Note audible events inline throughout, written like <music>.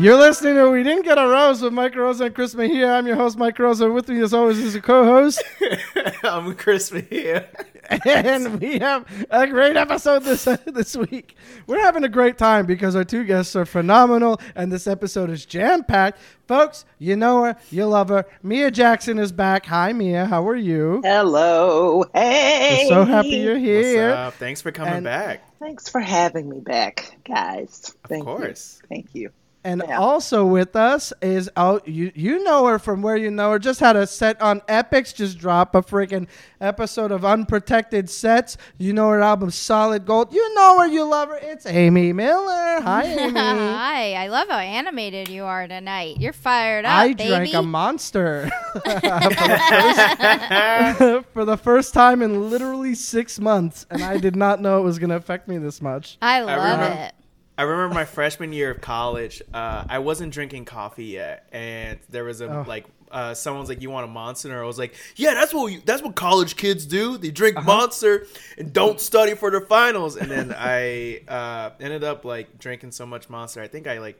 You're listening to We Didn't Get a Rose with Mike Carrozza and Chris Mejia. I'm your host, Mike Carrozza. With me, as always, is a co-host. <laughs> I'm Chris Mejia. and we have a great episode this <laughs> this week. We're having a great time because our two guests are phenomenal, and this episode is jam packed. Folks, you know her, you love her. Mia Jackson is back. Hi, Mia. How are you? Hello. Hey. We're so happy you're What's here. up? Thanks for coming And- back. Thanks for having me back, guys. Thank of course. You. Thank you. And Yeah. also with us is oh you you know her from where you know her. Just had a set on Epix. Just drop a freaking episode of Unprotected Sets. You know her album Solid Gold. You know her. You love her. It's Amy Miller. Hi, <laughs> Amy. Hi, I love how animated you are tonight. You're fired up, I baby. drank a monster for, the first, for the first time in literally six months, and I did not know it was going to affect me this much. I love remember- it. I remember my freshman year of college. Uh, I wasn't drinking coffee yet, and there was a Oh. like uh, someone was like, "You want a Monster?" And I was like, "Yeah, that's what you, that's what college kids do. They drink Uh-huh. Monster and don't study for their finals." And then I uh, ended up like drinking so much Monster. I think I like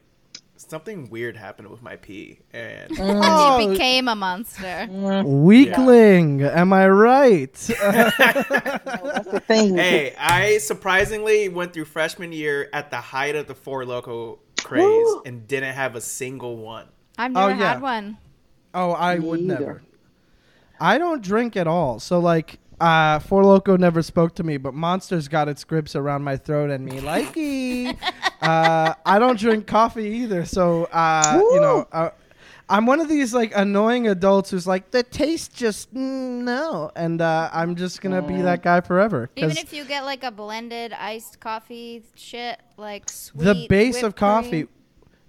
something weird happened with my pee, and mm. Oh. You became a monster. Mm. Weakling, am I right? That's the thing. hey, I surprisingly went through freshman year at the height of the Four Loco craze Woo. and didn't have a single one. I've Oh, never yeah. had one. Oh, I would Me either. never. I don't drink at all. So like uh Four Loco never spoke to me, but Monster's got its grips around my throat and me likey. <laughs> uh I don't drink coffee either. So uh you know, uh, I'm one of these like annoying adults who's like the taste just mm, no, and uh, I'm just gonna be that guy forever. Even 'cause if you get like a blended iced coffee shit, like sweet. the base of coffee. cream.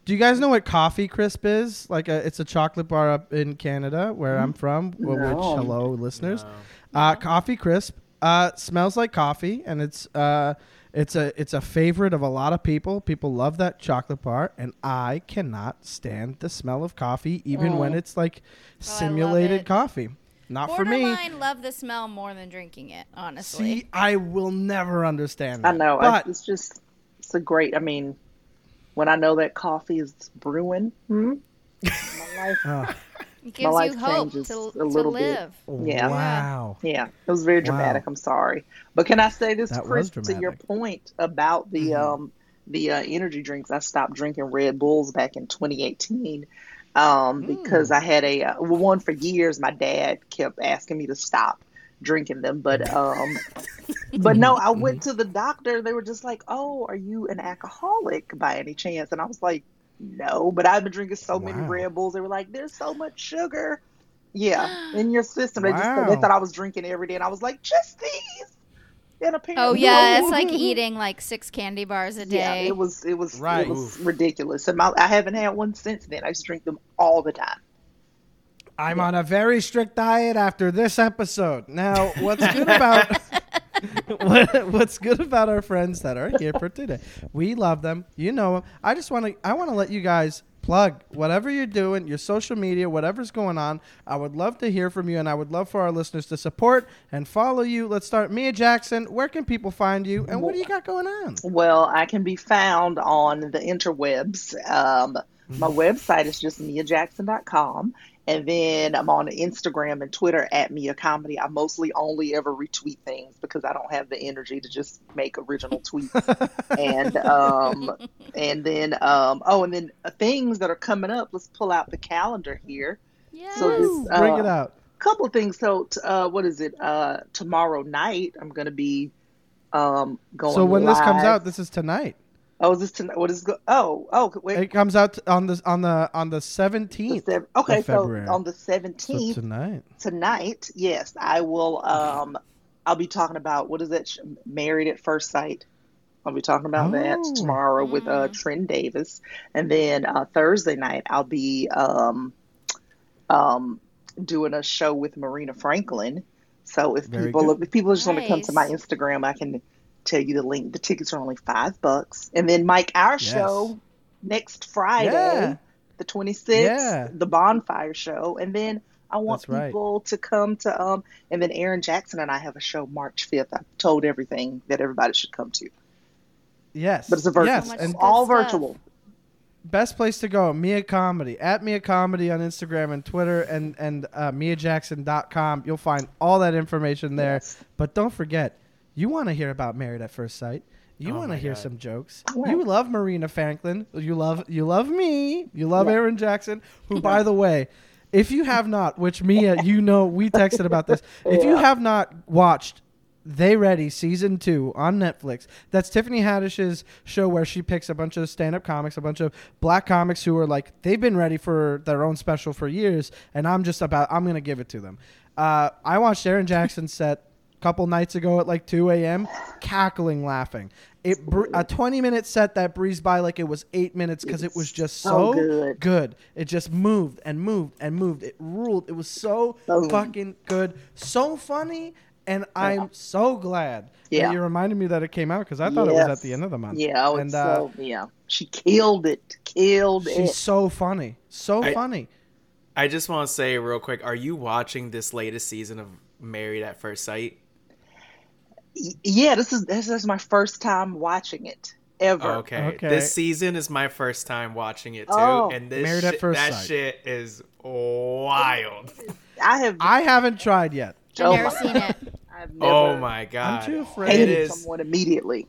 Do you guys know what coffee crisp is? Like a, it's a chocolate bar up in Canada where I'm from. wh- Which hello listeners, uh, coffee crisp uh, smells like coffee, and it's uh, it's a it's a favorite of a lot of people. People love that chocolate bar, and I cannot stand the smell of coffee, even when it's like Oh, I love simulated it. coffee. Not for me. Borderline love the smell more than drinking it, honestly. See, I will never understand. I That. know. I, but it's just, it's a great, I mean, when I know that coffee is brewing, hmm, <laughs> my life, it gives life you hope changes to, a to little bit. live. Yeah. Wow. yeah, it was very dramatic. Wow. I'm sorry. But can I say this, That Chris, to your point about the, Mhm. um, the uh, energy drinks? I stopped drinking Red Bulls back in 2018 um, because Mm. I had a uh, one for years. My dad kept asking me to stop drinking them, but um, but no, I Mm-hmm. went to the doctor. They were just like, "Oh, are you an alcoholic by any chance?" And I was like, "No," but I've been drinking so many Wow. Red Bulls. They were like, "There's so much sugar." Yeah, in your system. They just they thought I was drinking every day, and I was like, "Just these." And apparently, Oh yeah, it's like mm-hmm. eating like six candy bars a day. Yeah, day. it was it was Right. it was ridiculous. And my, I haven't had one since then. I used to drink them all the time. I'm on a very strict diet after this episode. Now, what's good about <laughs> <laughs> what, what's good about our friends that are here for today? We love them. You know them. I just want to I want to let you guys plug whatever you're doing, your social media, whatever's going on. I would love to hear from you, and I would love for our listeners to support and follow you. Let's start. Mia Jackson, where can people find you, and what do you got going on? Well, I can be found on the interwebs. Um, my <laughs> website is just miajackson.com. And then I'm on Instagram and Twitter at Mia Comedy. I mostly only ever retweet things because I don't have the energy to just make original tweets. and um, <laughs> and then um, oh, and then uh, things that are coming up. Let's pull out the calendar here. yes. So this, Woo, Bring uh, it out. couple of things. So, t- uh, what is it? Uh, tomorrow night, I'm going to be um, going. So when this comes out, this is tonight. Oh, is this tonight? What is go? Oh, oh, wait. It comes out on the on the on the the seventeenth. sev- okay, of so on the So 17th tonight. tonight, yes, I will. Um, I'll be talking about what is it? Married at First Sight. I'll be talking about Oh. that tomorrow with uh, Trent Davis, and then uh, Thursday night I'll be um, um, doing a show with Marina Franklin. So if Very people good. if people just want to come to my Instagram, I can tell you the link. The tickets are only five bucks, and then Mike, our Yes. show next Friday, Yeah. the twenty sixth, Yeah. the bonfire show, and then I want That's right. people to come to um, and then Erin Jackson and I have a show March fifth. I've told everything that everybody should come to, Yes. but it's a virtual, Yes, So and all stuff. virtual. best place to go, Mia Comedy. At Mia Comedy on Instagram and Twitter and, and uh, MiaJackson.com. You'll find all that information there. Yes. But don't forget, you want to hear about Married at First Sight. You Oh want to hear God. some jokes. Right. You love Marina Franklin. You love you love me. You love Yeah. Erin Jackson, who by the way, if you have not, which Mia, you know, we texted about this. If you have not watched They Ready season 2 on Netflix. That's Tiffany Haddish's show where she picks a bunch of stand-up comics, a bunch of black comics who are like they've been ready for their own special for years and I'm just about I'm going to give it to them. Uh, I watched Erin Jackson's set couple nights ago at like 2 a.m. cackling laughing. It br- a 20 minute set that breezed by like it was eight minutes because it was just so so good. It just moved and moved and moved. It ruled. It was so Boom. fucking good, so funny, and I'm so glad Yeah. that you reminded me that it came out because I thought it was at the end of the month. Yeah, oh, and uh, so yeah. She killed it. Killed she's it. She's so funny, so I- funny. I just want to say real quick: Are you watching this latest season of Married at First Sight? Y- Yeah, this is this is my first time watching it ever. Okay. Okay. This season is my first time watching it too, Oh. and this Married at shit- First that Sight. shit is wild. I have I haven't tried yet. I've oh, <laughs> oh never my- seen it. I've never oh my god! I'm too afraid. It hated is. someone immediately.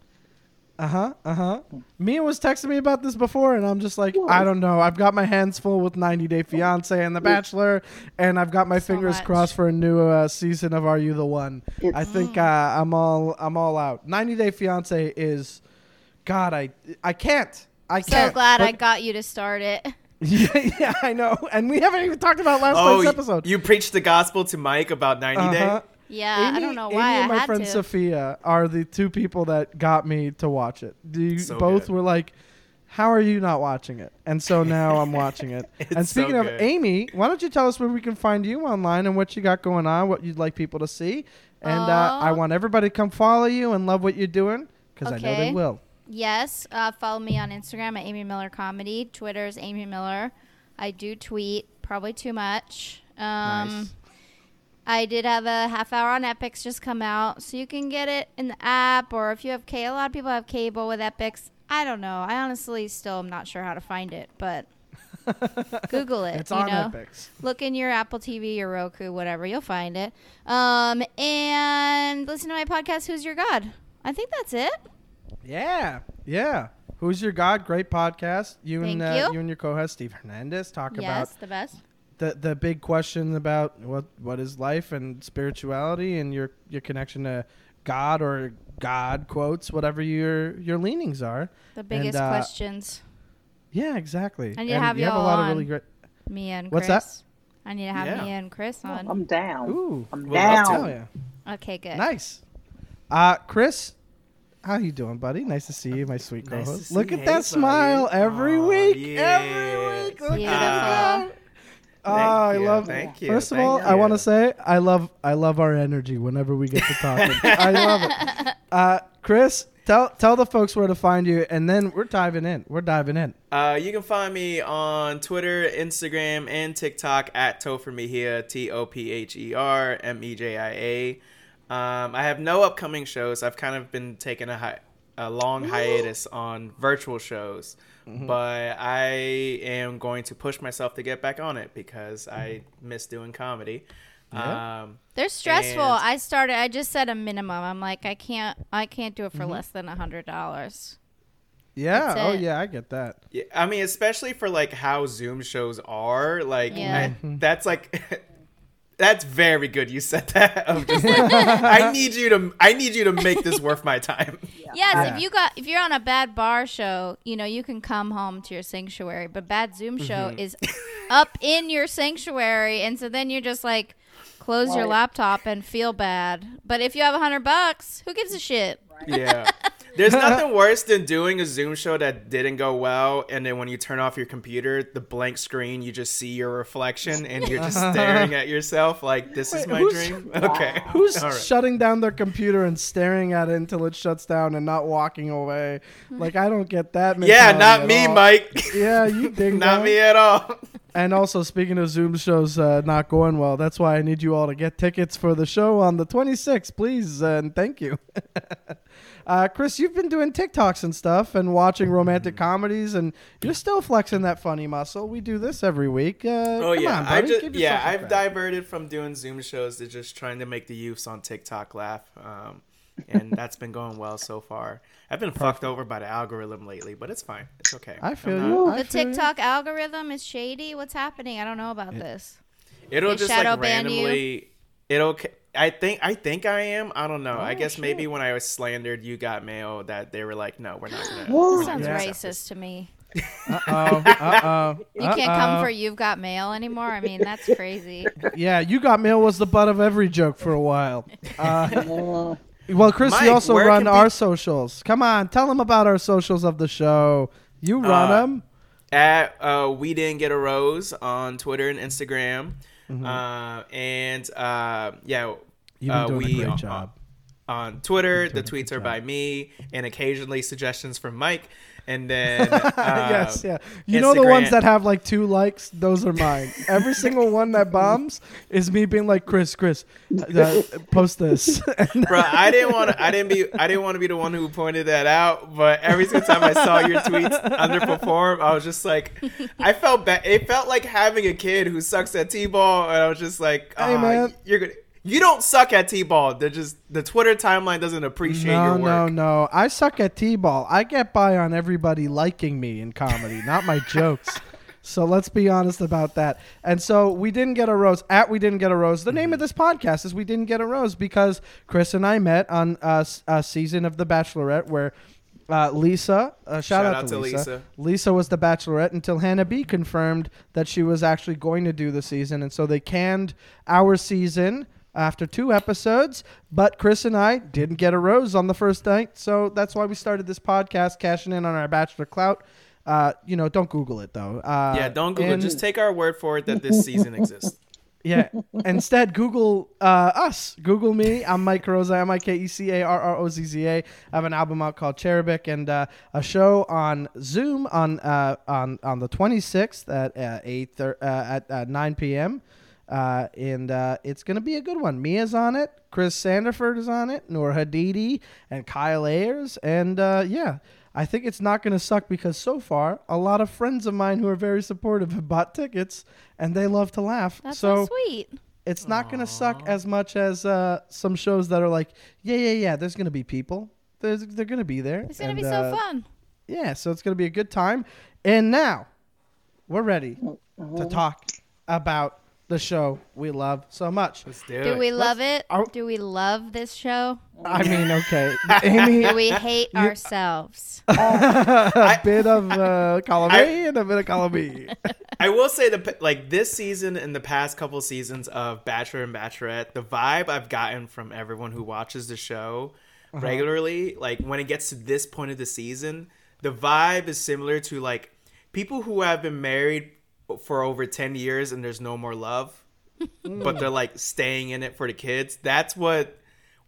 Uh huh. Uh huh. Mia was texting me about this before, and I'm just like, I don't know. I've got my hands full with 90 Day Fiance and The Bachelor, and I've got my So fingers much. crossed for a new uh, season of Are You the One. It's- I think uh, I'm all I'm all out. 90 Day Fiance is, God, I I can't. I So can't. So glad I got you to start it. <laughs> <laughs> yeah, yeah, I know. And we haven't even talked about last Oh, night's episode. you preached the gospel to Mike about 90 Uh-huh. Day. Yeah, I don't know why Amy I and my had friend to. Sophia are the two people that got me to watch it. You So both good. were like, "How are you not watching it?" And so now I'm watching it. <laughs> It's and speaking so of. Amy, why don't you tell us where we can find you online and what you got going on, what you'd like people to see? And uh, Aw. I want everybody to come follow you and love what you're doing because I know they will. Yes, uh, follow me on Instagram at Amy Miller Comedy. Twitter's Amy Miller. I do tweet, probably too much. Um, Nice. I did have a half hour on Epix just come out, so you can get it in the app, or if you have cable. A lot of people have cable with Epix. I don't know. I honestly still am not sure how to find it, but <laughs> Google it. It's you on know? Epix. look in your Apple TV, your Roku, whatever, you'll find it. Um, and listen to my podcast, Who's Your God? I think that's it. Yeah, yeah. Who's your God? Great podcast. You and uh, you. you and your co-host Steve Hernandez talk about yes, the best. The the big question about what what is life and spirituality and your your connection to God or God quotes whatever your your leanings are. The biggest uh, questions. Yeah, exactly. I need to have you have a lot on. of really great. Me and What's Chris. that? I need to have Yeah. Mia and Chris on. I'm down. Ooh, I'm We'd love to. down. okay, good. nice. Uh, Chris, how you doing, buddy? Nice to see you, my sweet Nice co-host. see Look you. at Hey, that buddy. smile every Aw, week. yeah. Every week. Look at Beautiful. that. Oh, I you, love. thank you, First of thank all, I want to say I love I love our energy whenever we get to talking. <laughs> I love it. Uh, Chris, tell tell the folks where to find you, and then we're diving in. We're diving in. Uh, you can find me on Twitter, Instagram, and TikTok at Topher Mejia, T O P H E R M E J I A. Um, I have no upcoming shows. I've kind of been taking a, hi- a long hiatus on virtual shows, but I am going to push myself to get back on it because I miss doing comedy. Yeah. Um, They're stressful. And- I started. I just said a minimum. I'm like, I can't. I can't do it for Mm-hmm. less than a hundred dollars. Yeah. That's Oh it. yeah, I get that. Yeah, I mean, especially for like how Zoom shows are, like Yeah. I- that's like <laughs> that's very good. You said that. <laughs> Of just like, I <laughs> need you to, I need you to make this worth my time. <laughs> Yes, Yeah. if you got if you're on a bad bar show, you know you can come home to your sanctuary. But bad Zoom Mm-hmm. show is up in your sanctuary, and so then you're just like close your laptop and feel bad. But if you have a hundred bucks, who gives a shit? Yeah. There's <laughs> nothing worse than doing a Zoom show that didn't go well, and then when you turn off your computer, the blank screen, you just see your reflection, and you're just staring <laughs> at yourself like, "This is my dream." <laughs> Okay. Who's All right. shutting down their computer and staring at it until it shuts down and not walking away? Like I don't get that. Yeah, not me, all. Mike. Yeah, you ding not me at all. And also, speaking of Zoom shows uh, not going well, that's why I need you all to get tickets for the show on the 26th, please, and thank you. Uh, Chris, you've been doing TikToks and stuff and watching romantic comedies, and you're still flexing that funny muscle. We do this every week. Uh, Oh come yeah, on, I just, Give yeah, I've credit. diverted from doing Zoom shows to just trying to make the youths on TikTok laugh, um, and <laughs> that's been going well so far. I've been fucked over by the algorithm lately, but it's fine. It's okay. I feel not- you. I The feel you. TikTok algorithm is shady. What's happening? I don't know about this. It'll They just shadow like ban you? randomly. It'll. Ca- I think. I think I am. I don't know. I Oh, guess shit. maybe when I was slandered, you got mail that they were like, no, we're not gonna. Whoa. we're Sounds Yeah. racist to me. Uh-oh, <laughs> uh-oh, You can't come for you've got mail anymore. I mean, that's crazy. Yeah, you got mail was the butt of every joke for a while. <laughs> Uh, Uh, well, Chris, Mike, you also run our peop- socials. Come on, tell them about our socials of the show. You run Uh, them. at uh, we didn't get a rose on Twitter and Instagram, Mm-hmm. uh, and uh, yeah, You've been uh, doing we job. on Twitter. The tweets are by me, and occasionally suggestions from Mike. And then <laughs> uh, yes, yeah. You know the ones that have like two likes? Those are mine. Every <laughs> single one that bombs is me being like, Chris, Chris, uh, post this. <laughs> Bro. I didn't want to. I didn't be. I didn't want to be the one who pointed that out. But every single time I saw your tweets underperform, I was just like, I felt bad. It felt like having a kid who sucks at t-ball, and I was just like, Hey, "Ah, man. you're gonna. You don't suck at t-ball. They're just the Twitter timeline doesn't appreciate no, your work. no, no. No. I suck at t-ball. I get by on everybody liking me in comedy, not my <laughs> jokes. So let's be honest about that. And so we didn't get a rose. At we didn't get a rose. The name of this podcast is we didn't get a rose because Chris and I met on a season of The Bachelorette where uh, Lisa, uh, shout, out, to, Lisa. Lisa was the Bachelorette until Hannah B confirmed that she was actually going to do the season, and so they canned our season after two episodes. But Chris and I didn't get a rose on the first night, so that's why we started this podcast, cashing in on our Bachelor clout. Uh, you know, don't Google it though. Uh, Yeah, don't Google. it. and- Just take our word for it that this season exists. <laughs> <laughs> yeah. Instead, Google uh, us. Google me. I'm Mike Carrozza. M I K E C A R R O Z Z A. I have an album out called Cherubic and uh, a show on Zoom on uh, on on the 26th at uh, eight thir- uh, at uh, 9 p.m. Uh, and uh, it's gonna be a good one. Mia's on it. Chris Sandiford is on it. Noor Hadidi and Kyle Ayers. And uh, yeah. I think it's not going to suck because so far, a lot of friends of mine who are very supportive have bought tickets and they love to laugh. That's so so sweet. it's not going to suck as much as uh, some shows that are like, yeah, yeah, yeah. There's going to be people. There's, they're going to be there. It's gonna And, be so uh, fun. Yeah, so it's going to be a good time. And now we're ready to talk about the show we love so much. Let's do, Do it. we love it? are- Do we love this show? I mean, okay, <laughs> Amy, Do we hate ourselves? <laughs> a bit of uh, column A and a bit of column B. I will say the like this season and the past couple seasons of Bachelor and Bachelorette, the vibe I've gotten from everyone who watches the show Uh-huh. regularly, like when it gets to this point of the season, the vibe is similar to like people who have been married for over 10 years and there's no more love, <laughs> but they're like staying in it for the kids. That's what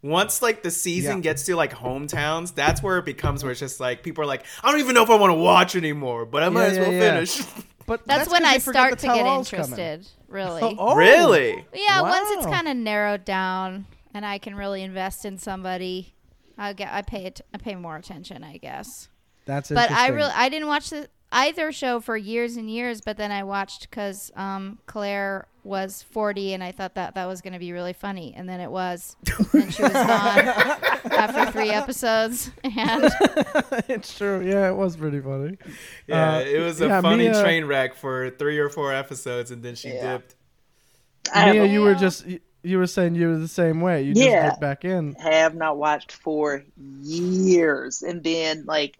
once like the season Yeah. gets to like hometowns, that's where it becomes where it's just like people are like, I don't even know if I want to watch anymore, but I might Yeah, as well yeah. finish. <laughs> But That's, when I start to get tell-alls coming. interested. Really. <laughs> Oh, Really? Yeah, once it's kind of narrowed down and I can really invest in somebody, I get I pay it I pay more attention, I guess. That's it But I really I didn't watch the either show for years and years, but then I watched because um, Claire was 40 and I thought that that was going to be really funny. And then it was. <laughs> And she was gone after three episodes. <laughs> And <laughs> it's true. Yeah, it was pretty funny. Yeah, Uh, it was a yeah, funny Mia- train wreck for three or four episodes, and then she Yeah. dipped. I Mia, you were Yeah. just you, were saying you were the same way. You just Yeah. get back in. have not watched for years, and then like,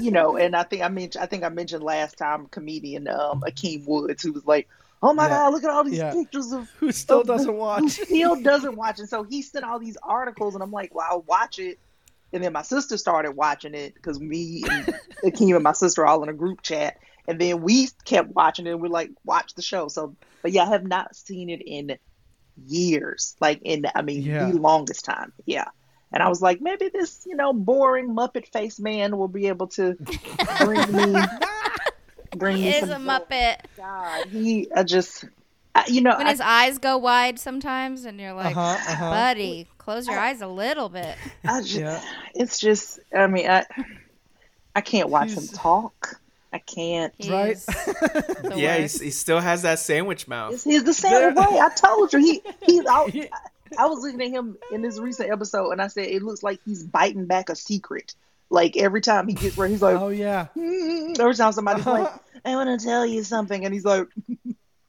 you know, <laughs> and I think I mentioned I think I mentioned last time comedian um Akeem Woods who was like, "Oh my Yeah. God, look at all these Yeah. pictures of Who still of- doesn't watch, who still doesn't watch, and so he sent all these articles, and I'm like, well, I'll watch it. And then my sister started watching it because me and <laughs> Akeem and my sister are all in a group chat. And then we kept watching it and we're like, watch the show. So, but yeah, I have not seen it in years. Like, in, I mean, Yeah. the longest time. Yeah. And I was like, maybe this, you know, boring Muppet face man will be able to bring me <laughs> bring He me is some a joy. Muppet. God, he, I just, I, you know, When I, his eyes go wide sometimes, and you're like, Uh-huh, uh-huh. buddy, close your eyes a little bit. I just, Yeah. it's just, I mean, I, I can't watch him talk. I can't. He's Right. <laughs> yeah, worst. he's, he still has that sandwich mouth. He's, he's the same way. I told you. He, he's out. Yeah. I was looking at him in this recent episode, and I said it looks like he's biting back a secret. Like every time he gets where he's like, Oh yeah. "Mm," every time somebody's like, "I want to tell you something," and he's like,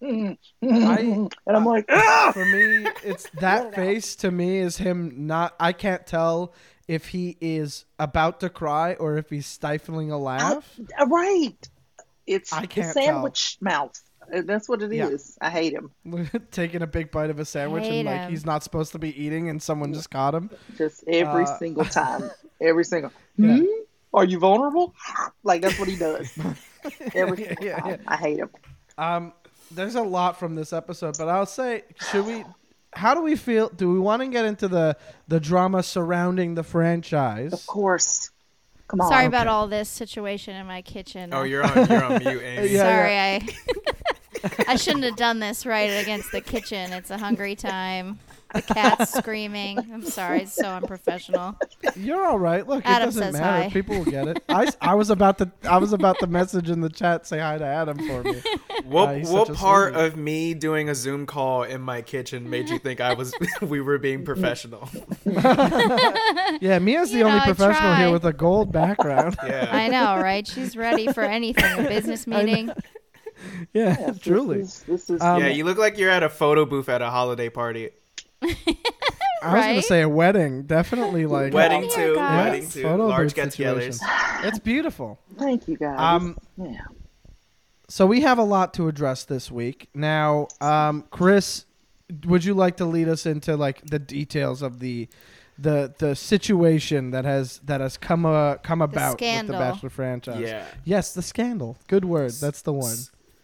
"Mm, I- and I'm like, "Ah!" For me, it's that <laughs> face. To me, is him not. I can't tell if he is about to cry or if he's stifling a laugh. Uh, right. It's I the can't sandwich mouth. Uh, That's what it is. Yeah. I hate him. <laughs> Taking a big bite of a sandwich and like him. he's not supposed to be eating, and someone just caught him. Just every Uh, single <laughs> time. Every single. Yeah. Hmm? Are you vulnerable? <laughs> Like that's what he does. Every Yeah, single yeah, time. yeah. I hate him. Um, there's a lot from this episode, but I'll say, should we? How do we feel? Do we want to get into the the drama surrounding the franchise? Of course. Come on. Sorry about all this situation in my kitchen. Oh, you're on you're on mute, <laughs> Amy. Yeah, Sorry, I <laughs> I shouldn't have done this right against the kitchen. It's a hungry time. The cat's screaming. I'm sorry, it's so unprofessional. You're all right. Look, Adam it doesn't says matter. hi. People will get it. I, I was about to I was about to message in the chat say hi to Adam for me. What <laughs> Uh, what part sweetie. of me doing a Zoom call in my kitchen made you think I was <laughs> we were being professional? <laughs> Yeah, Mia's the You only know, professional here with a gold background. Yeah. I know, right? She's ready for anything. A business meeting. yeah, This truly. is, this is Um, yeah, you look like you're at a photo booth at a holiday party. I was gonna say a wedding. Definitely <laughs> like Wedding Yeah, too, guys. wedding too, photo large booth get-togethers. situation. It's beautiful. thank you guys. Um, yeah. So we have a lot to address this week. Now, um, Chris, would you like to lead us into like the details of the the the situation that has that has come uh, come about with the scandal. Bachelor franchise? Yeah. Yes, the scandal. Good word. That's the one.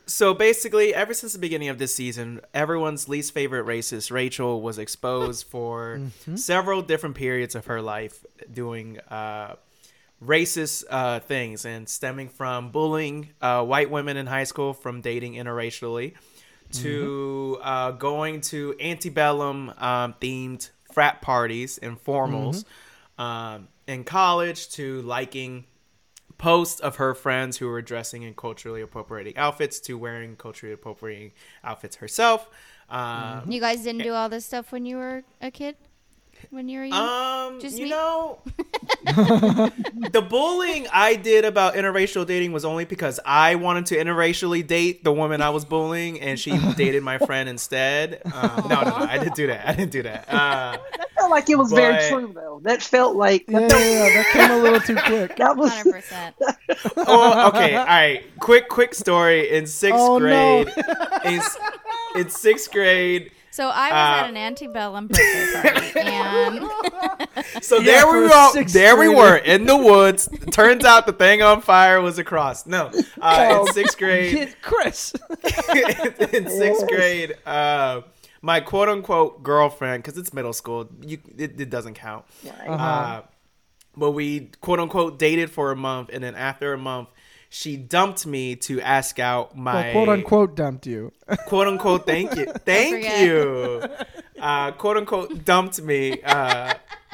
So basically, ever since the beginning of this season, everyone's least favorite racist, Rachel, was exposed <laughs> for several different periods of her life doing uh, racist uh, things and stemming from bullying uh, white women in high school from dating interracially to uh, going to antebellum um, themed frat parties and formals um, in college to liking posts of her friends who were dressing in culturally appropriating outfits to wearing culturally appropriating outfits herself. Um, You guys didn't do all this stuff when you were a kid? When you were young? um, Just you me? know, <laughs> the bullying I did about interracial dating was only because I wanted to interracially date the woman I was bullying, and she <laughs> dated my friend instead. Um, no, no, no, I didn't do that. I didn't do that. Uh, That felt like it was very true, though. That felt like Yeah, that, yeah, felt, yeah, that came a little too quick. <laughs> that was 100%. <laughs> oh, okay, all right. Quick, quick story. In sixth Oh, no. grade, <laughs> in, in sixth grade, So I was Uh, at an antebellum birthday party, and So Yeah, there for we a go. sixth There we were in the woods. Turns out the thing on fire was a cross. No, uh, in sixth grade, Kid Chris. in sixth grade, uh, my quote unquote girlfriend, because it's middle school, you it, it doesn't count. Right. Uh-huh. Uh, but we quote unquote dated for a month, and then after a month, she dumped me to ask out my Well, quote unquote dumped you. <laughs> quote unquote thank you <laughs> thank you uh, quote unquote dumped me uh,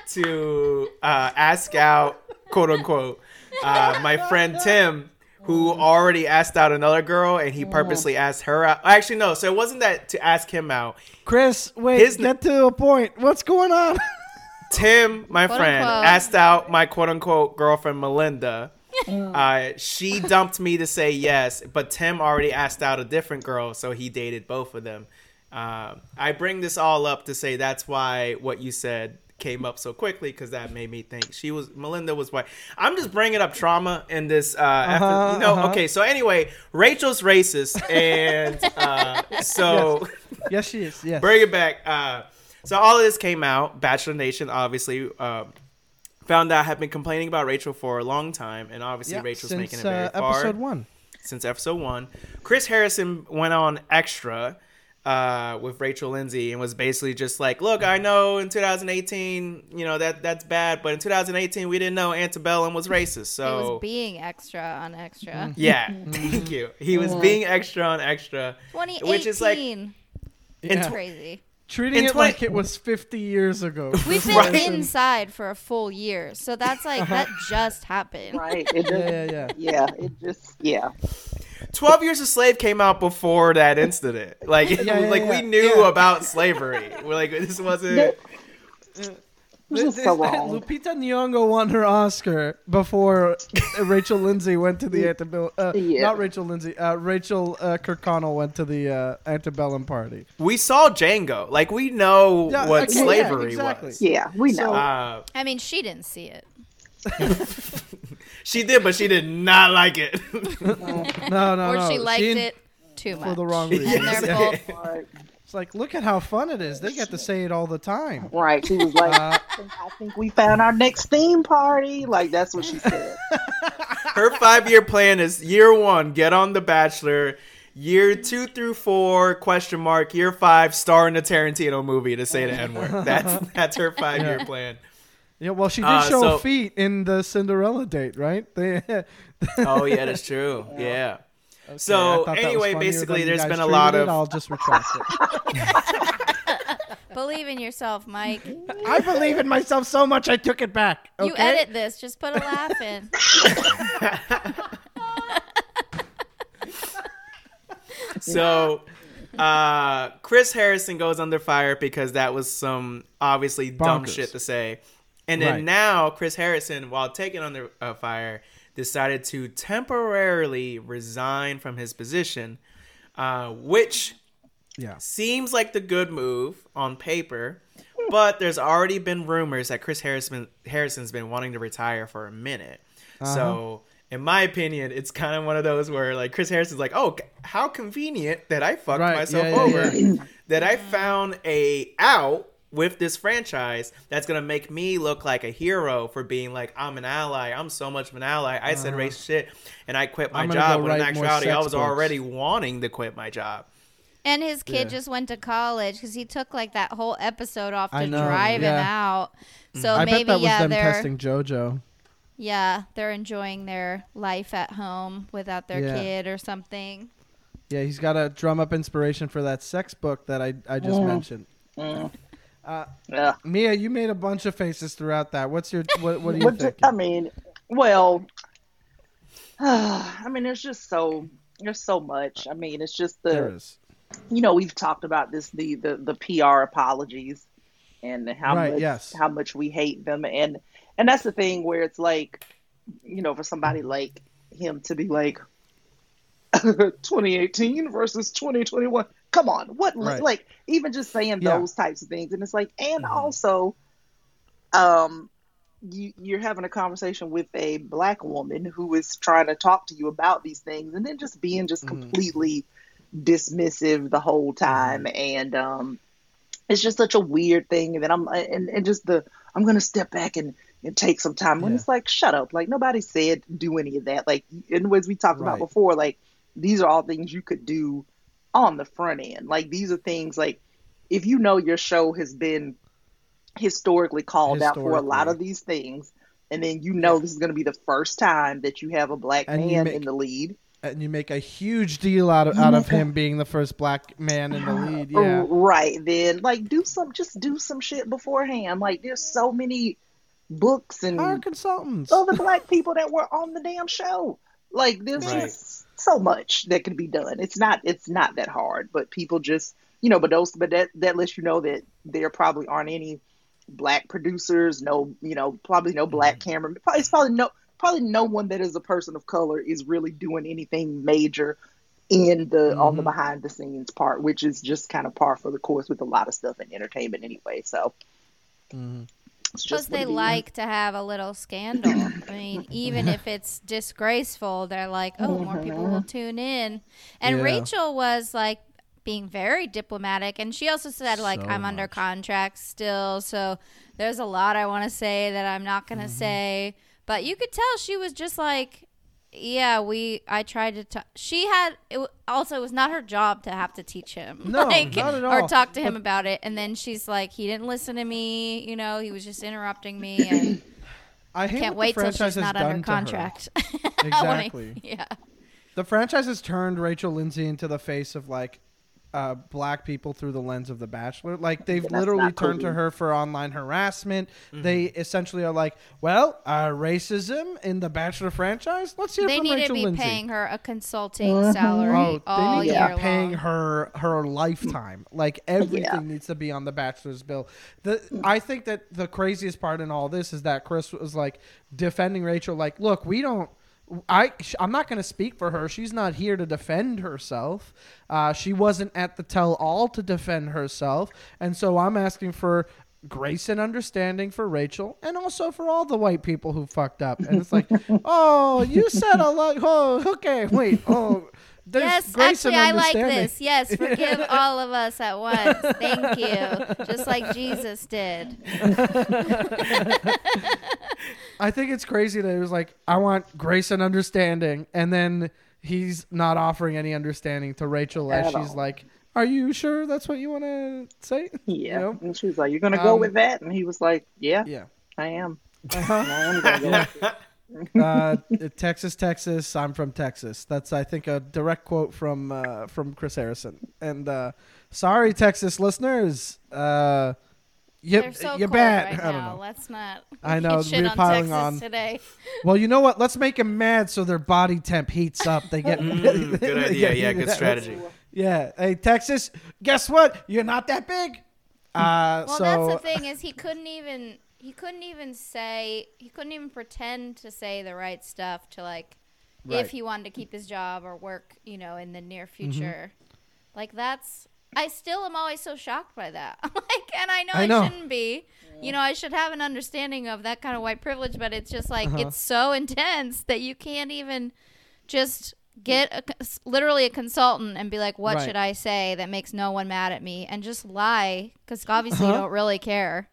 to uh, ask out quote unquote uh, my friend tim who already asked out another girl and he purposely asked her out actually no so it wasn't that to ask him out Chris, wait, His- get to a point. What's going on? <laughs> tim my Quote friend unquote. asked out my quote unquote girlfriend melinda <laughs> uh, she dumped me to say yes, but Tim already asked out a different girl, so he dated both of them. Uh, I bring this all up to say that's why what you said came up so quickly because that made me think she was Melinda was white. I'm just bringing up trauma in this. Uh, Uh-huh, you know, uh-huh. okay. So anyway, Rachel's racist, and uh, <laughs> so yes, she is. Yes. bring it back. Uh, so all of this came out. Bachelor Nation obviously uh, found out had been complaining about Rachel for a long time, and obviously Rachel's since, making it very uh, far episode one. since episode one. Chris Harrison went on extra uh, with Rachel Lindsay and was basically just like, "Look, I know in 2018, you know that that's bad, but in 2018 we didn't know antebellum was racist." It So was being extra on extra. yeah, thank you. He was being extra on extra, 2018. <laughs> <laughs> which is like in Yeah. tw- crazy. Treating In it twenty- like it was 50 years ago. We've been Right. inside for a full year, so that's like that <laughs> just happened. Right. It yeah, yeah, yeah. yeah. It just yeah. 12 Years a Slave came out before that incident. Like, Yeah, yeah, like yeah. we knew Yeah. about slavery. We're like, this wasn't. It was just so Lupita Nyong'o won her Oscar before <laughs> Rachel Lindsay went to the antebellum. Uh, Yeah. Not Rachel Lindsay. Uh, Rachel uh, Kirkconnell went to the uh, antebellum party. We saw Django. Like, we know Yeah, what okay, yeah, slavery exactly. was. Yeah, we So- know. Uh, I mean, she didn't see it. <laughs> <laughs> she did, but she did not like it. <laughs> No, no, or no. she liked didn't- it too much. for the wrong And reasons. they're Yeah. both. <laughs> It's like, look at how fun it is. They get to say it all the time. Right. She was like, Uh, I, think, we found our next theme party. Like that's what she said. <laughs> Her five year plan is year one, get on The Bachelor. Year two through four, question mark. Year five, star in a Tarantino movie to say the N word. That's that's her five year plan. Yeah, well, she did Uh, show so- feet in the Cinderella date, right? <laughs> They, Oh yeah, that's true. <laughs> Yeah. I So thought that was anyway, basically, there's been a treated lot it. of I'll just retract it. <laughs> believe in yourself, Mike. I believe in myself so much, I took it back. Okay? You edit this. Just put a laugh in. So, uh, Chris Harrison goes under fire because that was some obviously dumb shit to say. And then Right. now, Chris Harrison, while taken under uh, fire, decided to temporarily resign from his position, uh, which Yeah. seems like the good move on paper. But there's already been rumors that Chris Harrison Harrison's been wanting to retire for a minute. So, in my opinion, it's kind of one of those where like Chris Harrison's like, "Oh, how convenient that I fucked Right, myself yeah, yeah, over. yeah. that I found a out with this franchise that's gonna make me look like a hero for being like I'm an ally. I'm so much of an ally. I said race shit and I quit my Uh-huh. I'm gonna job. go When in actuality, I was books. already wanting to quit my job. And his kid Yeah. just went to college because he took like that whole episode off to I know, drive him yeah. out. So I maybe bet that was yeah, them they're testing JoJo. yeah they're enjoying their life at home without their Yeah. kid or something. Yeah, he's got to drum up inspiration for that sex book that I, I just Mm. Mentioned. Yeah. Mia, you made a bunch of faces throughout that. What's your what? What do you But think? I mean, well, <sighs> I mean, there's just so there's so much. I mean, it's just the is. you know we've talked about this the the the PR apologies and how Right, much yes. how much we hate them and and that's the thing where it's like you know for somebody like him to be like <laughs> 2018 versus 2021 come on what Right. like even just saying Yeah. Mm-hmm. those types of things and it's like and also um you, you're having a conversation with a black woman who is trying to talk to you about these things and then just being just Mm-hmm. completely dismissive the whole time Mm-hmm. and um it's just such a weird thing and then i'm and, and just the i'm gonna step back and and take some time when Yeah. it's like shut up like nobody said do any of that like and ways we talked Right. about before like these are all things you could do on the front end like these are things like if you know your show has been historically called out for a lot of these things and then you know this is going to be the first time that you have a black And man make- in the lead And you make a huge deal out of out of him <laughs> being the first black man in the lead. Yeah. Right. Then like do some just do some shit beforehand. Like there's so many books and Hire consultants. other black people that were on the damn show. Like there's Right. just so much that could be done. It's not it's not that hard, but people just you know, but those but that that lets you know that there probably aren't any black producers, no you know, probably no black Mm-hmm. cameraman. Probably it's probably no probably no one that is a person of color is really doing anything major in the on the Mm-hmm. behind the scenes part, which is just kind of par for the course with a lot of stuff in entertainment anyway. So it's Plus, just they like to have a little scandal. I <coughs> mean, even if it's disgraceful, they're like, oh, more people will tune in. And Yeah. Rachel was like being very diplomatic. And she also said, like, So I'm under contract still. So there's a lot I want to say that I'm not Mm-hmm. going to say. But you could tell she was just like, yeah, we. I tried to. T- she had. It w- also it was not her job to have to teach him. No, <laughs> like, not at all. Or talk to him about it. And then she's like, he didn't listen to me. You know, he was just interrupting me, <clears throat> and I can't wait till she's not under contract. <laughs> I Exactly. <laughs> yeah. The franchise has turned Rachel Lindsay into the face of like uh, black people through the lens of The Bachelor. Like they've That's literally not turned to her for online harassment. They essentially are like, well, uh, racism in the Bachelor franchise. Let's hear They from need Rachel to be Lindsay. paying her a consulting salary Oh, all they need year to be paying long. her her lifetime. Like <laughs> everything Yeah. needs to be on the bachelor's bill. The I think that the craziest part in all this is that Chris was like defending Rachel. Like, look, we don't. I I'm not going to speak for her. She's not here to defend herself. Uh, she wasn't at the tell all to defend herself, and so I'm asking for grace and understanding for Rachel, and also for all the white people who fucked up. And it's like, <laughs> oh, you said a lot. Oh, okay, wait. Oh, there's Yes, grace actually, and I like this. Yes, forgive <laughs> all of us at once. Thank you. Just like Jesus did. I think it's crazy that it was like, I want grace and understanding, and then he's not offering any understanding to Rachel as she's all. like, "Are you sure that's what you want to say?" <laughs> Yeah. You know? And she was like, You're gonna go Um, with that? And he was like, Yeah, Yeah. I am. Uh-huh. I am <laughs> gonna go with it. uh, <laughs> Texas, Texas. I'm from Texas. That's I think a direct quote from uh, from Chris Harrison. And uh, sorry, Texas listeners. Uh, you, They're so you're cold bad. right <laughs> I don't now. know. Let's not. <laughs> I know, shit we're on piling Texas on. today. Well, you know what? Let's make them mad so their body temp heats up. They get Mm, they good idea. get Yeah, good strategy. Yeah. Hey, Texas, guess what? You're not that big. Uh, Well, so that's the thing is he couldn't even he couldn't even say he couldn't even pretend to say the right stuff to like Right. if he wanted to keep his job or work, you know, in the near Mm-hmm. future. Like that's I still am always so shocked by that. <laughs> like and I know I I, know. shouldn't be. You know, I should have an understanding of that kind of white privilege, but it's just like Uh-huh. it's so intense that you can't even just get a, literally a consultant and be like, "What Right. should I say that makes no one mad at me?" and just lie because obviously you Uh-huh. don't really care.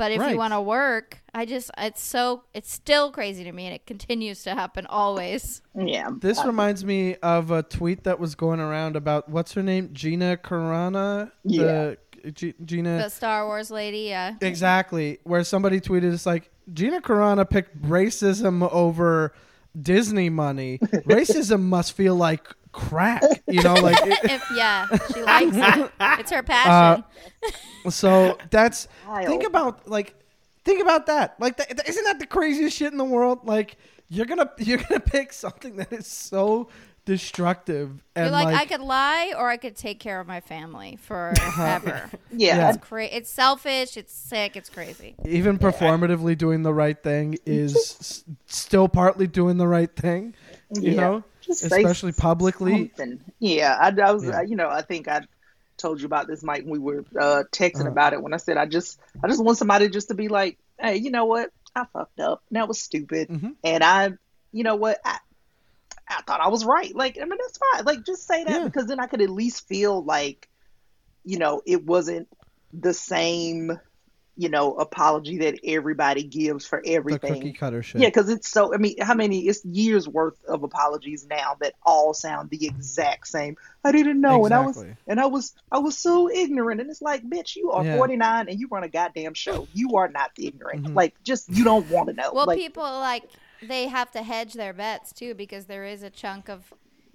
But if Right. you want to work, I just it's so it's still crazy to me, and it continues to happen always. Yeah. this reminds me of a tweet that was going around about what's her name, Gina Carano. The, G- Gina. The Star Wars lady, yeah. Exactly. Where somebody tweeted, it's like Gina Carano picked racism over Disney money. <laughs> racism must feel like crack. You know, like. it- If yeah, she likes it. <laughs> It's her Uh, passion. So that's Wild. think about like think about that. Like th- th- isn't that the craziest shit in the world? Like you're gonna <laughs> you're gonna pick something that is so destructive and You're like, like, I could lie or I could take care of my family forever. <laughs> Yeah. Yeah. It's cra- It's selfish. It's sick. It's crazy. even performatively doing the right thing is s- still partly doing the right thing. You Yeah. know, Just say especially publicly. something. Yeah, I, I was, Yeah. uh, you know, I think I told you about this, Mike. when We were uh, texting Uh-huh. about it when I said I just, I just want somebody just to be like, hey, you know what? I fucked up. That was stupid, Mhm. and I, you know what? I, I thought I was right. Like, I mean, that's fine. Like, just say that Yeah. because then I could at least feel like, you know, it wasn't the same, you know, apology that everybody gives for everything. The everything. cookie cutter shit. Yeah, because it's so. I mean, how many? It's years worth of apologies now that all sound the exact same. I didn't know, and I was, and I was, I was so ignorant. And it's like, bitch, you are Yeah. 49 and you run a goddamn show. You are not ignorant. Mhm. Like, just you don't want to know. Well, like, people like they have to hedge their bets too because there is a chunk of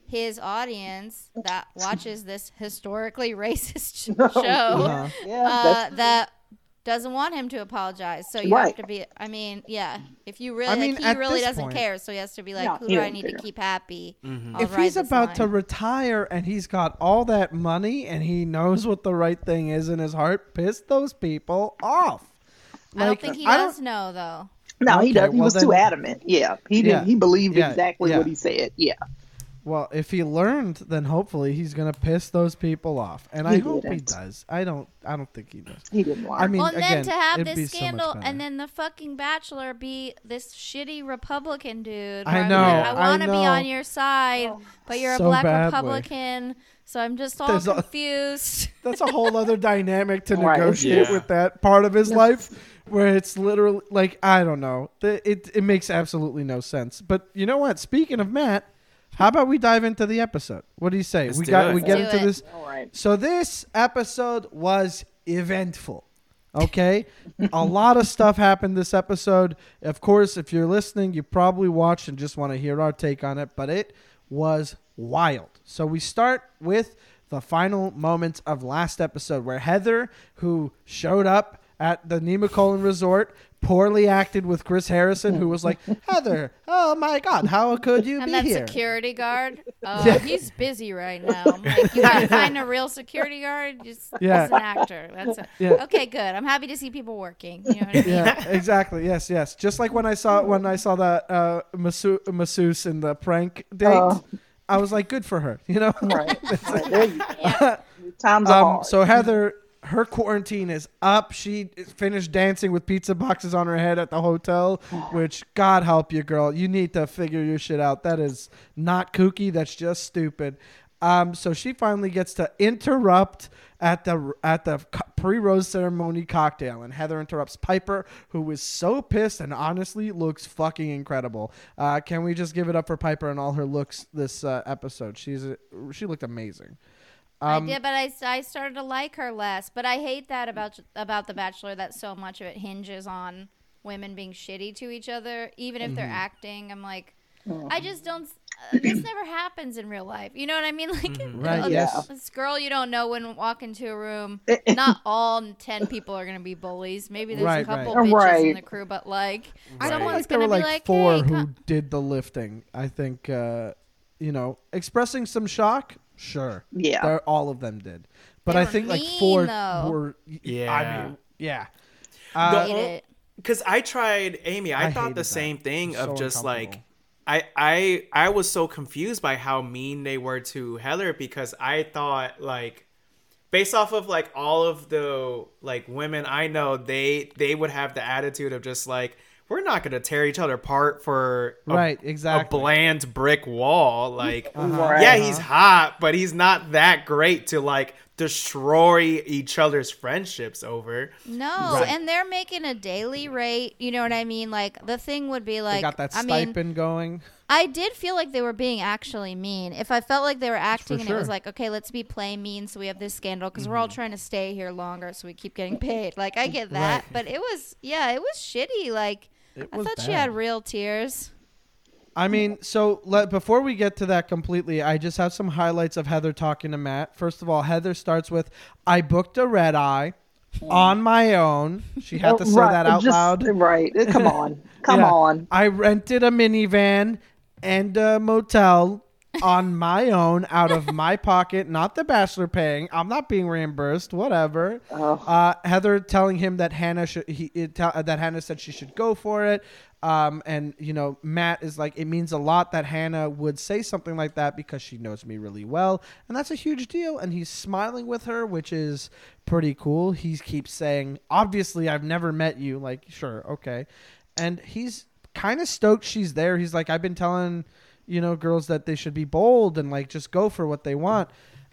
his audience that <laughs> watches this historically <laughs> racist sh- <laughs> show Uh-huh. yeah, uh, that's, that doesn't want him to apologize. So you Right. have to be. I mean, yeah. If you really, I mean, like, he really doesn't point- care, so he has to be like, No, who do I don't need to keep happy? Mhm. If he's this about to retire and he's got all that money and he knows what the right thing is in his heart, piss those people off. I don't think he I does know though. no, he Okay, does. He well was too adamant. Yeah, he didn't. Yeah. He believed Yeah, exactly yeah. what he said. Yeah, Well, if he learned, then hopefully he's gonna piss those people off, and I hope he didn't. does. I don't. I don't think he does. He didn't learn. I mean, well, and again, then to have this scandal, better. and then the fucking bachelor be this shitty Republican dude. I know, like, I I want to be on your side, oh. but you're So a black badly. Republican, so I'm just all There's a- confused. <laughs> That's a whole other dynamic to <laughs> Right. negotiate Yeah. with that part of his life, where it's literally like I don't know. The, it it makes absolutely no sense. But you know what? Speaking of Matt, how about we dive into the episode? What do you say? Let's we got it. we get Do into it. this. All right. So this episode was eventful. Okay, a lot of stuff happened this episode. Of course, if you're listening, you probably watched and just want to hear our take on it. But it was wild. So we start with the final moments of last episode, where Heather, who showed up at the Nemacolin Resort, poorly acted with Chris Harrison, who was like, <laughs> "Heather, oh my God, how could you be here and be that here?" security guard, uh, <laughs> Yeah. he's busy right now. I'm like, you gotta <laughs> find a real security guard. Just Yeah. he's an actor. That's it. Yeah. Okay, good. I'm happy to see people working. You know what I mean? yeah, exactly. Yes, yes. Just like when I saw when I saw that uh, masseur, masseuse in the prank date, Oh. I was like, good for her. You know. Right. Right. There you go. Yeah. Times are Um, hard. so Heather, her quarantine is up. She finished dancing with pizza boxes on her head at the hotel. Which God help you, girl. You need to figure your shit out. That is not kooky. That's just stupid. Um, so she finally gets to interrupt at the at the pre-rose ceremony cocktail, and Heather interrupts Piper, who is so pissed and honestly looks fucking incredible. Uh, can we just give it up for Piper and all her looks this uh, episode? She's a, she looked amazing. Um, I did, but I, I started to like her less. But I hate that about about the Bachelor that so much of it hinges on women being shitty to each other, even if Mm-hmm. they're acting. I'm like, I just don't. Uh, <clears throat> this never happens in real life. You know what I mean? <laughs> Like, Mm-hmm. <laughs> Right, uh, yes. This girl you don't know when walk into a room. <laughs> Not all ten people are gonna be bullies. Maybe there's Right, a couple right. bitches in the crew, but like, I feel someone's like gonna were be like, like, four hey, who did the lifting. I think, uh, you know, expressing some shock. Sure, Yeah. There- all of them did, but They I were think like four though. were. Yeah. I mean, yeah. The Uh, hate it. Because I tried Amy, I, I thought hated the that. same thing So of just like. I I I was so confused by how mean they were to Heather because I thought like based off of like all of the like women I know they they would have the attitude of just like we're not gonna tear each other apart for a, Right, a bland brick wall <laughs> like Right. yeah he's hot but he's not that great to like destroy each other's friendships over No, Right. and they're making a daily rate. You know what I mean? Like the thing would be they like, got that I mean, stipend going. I did feel like they were being actually mean. If I felt like they were acting and it was. Mm-hmm. like, okay, let's be play mean, so we have this scandal because we're all trying to stay here longer, so we keep getting paid. Like I get that, Right. but it was yeah, it was shitty. Like It I was thought she had real tears. I mean, so let, before we get to that completely, I just have some highlights of Heather talking to Matt. First of all, Heather starts with, "I booked a red eye on my own." She had to oh, say Right, that out just- loud. Right. Come <laughs> on. Come Yeah. on. I rented a minivan and a motel on my own out of my <laughs> pocket, not the bachelor paying. I'm not being reimbursed. Whatever. Oh. Uh, Heather telling him that Hannah should he it tell, that Hannah said she should go for it. Um, and you know Matt is like it means a lot that Hannah would say something like that because she knows me really well, and that's a huge deal. And he's smiling with her, which is pretty cool. He keeps saying, "Obviously, I've never met you." Like, sure, okay, and he's kind of stoked she's there. He's like, "I've been telling." You know, girls that they should be bold and like just go for what they want.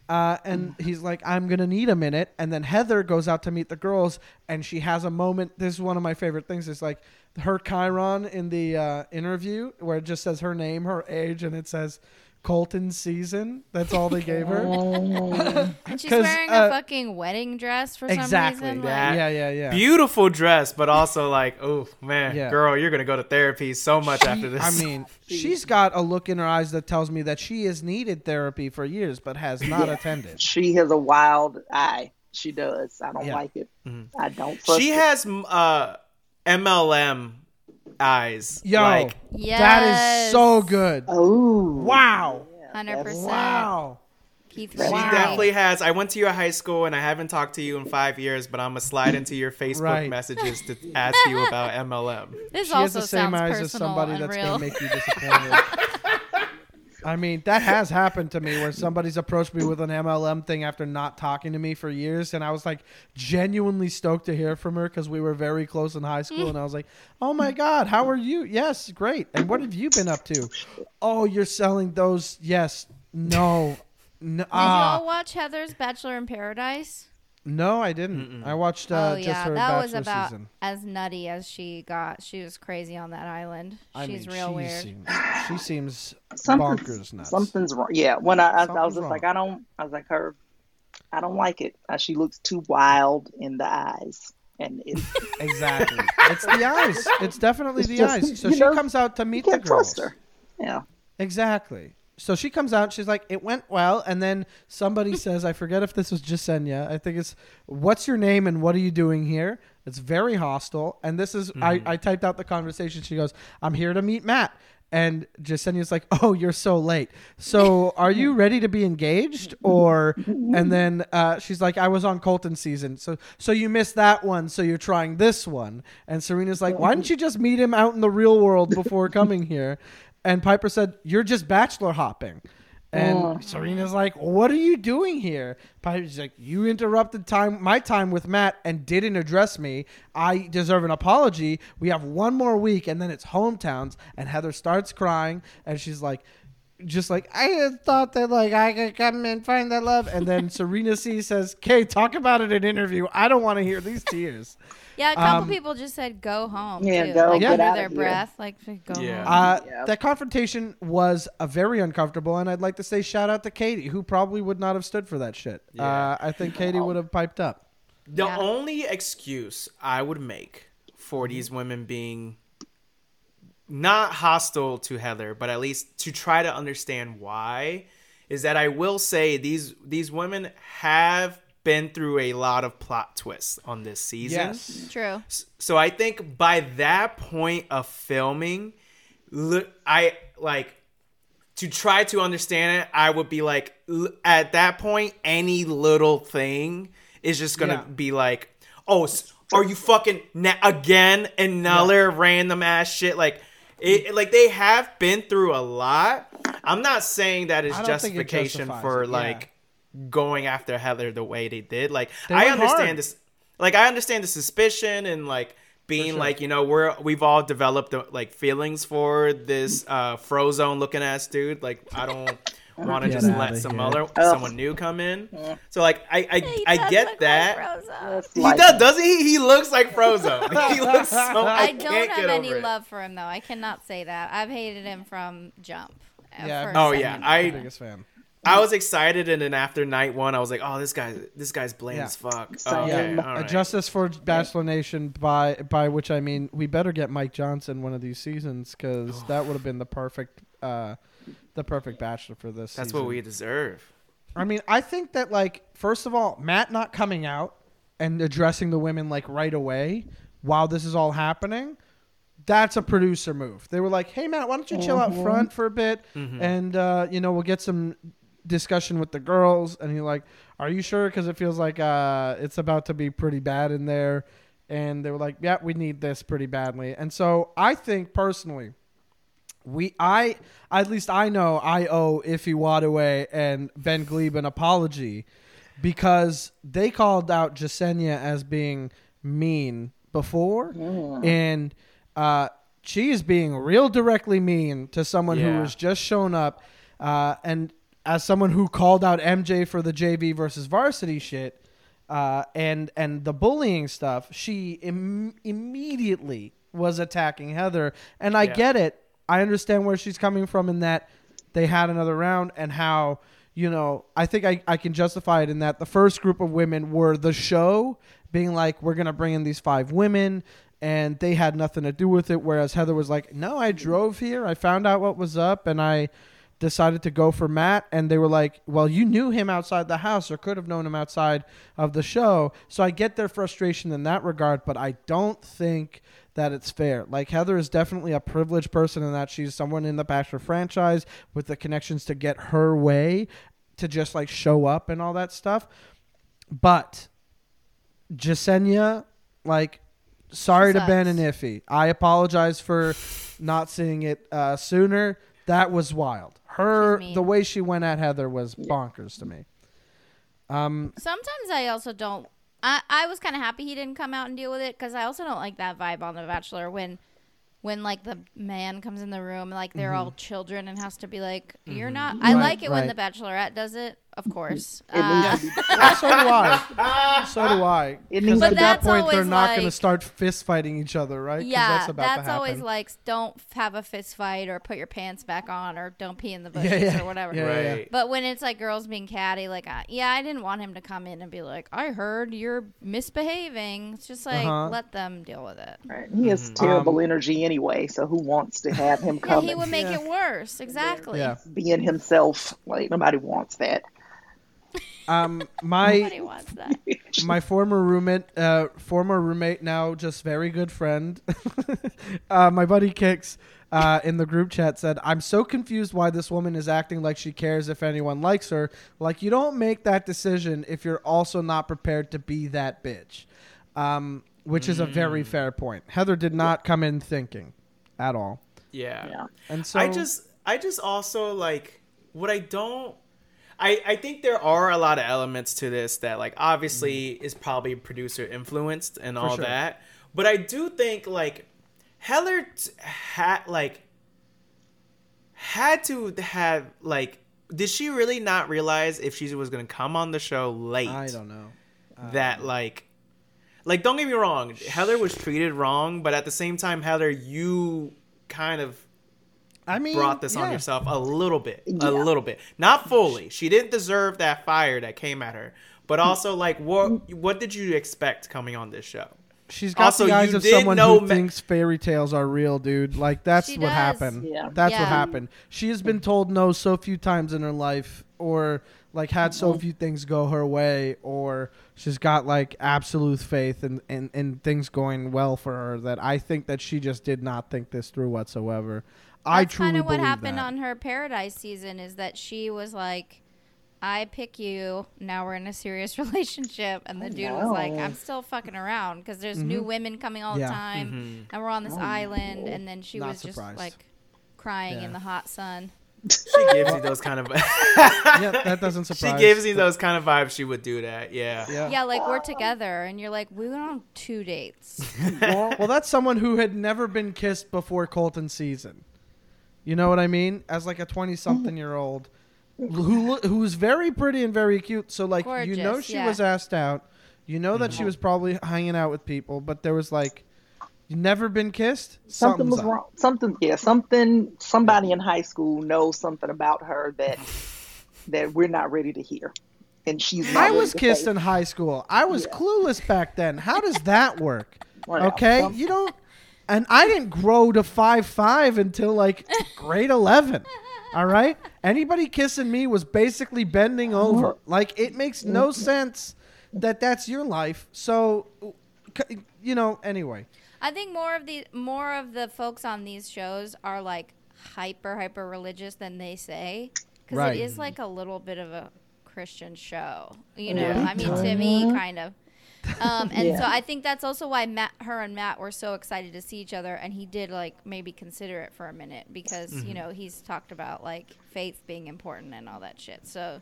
Uh, and he's like, I'm gonna need a minute. And then Heather goes out to meet the girls, and she has a moment. This is one of my favorite things. It's like her Chiron in the uh, interview, where it just says her name, her age, and it says Colton season. That's all they gave her. <laughs> And she's <laughs> 'Cause, wearing uh, a fucking wedding dress for exactly. some reason. That- Like, yeah, yeah, yeah. beautiful dress, but also like, oh man, Yeah. girl, you're gonna go to therapy so much She- after this. I mean, <laughs> she's got a look in her eyes that tells me that she has needed therapy for years, but has not attended. She has a wild eye. She does. I don't Yeah. like it. Mm-hmm. I don't trust she it. has m- uh, MLM eyes. Yo, like Yes. is so good. Oh. Wow. Hundred percent. Wow. Keith she was definitely has. I went to your high school and I haven't talked to you in five years, but I'm gonna slide into your Facebook Right. messages to ask you about MLM. This She has also the same sounds eyes as somebody and that's real. going to make you disappointed. <laughs> I mean, that has happened to me where somebody's approached me with an MLM thing after not talking to me for years. And I was like genuinely stoked to hear from her because we were very close in high school. And I was like, oh my God, how are you? Yes, great. And what have you been up to? Oh, you're selling those. Yes. No. No, Did ah, y'all watch Heather's Bachelor in Paradise? No, I didn't. I watched uh, oh just yeah, her that was about season. as nutty as she got. She was crazy on that island. I She's mean, real she weird. Seems, she seems Something's, bonkers nuts. something's wrong. Yeah, when I, I, I was Something's just like. I don't, I was like, her, I don't like it. Uh, she looks too wild in the eyes, and it's, <laughs> Exactly. it's the <laughs> eyes. It's definitely It's the just, eyes. So she know, comes out to meet the can't girls. trust her. Yeah, Exactly. So she comes out. She's like, "It went well," and then somebody <laughs> says, "I forget if this was Jessenia. I think it's what's your name and what are you doing here?" It's very hostile. And this is I, I typed out the conversation. She goes, "I'm here to meet Matt." And Jessenia's like, "Oh, you're so late. So are you ready to be engaged?" Or and then uh, she's like, "I was on Colton season, so so you missed that one. So you're trying this one." And Serena's like, "Why didn't you just meet him out in the real world before coming here?" And Piper said, "You're just bachelor hopping." And Serena's like, "What are you doing here?" Piper's like, "You interrupted time my time with Matt and didn't address me. I deserve an apology. We have one more week and then it's hometowns." And Heather starts crying and she's like, just like I thought that like I could come and find that love, and then <laughs> Serena C says, "Kay, talk about it in interview. I don't want to hear these tears." <laughs> Yeah, a couple Um, people just said go home. Yeah, too. go, like get under outta their breath. Like go Yeah. home. Uh, Yeah. That confrontation was a very uncomfortable, and I'd like to say shout out to Katie, who probably would not have stood for that shit. Yeah. Uh, I think Katie would have piped up. The Yeah. only excuse I would make for these women being not hostile to Heather, but at least to try to understand why, is that I will say these these women have been through a lot of plot twists on this season. Yes. Mm, true. So I think by that point of filming, look, I like to try to understand it. I would be like, at that point, any little thing is just gonna Yeah. be like, oh, are you fucking na- again another random ass shit like. It, like they have been through a lot. I'm not saying that is I it justification justifies for it, yeah. Like going after Heather the way they did. Like They I understand hard. this like I understand the suspicion and like being sure. like you know we're we've all developed like feelings for this uh frozone looking ass dude like I don't <laughs> want to just let some here. other Ugh. someone new come in so like I I, He I does get look that Like he like- does doesn't he he looks like Frozone <laughs> he looks so <laughs> I, I can't don't have any love for him though. I cannot say that. I've hated him from jump. uh, Yeah, for I'm Oh, the yeah. I- biggest fan. I was excited and then after night one I was like oh this guy this guy's bland Yeah. as fuck Same. okay Yeah, all right. justice for Bachelor Nation. By by which I mean we better get Mike Johnson one of these seasons because <sighs> that would have been the perfect, uh, the perfect Bachelor for this. that's season. what we deserve I mean, I think that like first of all, Matt not coming out and addressing the women like right away while this is all happening, that's a producer move. They were like, "Hey Matt, why don't you chill out front for a bit and uh, you know, we'll get some discussion with the girls." And he's like, "Are you sure cuz it feels like uh it's about to be pretty bad in there." And they were like, "Yeah, we need this pretty badly." And so, I think personally, we I at least I know I owe Ify Nwadiwe and Ben Gleib an apology because they called out Jessenia as being mean before and uh, she is being real directly mean to someone who Yeah. has just shown up uh, and as someone who called out MJ for the JV versus varsity shit uh, and and the bullying stuff, she Im- immediately was attacking Heather, and I Yeah. get it. I understand where she's coming from in that they had another round and how you know I think I, I can justify it in that the first group of women were the show being like we're gonna bring in these five women and they had nothing to do with it whereas Heather was like no I drove here I found out what was up and I decided to go for Matt and they were like, "Well, you knew him outside the house or could have known him outside of the show." So I get their frustration in that regard, but I don't think that it's fair. Like Heather is definitely a privileged person in that she's someone in the Bachelor franchise with the connections to get her way to just like show up and all that stuff. But Jessenia, like, sorry to Ben and Ify. I apologize for not seeing it uh, sooner. That was wild. Her the way she went at Heather was Yeah. bonkers to me. Um, Sometimes I also don't. I, I was kind of happy he didn't come out and deal with it because I also don't like that vibe on The Bachelor when, when like the man comes in the room like they're all children and has to be like, you're not. I Mm-hmm. Right, like it when right. The Bachelorette does it, of course. It Uh, needs to be <laughs> so do I. So do I. <laughs> It 'Cause needs at that point, they're always not going to start fist fighting each other, right? yeah, that's, about that's to always like don't have a fist fight or put your pants back on or don't pee in the <laughs> bushes yeah. or whatever. Yeah, yeah, yeah. Right. But when it's like girls being catty, like I, yeah, I didn't want him to come in and be like, "I heard you're misbehaving." It's just like Uh-huh. let them deal with it. Right. He has terrible energy anyway, so who wants to have him come he and he would make Yeah. it worse. Exactly. Yeah. being himself? Like nobody wants that. Um, <laughs> my wants that. <laughs> my former roommate, uh, former roommate, now just very good friend, <laughs> uh, my buddy Kicks, uh, in the group chat said, "I'm so confused why this woman is acting like she cares if anyone likes her. Like you don't make that decision if you're also not prepared to be that bitch." Um, which is a very fair point. Heather did not come in thinking at all, Yeah. Yeah. and so I just I just also like what I don't I I think there are a lot of elements to this that like obviously mm-hmm. is probably producer influenced and all sure. that. But I do think like Heller t- had like had to have like did she really not realize if she was going to come on the show late? I don't know. that like like don't get me wrong Heller was treated wrong but at the same time Heller you kind of I mean, brought this on yeah. yourself a little bit Yeah. a little bit not fully she didn't deserve that fire that came at her but mm. also like what what did you expect coming on this show She's got Also, the eyes of someone know who Ma- thinks fairy tales are real, dude. Like that's She what does. happened. Yeah. That's what happened. She has been told no so few times in her life, or like had so few things go her way, or she's got like absolute faith in, in, in things going well for her. That I think that she just did not think this through whatsoever. I That's truly kind of what happened that. on her Paradise season is that she was like, I pick you. Now we're in a serious <laughs> relationship. And the dude was like. I'm still fucking around because there's new women coming all Mm-hmm. Yeah. the time. And we're on this island. And then she Not was just like crying Yeah. in the hot sun. she gives you those kind of <laughs> yeah, that doesn't surprise. she gives you those kind of vibes she would do that yeah Yeah. Yeah, like we're together. And you're like, we went on two dates. <laughs> Well, that's someone who had never been kissed before Colton season. You know what I mean? As like a twenty-something mm-hmm. year old who who's very pretty and very cute. So like you know she yeah. was asked out. You know that she mm-hmm. was probably hanging out with people, but there was like you never been kissed. Something was up. wrong. Something, yeah, something. Somebody in high school knows something about her that that we're not ready to hear, and she's. Not I was kissed say. in high school. I was Yeah. clueless back then. How does that work? <laughs> Okay, you don't. And I didn't grow to five five until like grade <laughs> eleven. All right, anybody kissing me was basically bending uh-huh. over. Like it makes no mm-hmm. sense that that's your life. So, you know. Anyway, I think more of the more of the folks on these shows are like hyper hyper religious than they say because Right. it is like a little bit of a Christian show. You know, Yeah. I mean to me uh-huh. kind of. <laughs> Um, and Yeah. so I think that's also why Matt, her and Matt were so excited to see each other, and he did like maybe consider it for a minute because you know he's talked about like faith being important and all that shit. So,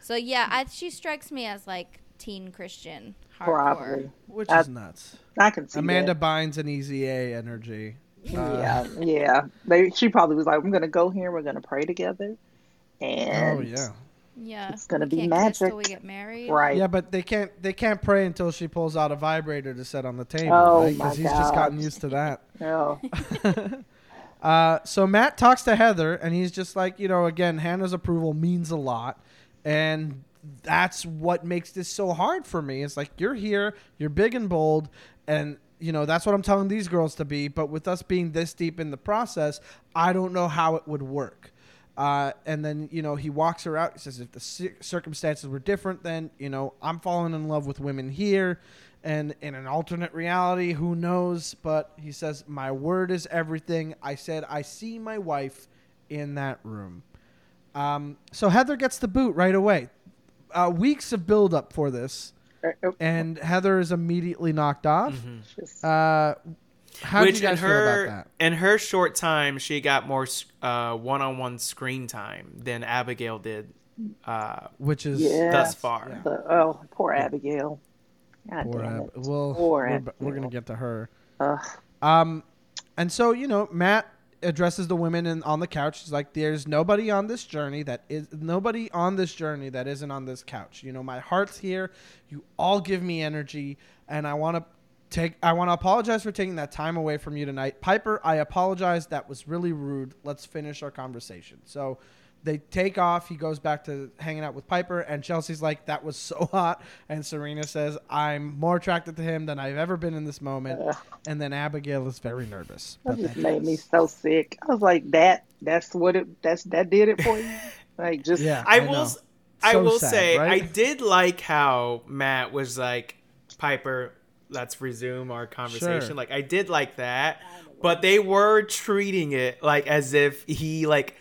so yeah, I, she strikes me as like teen Christian hardcore. Probably. which I- is nuts. I can see Amanda that. Bynes and Easy A energy. Yeah, yeah. They, she probably was like, "I'm gonna go here. We're gonna pray together, and Oh yeah. Yeah, It's gonna be can't kiss till magic. we get married. right." Yeah, but they can't they can't pray until she pulls out a vibrator to set on the table. Oh, right? my he's just gotten used to that. <laughs> Oh, <laughs> Uh, so Matt talks to Heather, and he's just like, you know, again, Hannah's approval means a lot, and that's what makes this so hard for me. It's like you're here, you're big and bold, and you know that's what I'm telling these girls to be. But with us being this deep in the process, I don't know how it would work. Uh, and then you know he walks her out. He says, if the cir- circumstances were different, then you know I'm falling in love with women here. And in an alternate reality, who knows? But he says, My word is everything. I said, I see my wife in that room. Um, so Heather gets the boot right away. Uh, weeks of build up for this. Uh, uh, And Heather is immediately knocked off. just- Uh, How do Which you guys in feel her about in her short time, she got more uh, one-on-one screen time than Abigail did uh. Which is Yeah. thus far. Yeah. The, oh, poor Abigail. God poor damn Ab- it. Well, Poor we're, Abigail. we're gonna get to her. Ugh. Um, and so you know, Matt addresses the women in, on the couch. He's like, "There's nobody on this journey that is nobody on this journey that isn't on this couch. You know, my heart's here. You all give me energy, and I want to." Take, I want to apologize for taking that time away from you tonight. Piper, I apologize. That was really rude. Let's finish our conversation. So they take off. He goes back to hanging out with Piper, and Chelsea's like, "That was so <laughs> hot." And Serena says, "I'm more attracted to him than I've ever been in this moment." Ugh. And then Abigail is very nervous. That just that made me so sick. I was like, that. That's what it. That's that did it for you. <laughs> Like just Yeah, I, I will. know. s- I So will sad, say right? I did like how Matt was like, Piper, let's resume our conversation. Sure. Like I did like that, but they were treating it like as if he like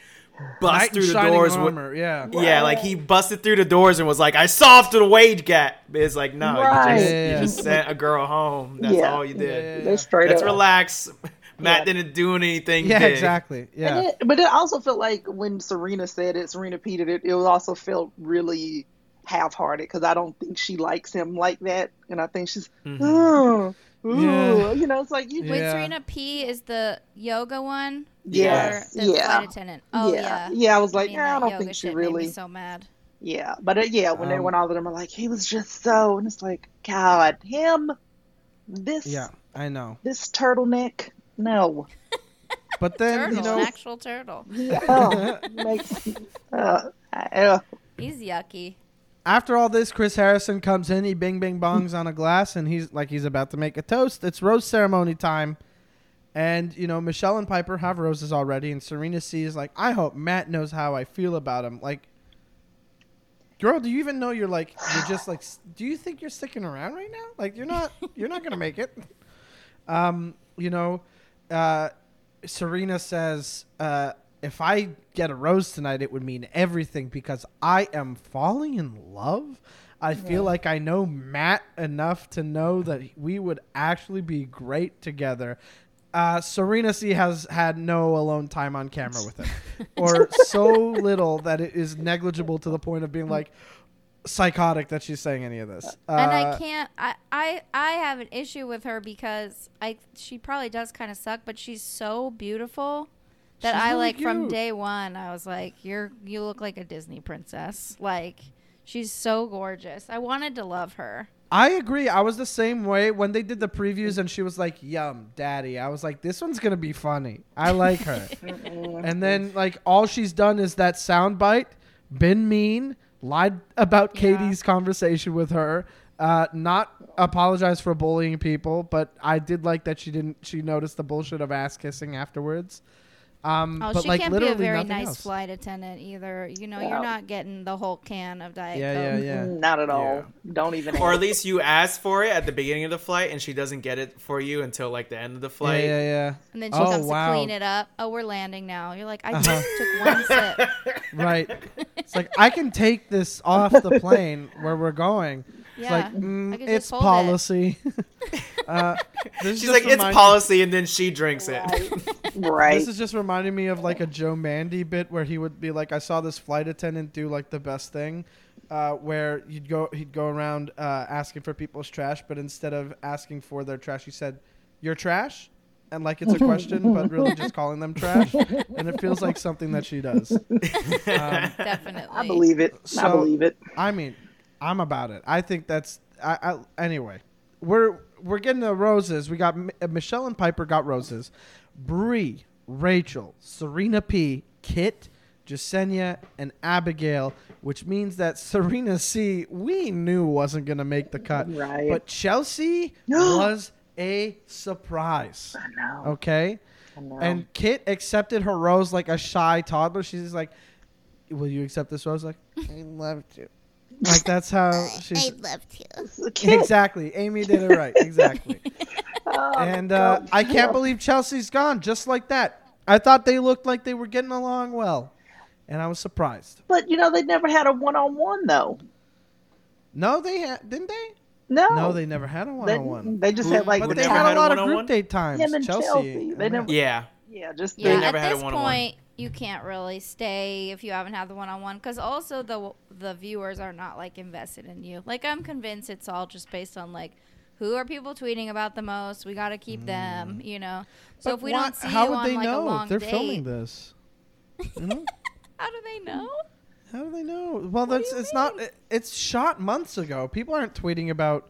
bust Knight through the shining doors. with- armor, yeah. yeah, like he busted through the doors and was like, "I solved the wage gap." It's like, no, Right. you, just, Yeah. you just sent a girl home. That's Yeah. all you did. Yeah, yeah, they straight Let's up. relax. <laughs> Matt Yeah. didn't do anything. Yeah, big. exactly. Yeah. It, but it also felt like when Serena said it, Serena repeated it. It also felt really half-hearted because I don't think she likes him like that, and I think she's, Mhm. oh, ooh, Yeah. you know, it's like you. Yeah. Wait, Serena P is the yoga one? Yes, yeah. attendant? Oh, yeah. yeah. I was like, mean, "Nah, I don't think she shit made me really. so mad. Yeah, but uh, yeah, when they Um, went all of them are like, he was just so, and it's like, God, him, this, Yeah, I know. this turtleneck, no, <laughs> But then, Turtle, you know, an actual turtle. yeah, oh, <laughs> makes, uh, uh, He's yucky. After all this, Chris Harrison comes in. He bing bing bongs on a glass, and he's like he's about to make a toast. It's rose ceremony time, and you know Michelle and Piper have roses already, and Serena sees like I hope Matt knows how I feel about him. Like, girl, do you even know you're like you're just like do you think you're sticking around right now? Like you're not <laughs> you're not gonna make it. Um, you know, uh, Serena says, uh, if I get a rose tonight, it would mean everything because I am falling in love. I feel like I know Matt enough to know that we would actually be great together. Uh, Serena C has had no alone time on camera with him, <laughs> or so little that it is negligible to the point of being like psychotic that she's saying any of this. Uh, and I can't. I, I I have an issue with her because I she probably does kind of suck, but she's so beautiful that She's I really like from day one. I was like, you're you look like a Disney princess. Like she's so gorgeous. I wanted to love her. I agree. I was the same way when they did the previews and she was like, "Yum, daddy." I was like, "This one's gonna be funny." I like her. <laughs> and then like all she's done is that soundbite, been mean, lied about Yeah. Katie's conversation with her, uh, not apologized for bullying people, but I did like that she didn't. She noticed the bullshit of ass kissing afterwards. Um, Oh, but she like can't be a very nice else. flight attendant either. You know, No. you're not getting the whole can of Diet Yeah, yeah, Coke. yeah. not at all. Don't even. Or at least you ask for it at the beginning of the flight, and she doesn't get it for you until like the end of the Yeah, flight. yeah, yeah. And then she Oh, comes wow. to clean it up. Oh, we're landing now. You're like, I Uh-huh. just took one <laughs> sip. Right. It's like I can take this off the plane where we're going. It's Yeah. like mm, it's just hold it. policy. <laughs> uh, She's like, it's policy, and then she drinks it. <laughs> right. This is just reminding me of like a Joe Mande bit where he would be like, I saw this flight attendant do like the best thing, uh, where you'd go, he'd go around uh, asking for people's trash, but instead of asking for their trash, he said, "Your trash," and like it's a question, but really just <laughs> calling them trash, and it feels like something that she does. Um, Definitely. I believe it. I believe it. I mean, I'm about it. I think that's. I, I anyway. We're we're getting the roses. We got M- uh, Michelle and Piper got roses. Bri, Rachael, Serena P, Kit, Jessenia, and Abigail, which means that <laughs> Serena C we knew wasn't gonna make the cut, Right. but Chelsea <gasps> was a surprise. I know. Okay. And Kit accepted her rose like a shy toddler. She's like, "Will you accept this rose?" Like, I love to. Like that's how <laughs> she's love to. <laughs> exactly. Amy did it right. Exactly. <laughs> Oh, And uh, I can't believe Chelsea's gone just like that. I thought they looked like they were getting along well, and I was surprised. But you know, they never had a one-on-one though. No, they had, didn't they? No, No, they never had a one-on-one. they just Who- had like But they had had a a lot of one-on-one? group date times. Him and Chelsea. Chelsea. They never- Yeah. yeah, just Yeah, never at had a this one-on-one. point, you can't really stay if you haven't had the one-on-one because also the the viewers are not like invested in you. Like I'm convinced it's all just based on like who are people tweeting about the most. We got to keep them, mm. you know. So But if we why- don't see how you would on they like a know long if they're date, filming this? You know? <laughs> how do they know? How do they know? Well, What that's it's not. it- It's shot months ago. People aren't tweeting about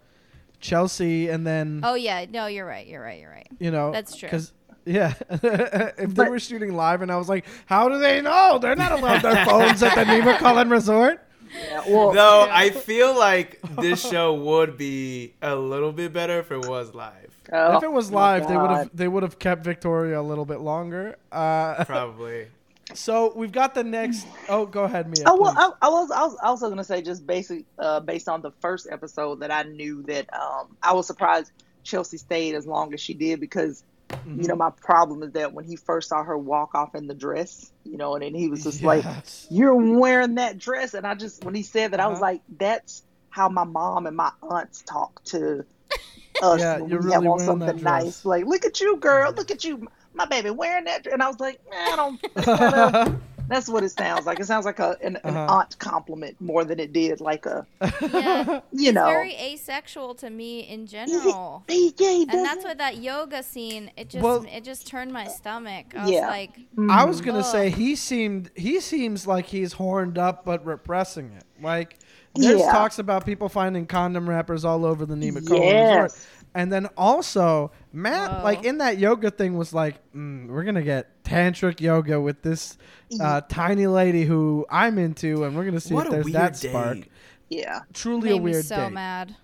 Chelsea and then Oh yeah, no, you're right. You're right. You're right. you know That's true. Because yeah, <laughs> if they But- were shooting live and I was like, how do they know? They're not allowed their <laughs> phones at the Nemacolin Resort. Yeah, well, Though Yeah. I feel like this show would be a little bit better if it was live. oh, if it was my live, they would have they would have kept Victoria a little bit longer. Uh, Probably. <laughs> so we've got the next. Oh, go ahead, Mia. Oh well. I, I was I was also gonna say just basic uh, based on the first episode that I knew that um, I was surprised Chelsea stayed as long as she did because Mm-hmm. you know my problem is that when he first saw her walk off in the dress, you know, and then he was just like, "You're wearing that dress," and I just when he said that, I was Uh-huh. like, "That's how my mom and my aunts talk to <laughs> us Yeah, when we really have on something nice." Like, look at you, girl. Look at you, my baby, wearing that. dr-" And I was like, "Man, I don't." <laughs> <laughs> that's what it sounds like. It sounds like a an, an Uh-huh. aunt compliment more than it did like a <laughs> Yeah, you it's know. very asexual to me in general. He- yeah, he And that's doesn't- what that yoga scene. It just Well- it just turned my stomach. I Yeah. was like, I was gonna Ugh. say he seemed he seems like he's horned up but repressing it. Like there's Yeah. talks about people finding condom wrappers all over the Nemacolin Yes. resort. And then also Matt, Whoa. like in that yoga thing, was like, mm, "We're gonna get tantric yoga with this uh, tiny lady who I'm into, and we're gonna see What if there's weird that spark." date. yeah. Truly a made me weird so date. mad.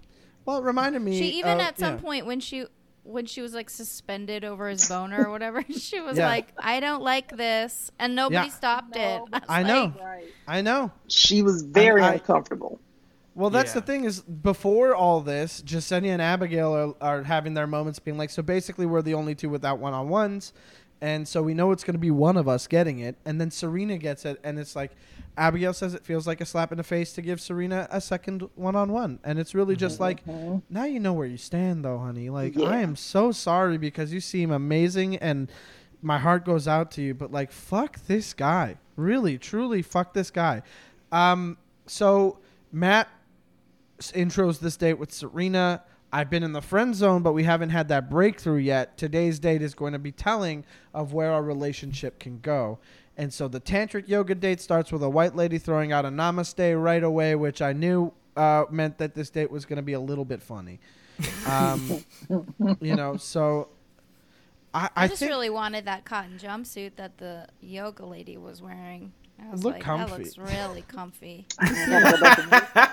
Well, it reminded me. She even of- at some yeah. point when she when she was like suspended over his boner or whatever, <laughs> she was Yeah. like, "I don't like this," and nobody Yeah. stopped it. No. was I <laughs> know. like, Right. I know. She was very I- uncomfortable. Well, that's Yeah. the thing is before all this, Jessenia and Abigail are, are having their moments, being like, so basically we're the only two without one on ones, and so we know it's going to be one of us getting it, and then Serena gets it, and it's like Abigail says it feels like a slap in the face to give Serena a second one on one, and it's really just like Mhm. now you know where you stand, though, honey. Like Yeah. I am so sorry because you seem amazing and. My heart goes out to you, but like, fuck this guy. Really, truly, fuck this guy. Um, so Matt intros this date with Serena. I've been in the friend zone, but we haven't had that breakthrough yet. Today's date is going to be telling of where our relationship can go. And so the tantric yoga date starts with a white lady throwing out a namaste right away, which I knew uh, meant that this date was going to be a little bit funny. Um, <laughs> you know, so I, I, I just think really wanted that cotton jumpsuit that the yoga lady was wearing. I was looked like, comfy. that looks really comfy. <laughs>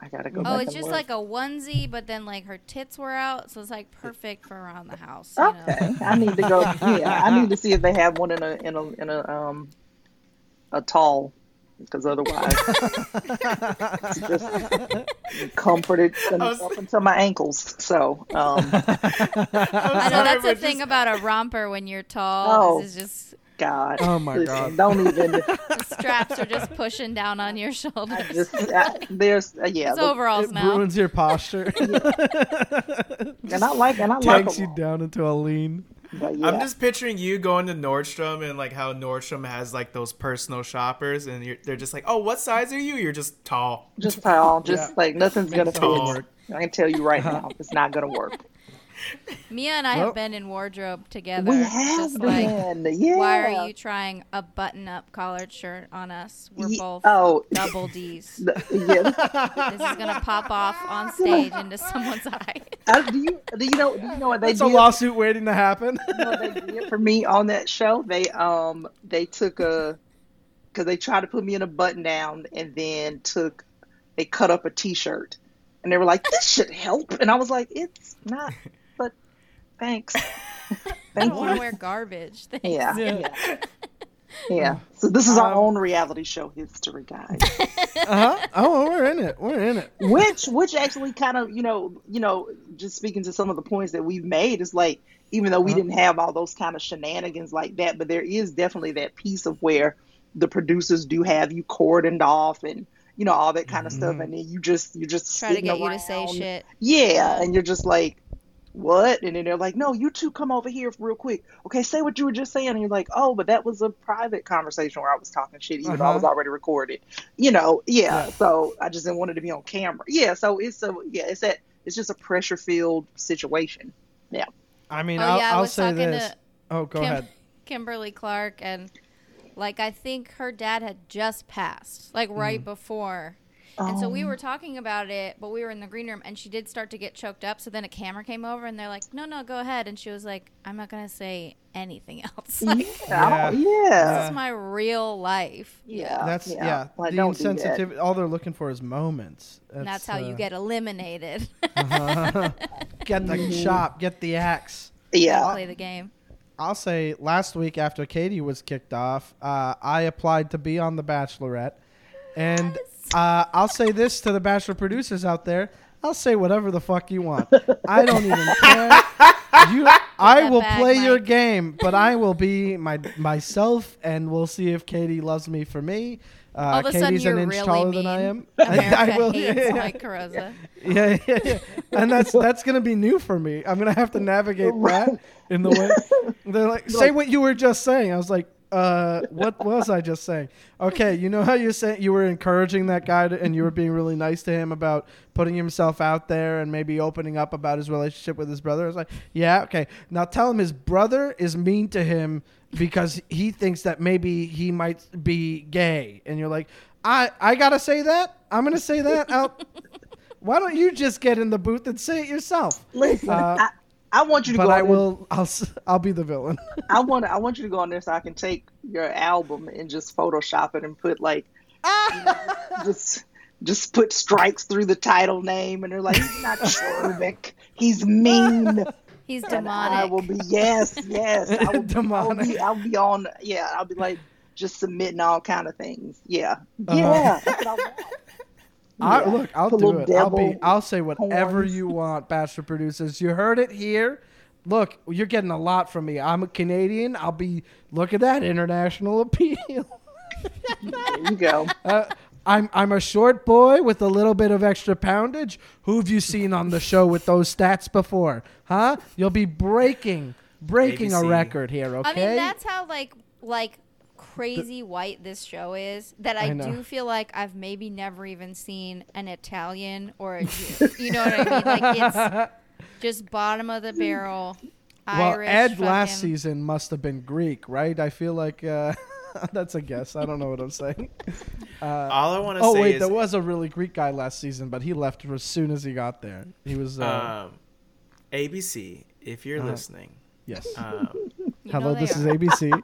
I gotta go back and look. I gotta go Oh, back it's and just look. like a onesie, but then like her tits were out, so it's like perfect for around the house. You know? Okay, I need to go. Yeah, I need to see if they have one in a in a in a um a tall, because otherwise, it's just comforted was- up until my ankles. So, um, I know that's the but thing just- about a romper when you're tall. Oh. This is just God. Oh my Listen, God. Don't even. <laughs> the straps are just pushing down on your <laughs> shoulders. I just I, there's uh, yeah. it's the- overalls it now. ruins your posture. <laughs> and I like and I like Takes them you down into a lean. But yeah, I'm just picturing you going to Nordstrom and like how Nordstrom has like those personal shoppers and you're, they're just like, oh, what size are you? You're just tall. just tall. Just Yeah. like nothing's gonna fit. tall. I can tell you right now, it's not gonna work. Mia and I Well- have been in wardrobe together. We have just like, been. yeah. why are you trying a button-up collared shirt on us? We're Ye- both Oh, double D's. <laughs> the- yeah. This is gonna pop off on stage into someone's <laughs> eye. Uh, do you do you know do you know what they It's a did? lawsuit waiting to happen. You know they did for me on that show? They um they took a because they tried to put me in a button down and then took they cut up a T-shirt and they were like this should help and I was like it's not but thanks <laughs> I don't want to wear garbage. Thanks. yeah Yeah. yeah <laughs> yeah so this is our Um, own reality show history guys <laughs> uh-huh. Oh, we're in it. We're in it. which which actually kind of you know you know just speaking to some of the points that we've made is like even though we Uh-huh. didn't have all those kind of shenanigans like that but there is definitely that piece of where the producers do have you cordoned off and you know, all that kind of stuff, Mhm. and then you just you just Try to sitting get you to say shit. Yeah, and you're just like, what? And then they're like, no, you two come over here real quick. Okay, say what you were just saying. And you're like, oh, but that was a private conversation where I was talking shit, even though I was Uh-huh. already recorded. You know, yeah, Yeah. So I just didn't want it to be on camera. Yeah. So it's a yeah, it's that it's just a pressure filled situation. Yeah. I mean, Oh I'll, yeah, I I'll was say this. to Oh, go Kim- ahead. Kimberly Clark, and like I think her dad had just passed, like Mm-hmm. right before. And so we Um, were talking about it, but we were in the green room, and she did start to get choked up. So then a camera came over, and they're like, "No, no, go ahead." And she was like, "I'm not gonna say anything <laughs> else. Like, Yeah. Yeah. this is my real life." Yeah. That's yeah. Like, the don't do that. insensitivity. All they're looking for is moments. And that's how you uh, get eliminated. uh-huh. <laughs> get the Mhm. chop. Get the axe. Yeah. Play the game. I'll say last week after Katie was kicked off, uh, I applied to be on The Bachelorette, and uh, I'll say this to the Bachelor producers out there: I'll say whatever the fuck you want. I don't even <laughs> care. You, I will back, play your game, but I will be my myself, and we'll see if Katie loves me for me. Uh, All of a Katie's sudden, an you're inch really taller mean. than I am. <laughs> America <laughs> I will. hates yeah, yeah. Mike Carrozza. Yeah, yeah, yeah. And that's that's gonna be new for me. I'm gonna have to navigate that in the way they're like, say what you were just saying. I was like, uh, what was I just saying? Okay, you know how you say you were encouraging that guy to, and you were being really nice to him about putting himself out there and maybe opening up about his relationship with his brother. I was like, yeah, okay. Now tell him his brother is mean to him because he thinks that maybe he might be gay, and you're like, I I gotta say that. I'm gonna say that out. Why don't you just get in the booth and say it yourself? Listen, Uh, I, I want you to But go. I on will. I'll. s- I'll be the villain. <laughs> I want. I want you to go on there so I can take your album and just Photoshop it and put like, <laughs> just just put strikes through the title name, and they're like, he's not <laughs> Shervick. He's mean. He's And I will be yes, yes. I will, be, I will be. I'll be on. Yeah, I'll be like just submitting all kind of things. Yeah, Uh-huh. yeah. That's what I Yeah. look, I'll Put do little it. I'll be. I'll say whatever horns. you want, Bachelor producers. You heard it here. Look, you're getting a lot from me. I'm a Canadian. I'll be. Look at that international <laughs> appeal. There you go. Uh, I'm I'm a short boy with a little bit of extra poundage. Who have you seen on the show with those stats before? Huh? You'll be breaking breaking a record here. Okay. I mean, that's how like like crazy white this show is. That I, I do feel like I've maybe never even seen an Italian or a Jew. <laughs> you know what I mean? Like it's just bottom of the barrel. well, Irish, Ed last season must have been Greek, right? I feel like uh, <laughs> that's a guess. I don't know what I'm saying. <laughs> Uh, All I want to oh say Oh wait, is there was a really Greek guy last season, but he left as soon as he got there. He was uh, um, ABC. If you're Uh-huh. listening, yes. um, You Hello, know they this is. ABC.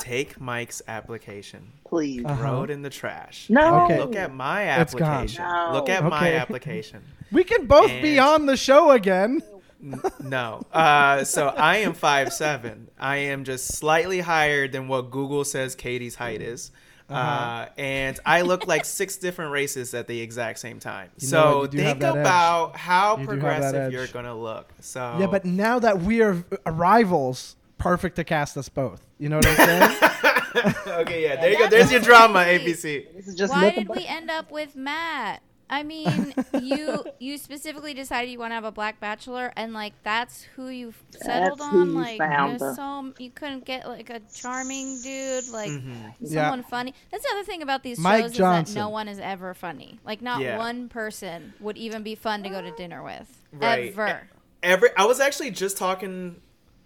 Take Mike's application, Please. Uh-huh. throw it in the trash. No. Okay. Look at my It's gone. application. No. Look at my Okay. <laughs> application. we can both be And- on the show again. N- no. Uh, so I am five seven. I am just slightly higher than what Google says Katie's height is. uh Uh-huh. and I look like six different races at the exact same time. You know so what? You do have think that edge. about how You do have that progressive edge. you're gonna look. So Yeah, but now that we are rivals, perfect to cast us both. You know what I'm saying? <laughs> okay, yeah, there you go. There's your drama, ABC. This is just Why did we end up with Matt? I mean, <laughs> you you specifically decided you want to have a black bachelor, and like that's who you settled That's on. you Like, found, there's though. so you couldn't get like a charming dude, like Mhm. Yeah. someone funny. That's the other thing about these Mike shows is that no one is ever funny. Like, not Yeah. one person would even be fun to go to dinner with Right. ever. Every I was actually just talking.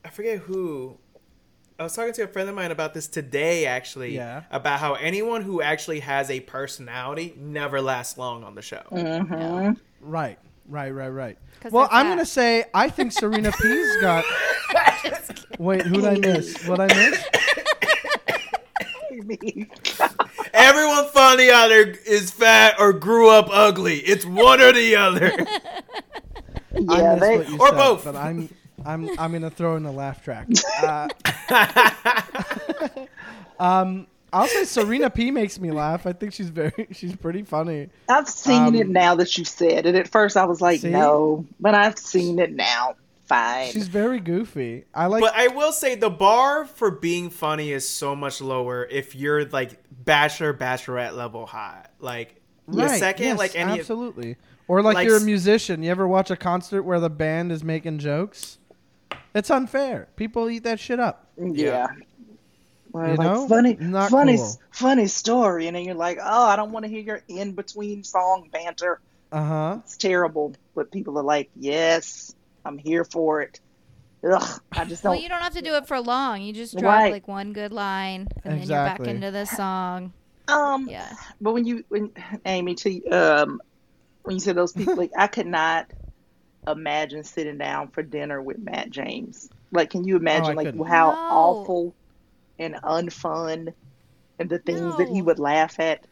I forget who. I was talking to a friend of mine about this today, actually. Yeah. About how anyone who actually has a personality never lasts long on the show. Mhm. right, right, right, right. 'Cause Well, I'm gonna say I think Serena <laughs> P's got. <laughs> Wait, who'd I miss? What I miss? Everyone funny either is fat or grew up ugly. It's one or the other. <laughs> Yeah, missed they, or said, both. But I'm, I'm, I'm gonna throw in a laugh track. <laughs> Uh, <laughs> um, I'll say Serena P makes me laugh. I think she's very, <laughs> she's pretty funny. I've seen Um, it now that you said it. At first, I was like, See? no, but I've seen it now. Fine. She's very goofy. I like. but I will say the bar for being funny is so much lower if you're like bachelor bachelorette level hot. Like Yeah, Right. second, yes, like any- absolutely. Or like, Like you're a musician. You ever watch a concert where the band is making jokes? It's unfair. People eat that shit up. Yeah. Well, You like know? funny, Not funny, cool. funny story, and then you're like, oh, I don't want to hear your in between song banter. Uh huh. It's terrible, but people are like, yes, I'm here for it. Ugh, I just don't. Well, you don't have to do it for long. You just drop Right. like one good line, and Exactly. then you're back into the song. um, Yeah. but when you, when Amy, to um, when you said those people, like, I could not imagine sitting down for dinner with Matt James. Like, can you oh, imagine like couldn't. how No. awful and unfun and the things that he would laugh at?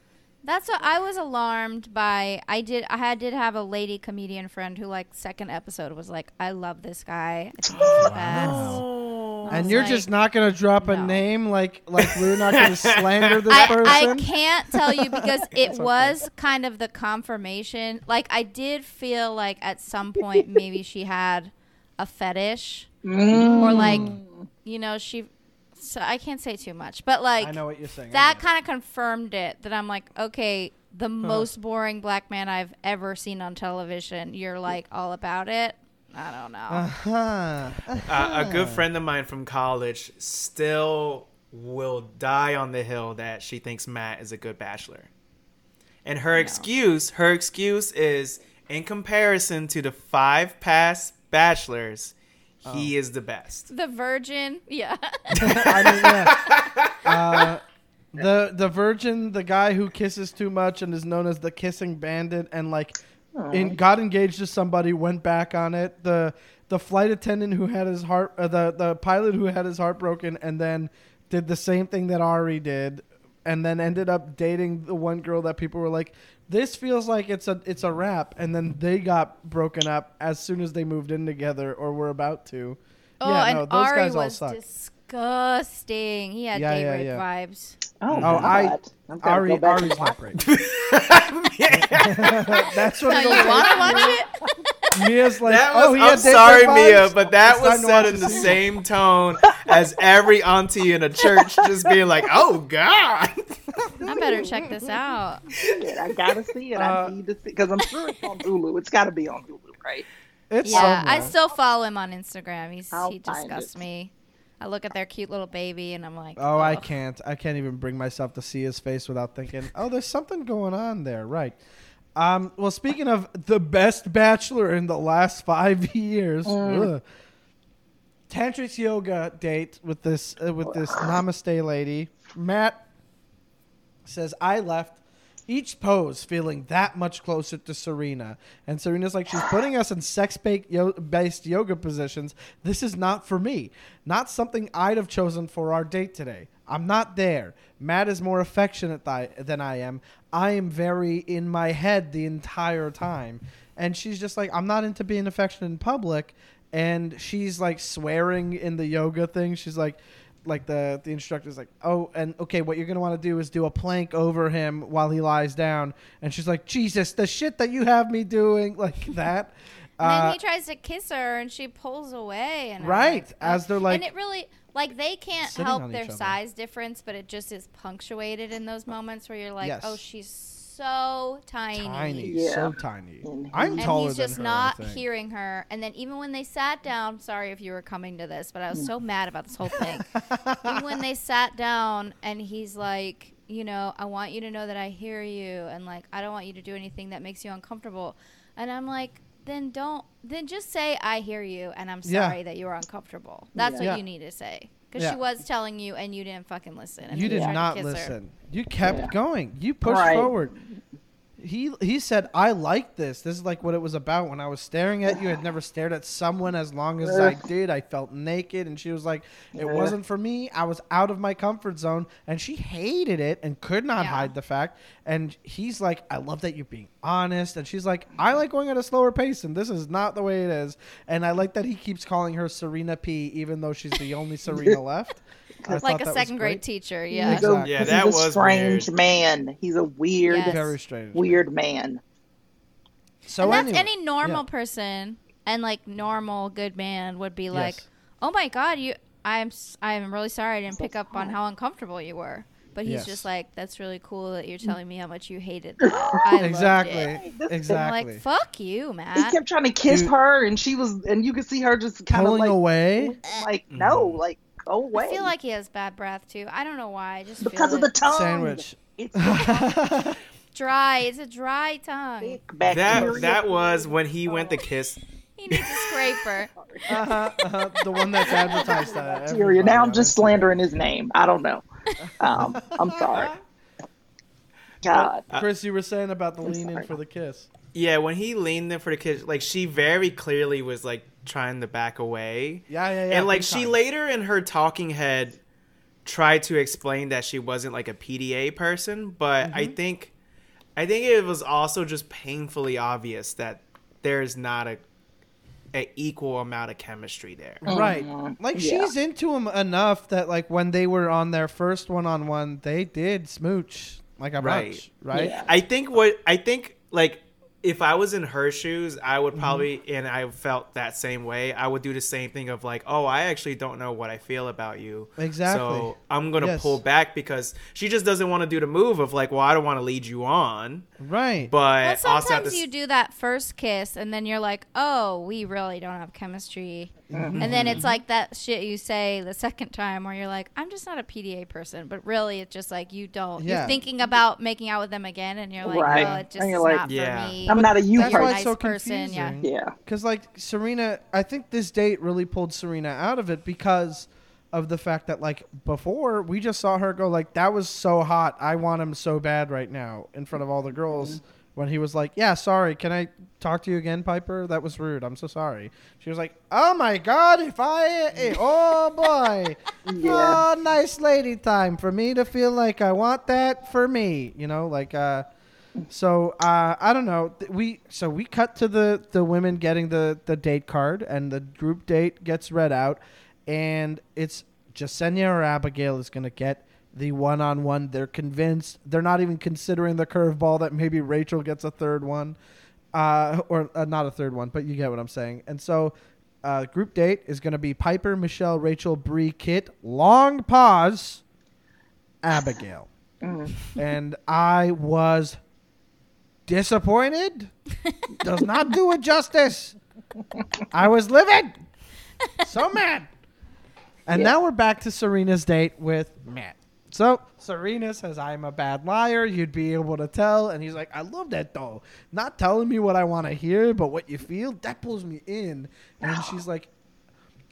That's what I was alarmed by. I did. I had did have a lady comedian friend who, like, second episode was like, "I love this guy. I think he's the best." And you're like, just not gonna drop a no. name like like we're not gonna <laughs> slander this I, person. I can't tell you because <laughs> it okay. was kind of the confirmation. Like I did feel like at some point maybe she had a fetish Mm. or like you know she. So I can't say too much, but like I know what you're saying. that kind of confirmed it that I'm like, okay, the most boring black man I've ever seen on television. You're like all about it. I don't know. Uh-huh. Uh, a good friend of mine from college still will die on the hill that she thinks Matt is a good bachelor. And her excuse, her excuse is in comparison to the five past bachelors, he is the best. the Virgin, yeah. <laughs> I mean, yeah. Uh, the the virgin, the guy who kisses too much and is known as the kissing bandit, and like, in, got engaged to somebody, went back on it. The the flight attendant who had his heart, uh, the the pilot who had his heart broken, and then did the same thing that Arie did, and then ended up dating the one girl that people were like, this feels like it's a it's a wrap, and then they got broken up as soon as they moved in together or were about to. Oh, yeah, and no, those Ari guys all was suck. Disgusting. He had Yeah, date yeah, rape yeah. vibes. Oh, Oh, I God. I've gotta Ari go back Ari's and watch- heartbreak. <laughs> That's what Now it you want to watch it? Mia's like, That oh, was, he I'm date sorry, rape Mia, but that It's was time to said watch in the the season. same tone as every auntie in a church just being like, oh, God. I better check this out. it. I gotta see it. Uh, I need to see it. because I'm sure it's on Hulu. It's got to be on Hulu, right? It's Yeah, I somewhere. still follow him on Instagram. He's I'll he find disgusts it. me. I look at their cute little baby and I'm like, Oh, I can't. I can't even bring myself to see his face without thinking, oh, there's something going on there. Right. Um, well, speaking of the best bachelor in the last five <laughs> years, ugh. tantric yoga date with this uh, with this namaste lady. Matt says I left each pose feeling that much closer to Serena. And Serena's like, she's putting us in sex based yoga positions. This is not for me. Not something I'd have chosen for our date today. I'm not there. Matt is more affectionate th- than I am. I am very in my head the entire time. And she's just like, I'm not into being affectionate in public. And she's like swearing in the yoga thing. She's like, like the the instructor's like, oh, and okay, what you're gonna want to do is do a plank over him while he lies down, and she's like, Jesus, the shit that you have me doing, <laughs> like that. And then Uh, he tries to kiss her and she pulls away and Right, like, as they're, like, and it really like they can't help their size difference, but it just is punctuated in those moments where you're like, Yes. oh, she's so tiny. tiny, Yeah. so tiny. And I'm he- And taller he's just than her. not hearing her. And then even when they sat down, sorry if you were coming to this, but I was so mm. mad about this whole thing. <laughs> even when they sat down and he's like, you know, I want you to know that I hear you and like I don't want you to do anything that makes you uncomfortable. And I'm like, then don't then just say I hear you and I'm Yeah. sorry that you were uncomfortable. That's Yeah. what you need to say. Because Yeah. she was telling you and you didn't fucking listen. And You did not kiss her. listen. You kept Yeah. going. You pushed Right. forward. He he said, "I like this. This is like what it was about. When I was staring at you, I'd never stared at someone as long as I <laughs> did. I felt naked." And she was like, "It Yeah. wasn't for me. I was out of my comfort zone." And she hated it and could not Yeah. hide the fact. And he's like, "I love that you're being honest." And she's like, "I like going at a slower pace, and this is not the way it is." And I like that he keeps calling her Serena P, even though she's the only Serena <laughs> left. I thought Like a second grade great. teacher, He's yeah. a- Exactly. Yeah, he's that a was strange weird. man. He's a weird, Yes. Very strange. weird man. So and that's any normal yeah. person and like normal good man would be like, Yes. "Oh my god, you I'm s- I'm really sorry I didn't pick up on how uncomfortable you were." But he's Yes. just like, "That's really cool that you're telling me how much you hated." <laughs> That. I loved Exactly. it." This- I'm Exactly. like, "Fuck you, man. He kept trying to kiss Dude. her, and she was, and you could see her just kind of Pulling like, away. like no, Mhm. like go away. I feel like he has bad breath too. I don't know why. I just because feel of the tongue. Sandwich. It's <laughs> <laughs> dry. It's a dry tongue. That that was when he went to kiss. <laughs> He needs a scraper. uh-huh, uh-huh, the one that's advertised. Uh, bacteria. Now I'm just slandering his name. I don't know. Um, I'm sorry. God. Chris, you were saying about the I'm lean in for the kiss. Yeah, when he leaned in for the kiss, like she very clearly was like trying to back away. Yeah, yeah, yeah. and like she time. later in her talking head tried to explain that she wasn't like a PDA person, but I Mm-hmm. think I think it was also just painfully obvious that there's not a a equal amount of chemistry there. Right. Mhm. Like Yeah. she's into him enough that like when they were on their first one on one, they did smooch like a Right. bunch, right? Yeah. I think what I think like if I was in her shoes, I would Mm-hmm. probably and I felt that same way. I would do the same thing of like, oh, I actually don't know what I feel about you. Exactly. So I'm gonna Yes. pull back because she just doesn't want to do the move of like, well, I don't want to lead you on, Right. but Well, also at sometimes you s- do that first kiss, and then you're like, "Oh, we really don't have chemistry." Mm-hmm. And then it's like that shit you say the second time, where you're like, "I'm just not a PDA person," but really, it's just like you don't. Yeah. You're thinking about making out with them again, and you're like, Right. "Oh, it just And you're like, not Yeah. for me." I'm not a you That's You're why it's person. so nice person, yeah. confusing. Yeah. Because like Serena, I think this date really pulled Serena out of it because of the fact that like before we just saw her go like that was so hot, I want him so bad right now in front of all the girls. Mm-hmm. When he was like, "Yeah, sorry, can I talk to you again, Piper? That was rude. I'm so sorry." She was like, "Oh my God, if I, eh, <laughs> oh boy, Yeah. oh nice lady time for me to feel like I want that for me." You know, like uh, so uh, I don't know. We so we cut to the the women getting the the date card, and the group date gets read out, and it's Jessenia or Abigail is going to get the one on one. They're convinced. They're not even considering the curveball that maybe Rachael gets a third one, uh, or uh, not a third one, but you get what I'm saying. And so. Uh, group date is going to be Piper, Michelle, Rachael, Bri, Kit. Long pause. Abigail Mm. <laughs> and I was disappointed. Does not do it justice. I was livid. So mad. And Yeah. now we're back to Serena's date with Matt. So Serena says, I'm a bad liar. You'd be able to tell. And he's like, I love that though. Not telling me what I want to hear, but what you feel, that pulls me in. And she's like,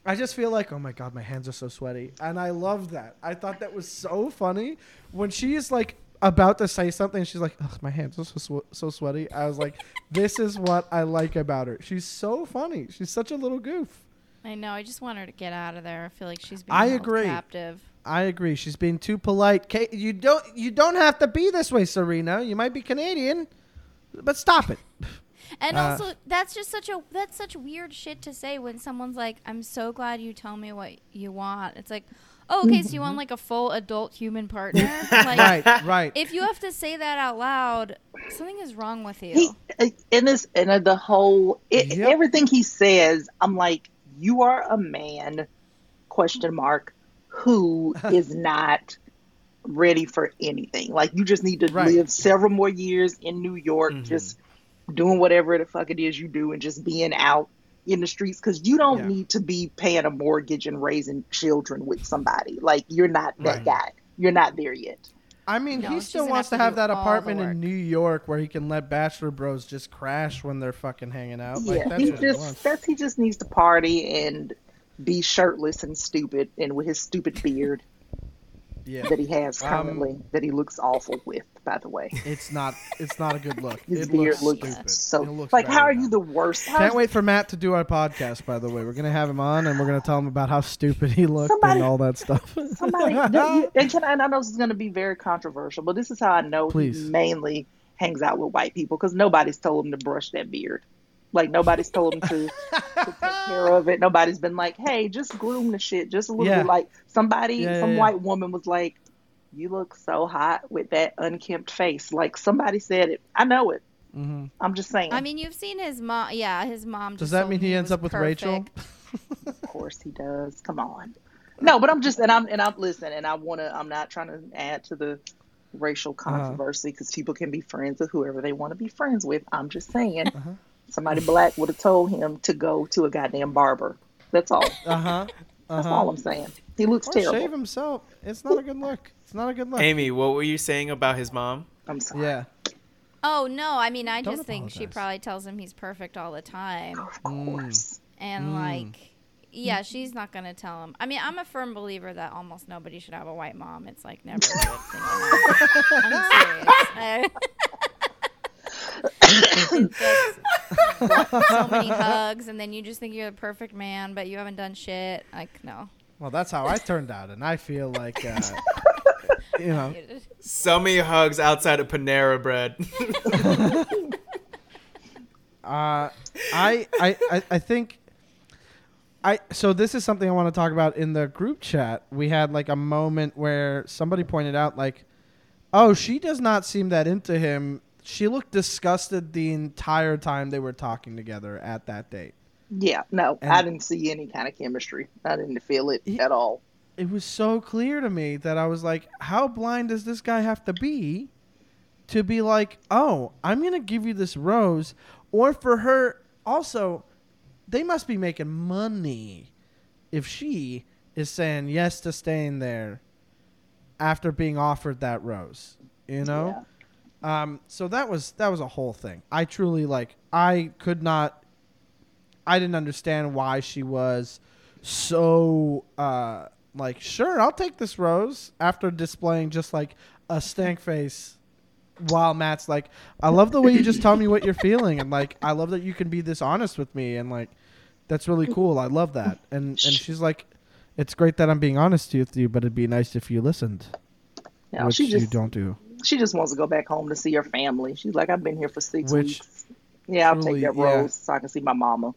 I just feel like, oh my god, my hands are so sweaty, and I love that. I thought that was so funny when she is like about to say something. She's like, Ugh, my hands are so swe- so sweaty. I was like, <laughs> this is what I like about her. She's so funny. She's such a little goof. I know. I just want her to get out of there. I feel like she's being I held agree. captive. I agree. She's being too polite. Kate, you don't you don't have to be this way, Serena. You might be Canadian, but stop it. <laughs> And Uh, also, that's just such a that's such weird shit to say when someone's like, "I'm so glad you tell me what you want." It's like, oh, okay, so you want like a full adult human partner? <laughs> like, right, right. if you have to say that out loud, something is wrong with you. He in this and uh, the whole it, Yep. everything he says, I'm like, you are a man? Question mark. Who <laughs> is not ready for anything? Like you just need to Right. live several more years in New York, Mhm. just doing whatever the fuck it is you do, and just being out in the streets because you don't Yeah. need to be paying a mortgage and raising children with somebody. Like you're not that Right. guy. You're not there yet. I mean, No, he still gonna wants have to to have that apartment in. New York where he can let bachelor bros just crash when they're fucking hanging out. Like, Yeah, that's he what he just wants. that's he just needs to party and be shirtless and stupid and with his stupid beard <laughs> Yeah, that he has Um, currently that he looks awful with, by the way. it's not. It's not a good look. His it beard looks looks so looks like how are you the worst? How Can't wait for Matt to do our podcast. By the way, we're gonna have him on, and we're gonna tell him about how stupid he looked Somebody- and all that stuff. Somebody, <laughs> you- and, can, and I know this is going to be very controversial, but this is how I know Please. he mainly hangs out with white people because nobody's told him to brush that beard. Like nobody's told him to, to take <laughs> care of it. Nobody's been like, "Hey, just groom the shit, just a little Yeah. bit." Like somebody, Yeah, some yeah, yeah. white woman was like, "You look so hot with that unkempt face." Like somebody said it. I know it. hmm I'm just saying. I mean, you've seen his mom. Yeah, his mom. Does that mean he ends up with Rachael? <laughs> of course he does. Come on. No, but I'm just and I'm and I'm listening and I want to. I'm not trying to add to the racial Uh-huh. controversy because people can be friends with whoever they want to be friends with. I'm just saying, Uh-huh. Somebody black would have told him to go to a goddamn barber. That's all. <laughs> Uh huh. That's Uh-huh. all I'm saying. He looks Or terrible. shave himself. It's not a good look. It's not a good look. Amy, what were you saying about his mom? I'm sorry. Yeah. Oh no, I mean I Don't just think she probably tells him he's perfect all the time. Of course. And Mm. like yeah, she's not gonna tell him. I mean, I'm a firm believer that almost nobody should have a white mom. It's like never a good thing. I'm serious. <laughs> It's just so many <laughs> hugs, and then you just think you're the perfect man, but you haven't done shit. Like no. Well, that's how I turned out, and I feel like, uh, <laughs> you know, So many hugs outside of Panera Bread. <laughs> uh, I, I, I, I think, I. So this is something I want to talk about in the group chat. We had like a moment where somebody pointed out, like, oh, she does not seem that into him. She looked disgusted the entire time they were talking together at that date. Yeah. No, And- I didn't see any kind of chemistry. I didn't feel it He- at all. it was so clear to me that I was like, how blind does this guy have to be to be like, oh, I'm going to give you this rose? Or for her, also, they must be making money if she is saying yes to staying there after being offered that rose, you know? Um, so that was that was a whole thing. I truly like I could not I didn't understand why she was so uh like sure I'll take this rose after displaying just like a stank face while Matt's like I love the way you just tell me what you're feeling and like I love that you can be this honest with me and like that's really cool. I love that. And and she's like it's great that I'm being honest with you, but it'd be nice if you listened, No, which she you don't do. She just wants to go back home to see her family. She's like, I've been here for six Which weeks. Yeah, I'll truly- take that yeah. rose so I can see my mama.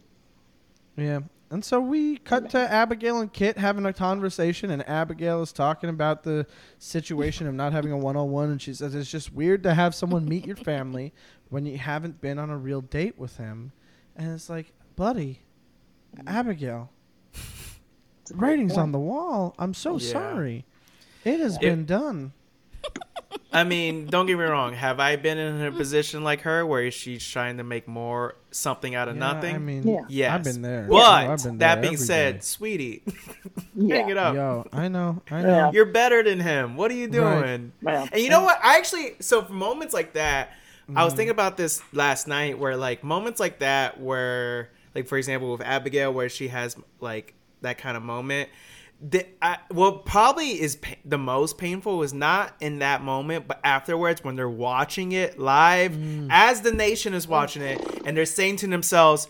Yeah. And so we cut to Abigail and Kit having a conversation, and Abigail is talking about the situation of not having a one on one. And she says it's just weird to have someone meet your family when you haven't been on a real date with him. And it's like, buddy, Abigail, It's a great writing's point. on the wall. I'm so Yeah. sorry. It has It- been done. I mean, don't get me wrong. Have I been in a position like her where she's trying to make more something out of Yeah, nothing? I mean, Yeah. yes. I've been there. But I've been that being said, day. sweetie, <laughs> Yeah. hang it up. Yo, I know. I know. Yeah. You're better than him. What are you Right. doing? Yeah. And you know what? I actually so for moments like that, I Mm-hmm. was thinking about this last night where like moments like that where like for example with Abigail where she has like that kind of moment the, I, what probably is pa- the most painful was not in that moment, but afterwards when they're watching it live, Mm. as the nation is watching it, and they're saying to themselves,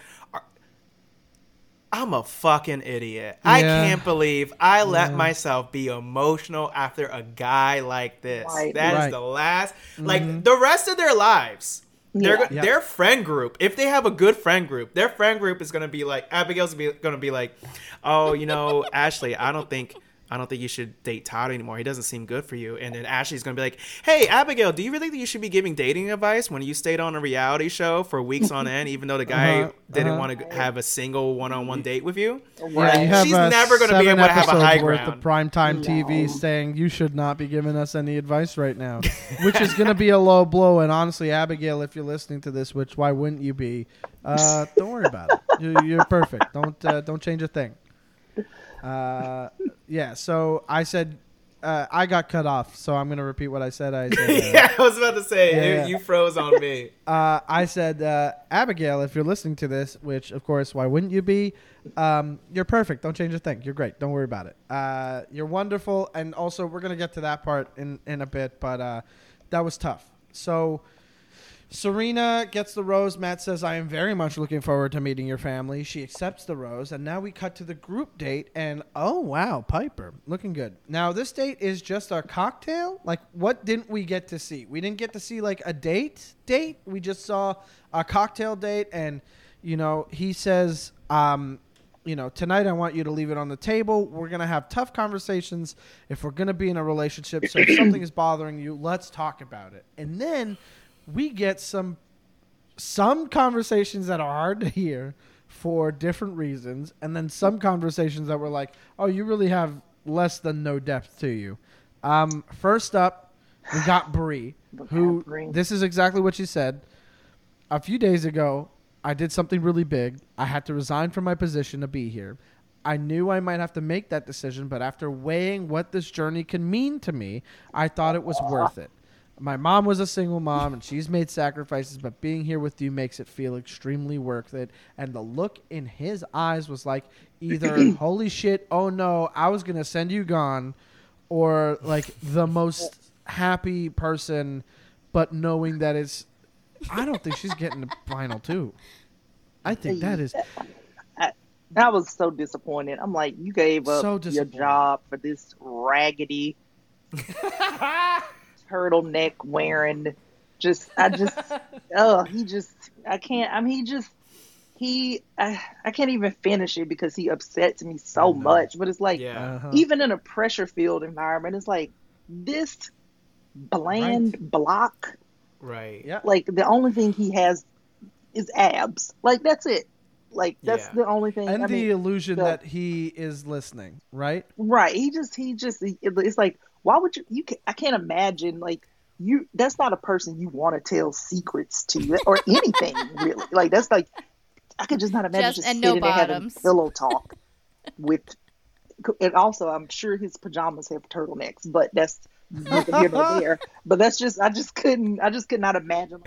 "I'm a fucking idiot. I can't believe I let Yeah. myself be emotional after a guy like this. Right. That is Right. the last. Mhm. Like the rest of their lives." Their, Yeah. Yeah. their friend group, if they have a good friend group, their friend group is gonna be like Abigail's be, gonna be like, oh, you know, <laughs> Ashley, I don't think I don't think you should date Todd anymore. He doesn't seem good for you. And then Ashley's gonna be like, hey, Abigail, do you really think you should be giving dating advice when you stayed on a reality show for weeks on end, even though the guy Uh-huh, didn't uh-huh. want to have a single one-on-one date with you? Yeah, you have She's never gonna be seven able to have a episodes high worth ground. of primetime No. TV saying you should not be giving us any advice right now, <laughs> which is going to be a low blow. And honestly, Abigail, if you're listening to this, which why wouldn't you be? Uh, don't worry about it. <laughs> You, you're perfect. Don't uh, don't change a thing. Uh, yeah. So I said uh, I got cut off, so I'm going to repeat what I said. I <laughs> said. Uh, yeah, I was about to say Yeah, you, yeah. you froze on me. <laughs> uh, I said, uh, Abigail, if you're listening to this, which of course, why wouldn't you be? Um, you're perfect. Don't change a thing. You're great. Don't worry about it. Uh, you're wonderful. And also, we're gonna get to that part in in a bit, but uh, that was tough. So. Serena gets the rose. Matt says, I am very much looking forward to meeting your family. She accepts the rose. And now we cut to the group date. And oh, wow, Piper. Looking good. Now, this date is just a cocktail. Like, what didn't we get to see? We didn't get to see, like, a date date. We just saw a cocktail date. And, you know, he says, um, you know, tonight I want you to leave it on the table. We're going to have tough conversations if we're going to be in a relationship. So if something is bothering you, let's talk about it. And then we get some some conversations that are hard to hear for different reasons and then some conversations that were like, "Oh, you really have less than no depth to you. Um, first up, we got <sighs> Bri, who this is exactly what she said. A few days ago, I did something really big. I had to resign from my position to be here. I knew I might have to make that decision, but after weighing what this journey can mean to me, I thought it was worth it. My mom was a single mom and she's made sacrifices, but being here with you makes it feel extremely worth it. And the look in his eyes was like either, <clears throat> holy shit, oh no, I was going to send you gone, or like the most happy person, but knowing that it's. I don't think she's getting the final two. I think that is <laughs> I was so disappointed. I'm like, you gave up So your job for this raggedy <laughs> turtleneck wearing. Just, I just, <laughs> oh, he just, I can't. I mean, he just, he, I, I can't even finish it because he upsets me so I know. much. But it's like, Yeah. uh-huh. even in a pressure filled environment, it's like this bland block. Right. yeah. Like the only thing he has is abs. Like that's it. Like that's Yeah. the only thing. and I the mean, illusion the- that he is listening, right? Right. He just he just it's like why would you you can, I can't imagine like you that's not a person you want to tell secrets to or <laughs> anything really. Like that's like I could just not imagine Just- just, and no there having pillow talk with and also I'm sure his pajamas have turtlenecks, but that's neither here nor <laughs> there. But that's just I just couldn't I just could not imagine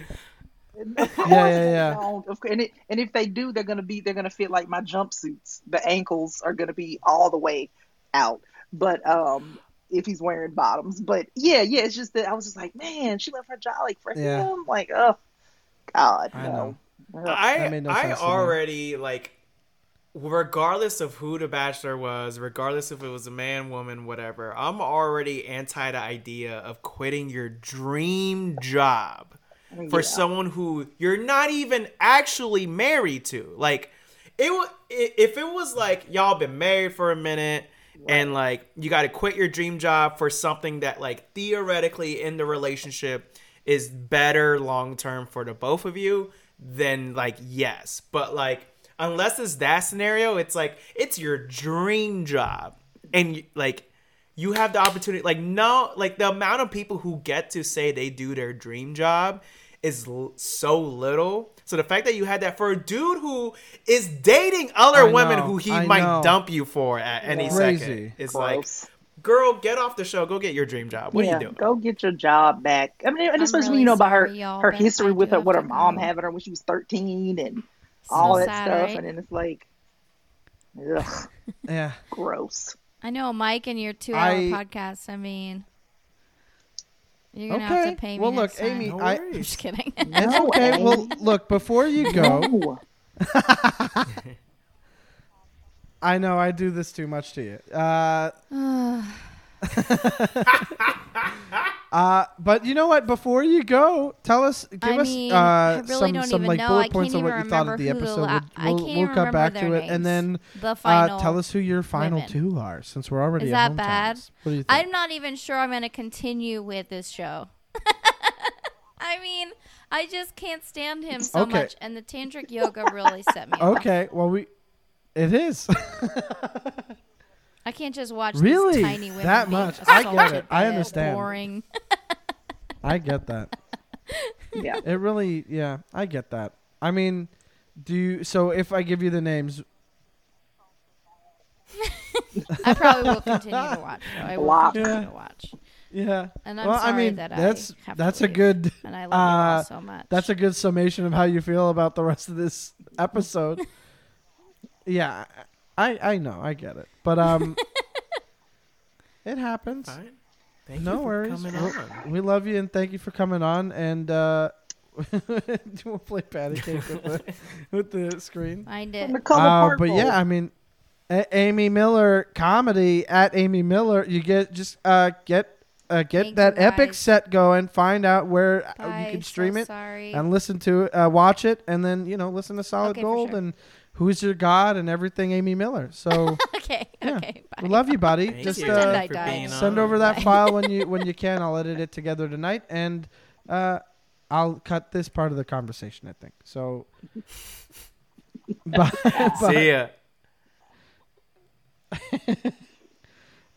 Yeah, yeah, yeah. don't. Of course, and, it, and if they do, they're gonna be they're gonna fit like my jumpsuits. The ankles are gonna be all the way out. But um, if he's wearing bottoms, but yeah, yeah, it's just that I was just like, man, she left her job like for Yeah. him. Like, oh God, I no. Ugh. I That made no I sense to me. already like regardless of who the bachelor was, regardless if it was a man, woman, whatever, I'm already anti the idea of quitting your dream job for Yeah. someone who you're not even actually married to. Like it wa- if it was like y'all been married for a minute and like you got to quit your dream job for something that like theoretically in the relationship is better long term for the both of you, then like yes. But like unless it's that scenario, it's like it's your dream job and like you have the opportunity like no like the amount of people who get to say they do their dream job is l- so little so the fact that you had that for a dude who is dating other I women know, who he I might know. dump you for at any Crazy. second it's like girl get off the show go get your dream job what yeah, are you doing go get your job back. I mean, and I'm especially when really you know about her her history with her, have what her mom go. having her when she was thirteen and So all that sad, stuff, right? and then it's like, ugh, Yeah. gross. I know, Mike, and your two-hour I- podcast. I mean, you're gonna have Okay. to pay me. Well, look, time. Amy, No I- <laughs> I'm just kidding. <laughs> It's No, okay. Well, look, before you go, <laughs> I know I do this too much to you. Uh, <sighs> uh, but you know what? Before you go, tell us, give I us mean, uh, really some some like know. bullet points on what you thought of the episode. We'll, I we'll, cut back to it, and then the uh, tell us who your final women. two are, since we're already Is at that bad? What do you think? I'm not even sure I'm gonna continue with this show. <laughs> I mean, I just can't stand him so Okay. much, and the tantric yoga really set me <laughs> off. okay, well we, it is <laughs> I can't just watch Really? these tiny women That much? I get it. I understand. Boring. <laughs> I get that. Yeah. It really, yeah, I get that. I mean, do you? So if I give you the names, <laughs> I probably will continue to watch. Though. I will Block. continue Yeah. to watch. yeah. And I'm well, sorry I mean, that that's I have to that's a leave. good And I love you all uh, so much. that's a good summation of how you feel about the rest of this episode. <laughs> yeah, I I know, I get it, but um, <laughs> it happens. Fine. Thank no you for worries. coming We'll- on. We love you and thank you for coming on. And uh, <laughs> do you want to play patty cake with the <laughs> with the screen? Find And it. Uh, but yeah, I mean, A- Amy Miller comedy at Amy Miller. You get just uh get uh get Thank that epic guys. set going. Find out where uh, Bye. you can stream so it Sorry. and listen to it, uh, watch it, and then you know listen to Solid Okay, Gold sure. and Who's Your God and everything. Amy Miller. So <laughs> okay. yeah. Okay. Bye. we love you, buddy. Thank just you uh, I for died. being send on. over that Bye. file when you <laughs> when you can. I'll edit it together tonight, and uh, I'll cut this part of the conversation. I think so. <laughs> bye. bye. See ya.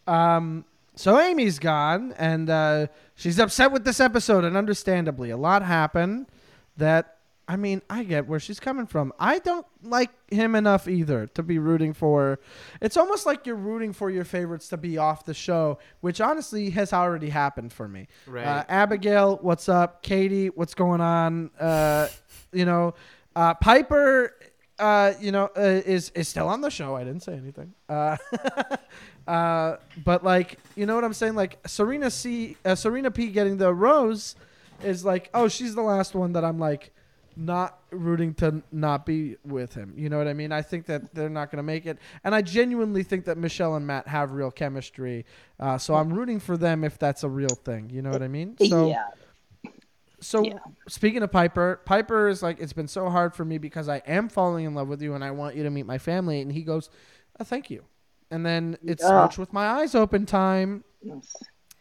Um, so Amy's gone, and uh, she's upset with this episode, and understandably, a lot happened. That I mean, I get where she's coming from. I don't like him enough either to be rooting for. It's almost like you're rooting for your favorites to be off the show, which honestly has already happened for me. Right. Uh, Abigail, what's up? Katie, what's going on? Uh, you know, uh, Piper, uh, you know, uh, is is still on the show. I didn't say anything. Uh, <laughs> uh, but like, you know what I'm saying? Like Serena C, uh, Serena P getting the rose is like, oh, she's the last one that I'm like not rooting to not be with him. You know what I mean? I think that they're not going to make it, and I genuinely think that Michelle and Matt have real chemistry. Uh, so I'm rooting for them if that's a real thing. You know what I mean? So, yeah. so Yeah. speaking of Piper, Piper is like, it's been so hard for me because I am falling in love with you and I want you to meet my family. And he goes, oh, thank you. And then it's Yeah. with my eyes open time. Yes.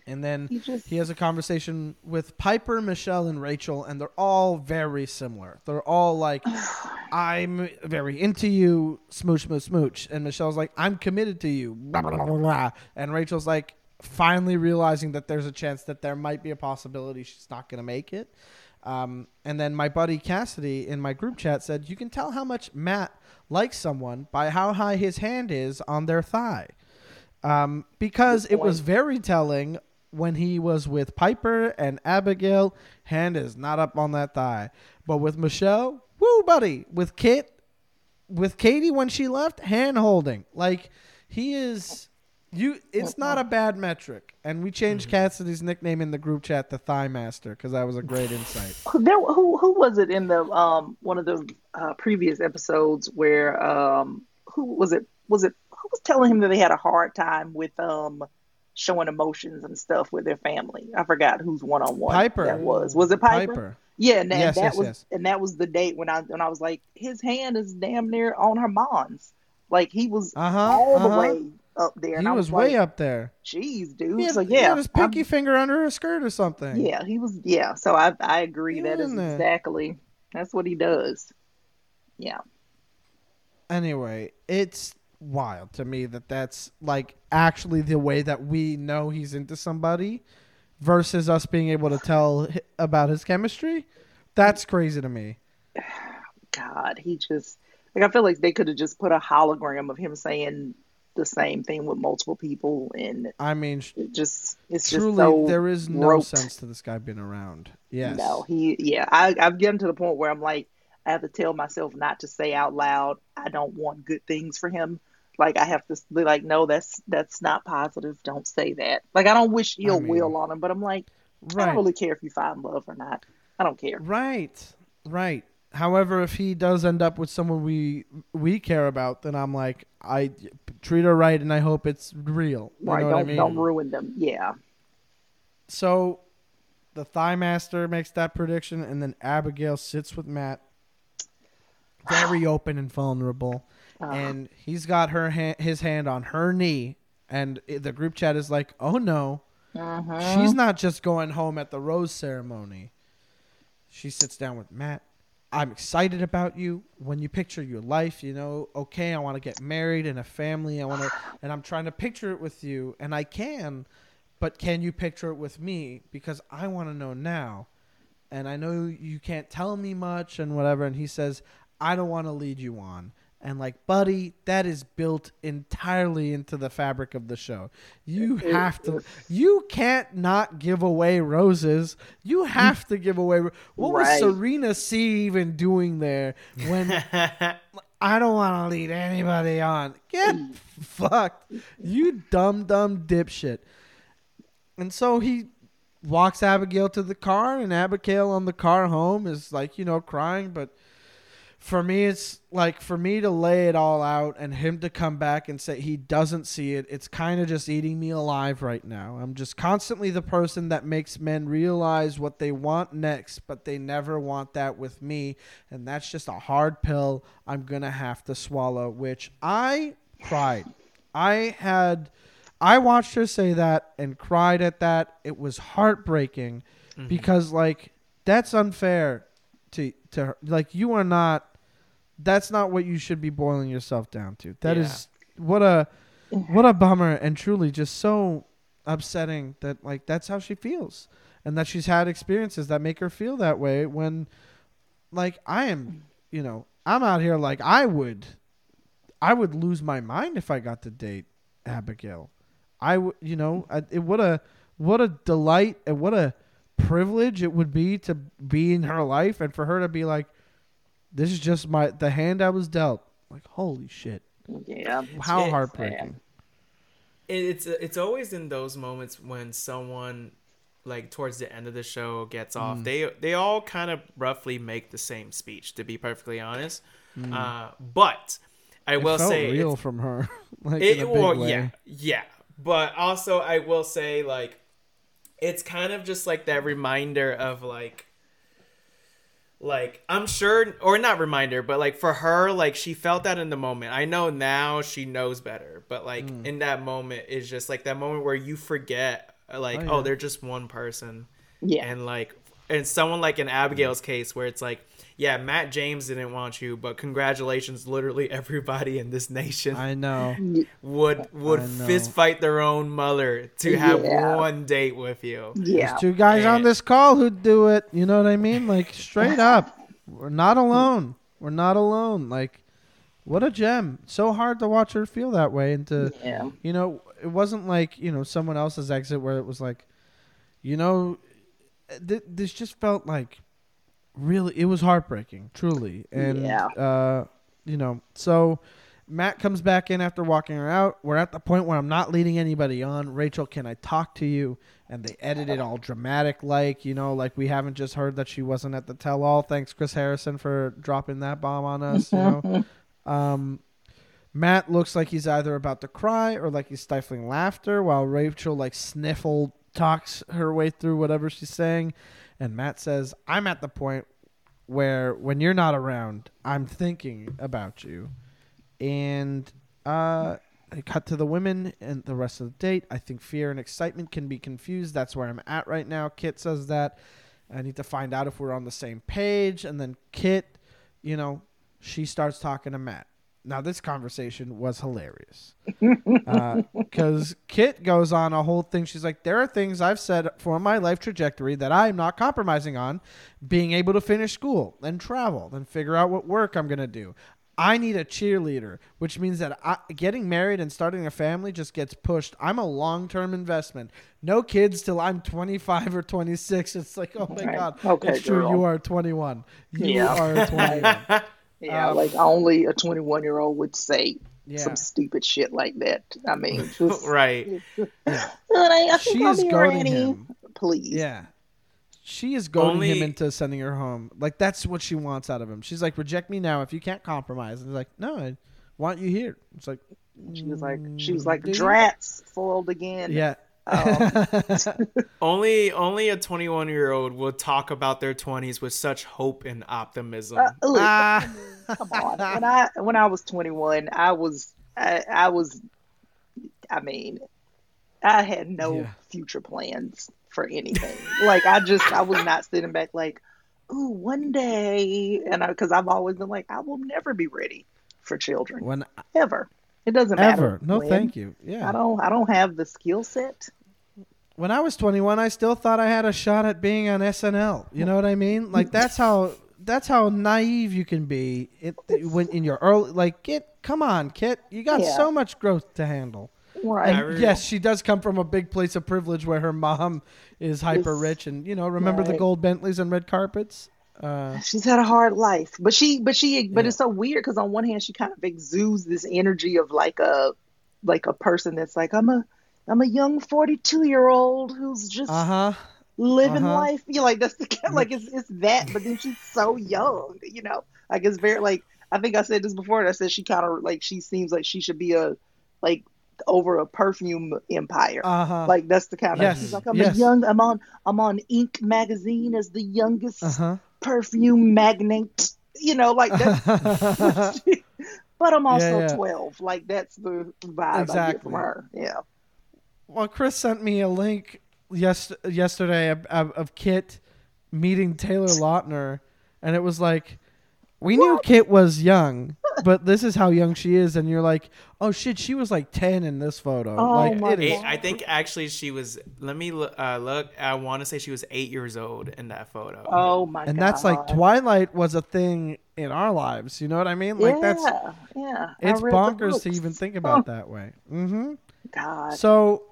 And then He just he has a conversation with Piper, Michelle, and Rachael, and they're all very similar. They're all like, <sighs> I'm very into you, smooch, smooch, smooch. And Michelle's like, I'm committed to you, blah, blah, blah, blah, blah. And Rachael's like, finally realizing that there's a chance that there might be a possibility she's not going to make it. Um, and then my buddy Cassidy in my group chat said, You can tell how much Matt likes someone by how high his hand is on their thigh. Um, because it was very telling when he was with Piper and Abigail, hand is not up on that thigh. But with Michelle, woo, buddy. With Kit, with Katie when she left, hand holding. Like he is. You, it's not a bad metric, and we changed Cassidy's nickname in the group chat to Thigh Master because that was a great insight. Who- <laughs> There, who who was it in the um one of the uh, previous episodes where um who was it was it who was telling him that they had a hard time with um showing emotions and stuff with their family? I forgot whose one on one Piper. that was. Was it Piper? Piper. Yeah, and that, Yes, that yes, was yes. and that was the date when I when I was like his hand is damn near on her mom's. Like he was Uh huh. all the uh-huh. way up there, He was, was, way like, up there. Jeez, dude. He had, so he yeah, had his I'm- pinky finger under her skirt or something. yeah, he was. Yeah, so I I agree. That is exactly that's what he does. Yeah. anyway, it's wild to me that that's like actually the way that we know he's into somebody versus us being able to tell about his chemistry. That's crazy to me. <sighs> God, he just like I feel like they could have just put a hologram of him saying the same thing with multiple people, and I mean, it just it's truly, just so there is no roped. sense to this guy being around. Yes. No, he yeah. I I've gotten to the point where I'm like I have to tell myself not to say out loud I don't want good things for him. Like I have to be like, no, that's that's not positive. Don't say that. Like I don't wish ill mean- will on him, but I'm like, I don't really care if you find love or not. I don't care. Right. Right. However, if he does end up with someone we we care about, then I'm like, I treat her right, and I hope it's real. You right? know Don't what I mean? don't ruin them. Yeah. So, the Thigh Master makes that prediction, and then Abigail sits with Matt, very open and vulnerable, Uh, and he's got her ha- his hand on her knee, and the group chat is like, "Oh no, mhm. she's not just going home at the rose ceremony." She sits down with Matt. I'm excited about you. When you picture your life, you know, okay, I want to get married and a family. I want to, <sighs> and I'm trying to picture it with you, and I can, but can you picture it with me? Because I want to know now, and I know you can't tell me much and whatever. And he says, I don't want to lead you on. And like, buddy, that is built entirely into the fabric of the show. You It- have to. You can't not give away roses. You have to give away. What was Serena C even doing there when <laughs> I don't want to lead anybody on? Get fucked, you dumb dumb dipshit. And so he walks Abigail to the car, and Abigail on the car home is like, you know, crying. But for me, it's like for me to lay it all out and him to come back and say he doesn't see it, it's kind of just eating me alive right now. I'm just constantly the person that makes men realize what they want next, but they never want that with me. And that's just a hard pill I'm going to have to swallow, which I cried. I had. I watched her say that and cried at that. It was heartbreaking mm-hmm. because like that's unfair to to her. Like you are not that's not what you should be boiling yourself down to. That is Yeah. what a what a bummer and truly just so upsetting that like that's how she feels and that she's had experiences that make her feel that way when like I am, you know, I'm out here like I would I would lose my mind if I got to date Abigail. I would, you know, I, it what a what a delight and what a privilege it would be to be in her life and for her to be like this is just my the hand I was dealt. Like holy shit. Yeah. How It's- heartbreaking. it's it's always in those moments when someone like towards the end of the show gets Mm. off they they all kind of roughly make the same speech to be perfectly honest uh, but i Mm. It will felt say real it's- from her. <laughs> like it, in a big well, way. yeah yeah but also i will say like it's kind of just like that reminder of like like i'm sure or not reminder but like for her like she felt that in the moment i know now she knows better but like Mm. in that moment is just like that moment where you forget like Oh, oh, they're just one person Yeah. and like and someone like in abigail's mm-hmm. case where it's like yeah matt james didn't want you but congratulations literally <laughs> everybody in this nation I know. would would I know. fist fight their own mother to have Yeah. one date with you. Yeah. There's two guys on this call who'd do it. You know what I mean? Like straight up. We're not alone. We're not alone. Like what a gem. So hard to watch her feel that way and to Yeah. you know, it wasn't like, you know, someone else's exit where it was like you know th- this just felt like really it was heartbreaking, truly. And Yeah. uh you know, so Matt comes back in after walking her out. We're at the point where I'm not leading anybody on. Rachael, can I talk to you? And they edit it all dramatic, like, you know, like we haven't just heard that she wasn't at the tell all. Thanks, Chris Harrison, for dropping that bomb on us, you know. <laughs> Um, Matt looks like he's either about to cry or like he's stifling laughter while Rachael, like, sniffle talks her way through whatever she's saying. And Matt says, I'm at the point where when you're not around, I'm thinking about you. And uh, I cut to the women and the rest of the date. I think fear and excitement can be confused. That's where I'm at right now. Kit says that. I need to find out if we're on the same page. And then Kit, you know, she starts talking to Matt. Now, this conversation was hilarious. <laughs> Uh, because Kit goes on a whole thing. She's like, There are things I've said for my life trajectory that I'm not compromising on being able to finish school and travel and figure out what work I'm going to do. I need a cheerleader, which means that I, getting married and starting a family just gets pushed. I'm a long term investment. No kids till I'm 25 or 26. It's like, oh my Right. God. Okay, it's true. You are 21. You Yeah. are <laughs> 21. Yeah. Um, like only a 21 year old would say Yeah. some stupid shit like that. I mean, <laughs> just, right. <laughs> Honey, I think She is be goading him. Please. Yeah. She is goading him into sending her home. Like that's what she wants out of him. She's like, reject me now if you can't compromise. And he's like, no, I want you here. It's like, She was like, she "Mm, was like, drats foiled again. Yeah. Um, <laughs> Only only a 21 year old will talk about their 20s with such hope and optimism. uh, look, Ah. <laughs> come on. When I when I was 21, I was I, I was I mean, I had no Yeah. future plans for anything. like I just I was not sitting back like, ooh, one day, and because I've always been like, I will never be ready for children when ever. It doesn't matter. ever. No, when. thank you. Yeah, I don't I don't have the skill set. When I was 21, I still thought I had a shot at being on SNL. You know what I mean? Like that's how that's how naive you can be it, when in your early like get come on, Kit. You got Yeah. so much growth to handle. Right. And yes, she does come from a big place of privilege where her mom is hyper rich, and you know, remember the gold Bentleys and red carpets. Uh, She's had a hard life, but she, but she, but Yeah. it's so weird because on one hand she kind of exudes this energy of like a, like a person that's like I'm a, I'm a young forty two year old who's just uh huh. living uh-huh. life. You know, like that's the kind like it's it's that, but then she's so young. You know, like it's very like I think I said this before. And I said she kind of like she seems like she should be a like over a perfume empire. Uh huh. like that's the kind of she's like I'm yes. a young I'm on I'm on Inc magazine as the youngest Uh huh. perfume magnate. You know, like that's. <laughs> <laughs> but I'm also yeah. 12. Like that's the vibe I get from her. Yeah. Well, Chris sent me a link yes yesterday of, of, of Kit meeting Taylor <laughs> Lautner, and it was like we knew Kit was young, <laughs> but this is how young she is, and you're like, oh shit, she was like ten in this photo. Oh like my it is. Eight, I think actually she was. Let me uh, look. I want to say she was eight years old in that photo. Oh my god. and that's like Twilight was a thing in our lives. You know what I mean? Like yeah, that's yeah. It's bonkers to even think <laughs> about that way. Mm-hmm. God. So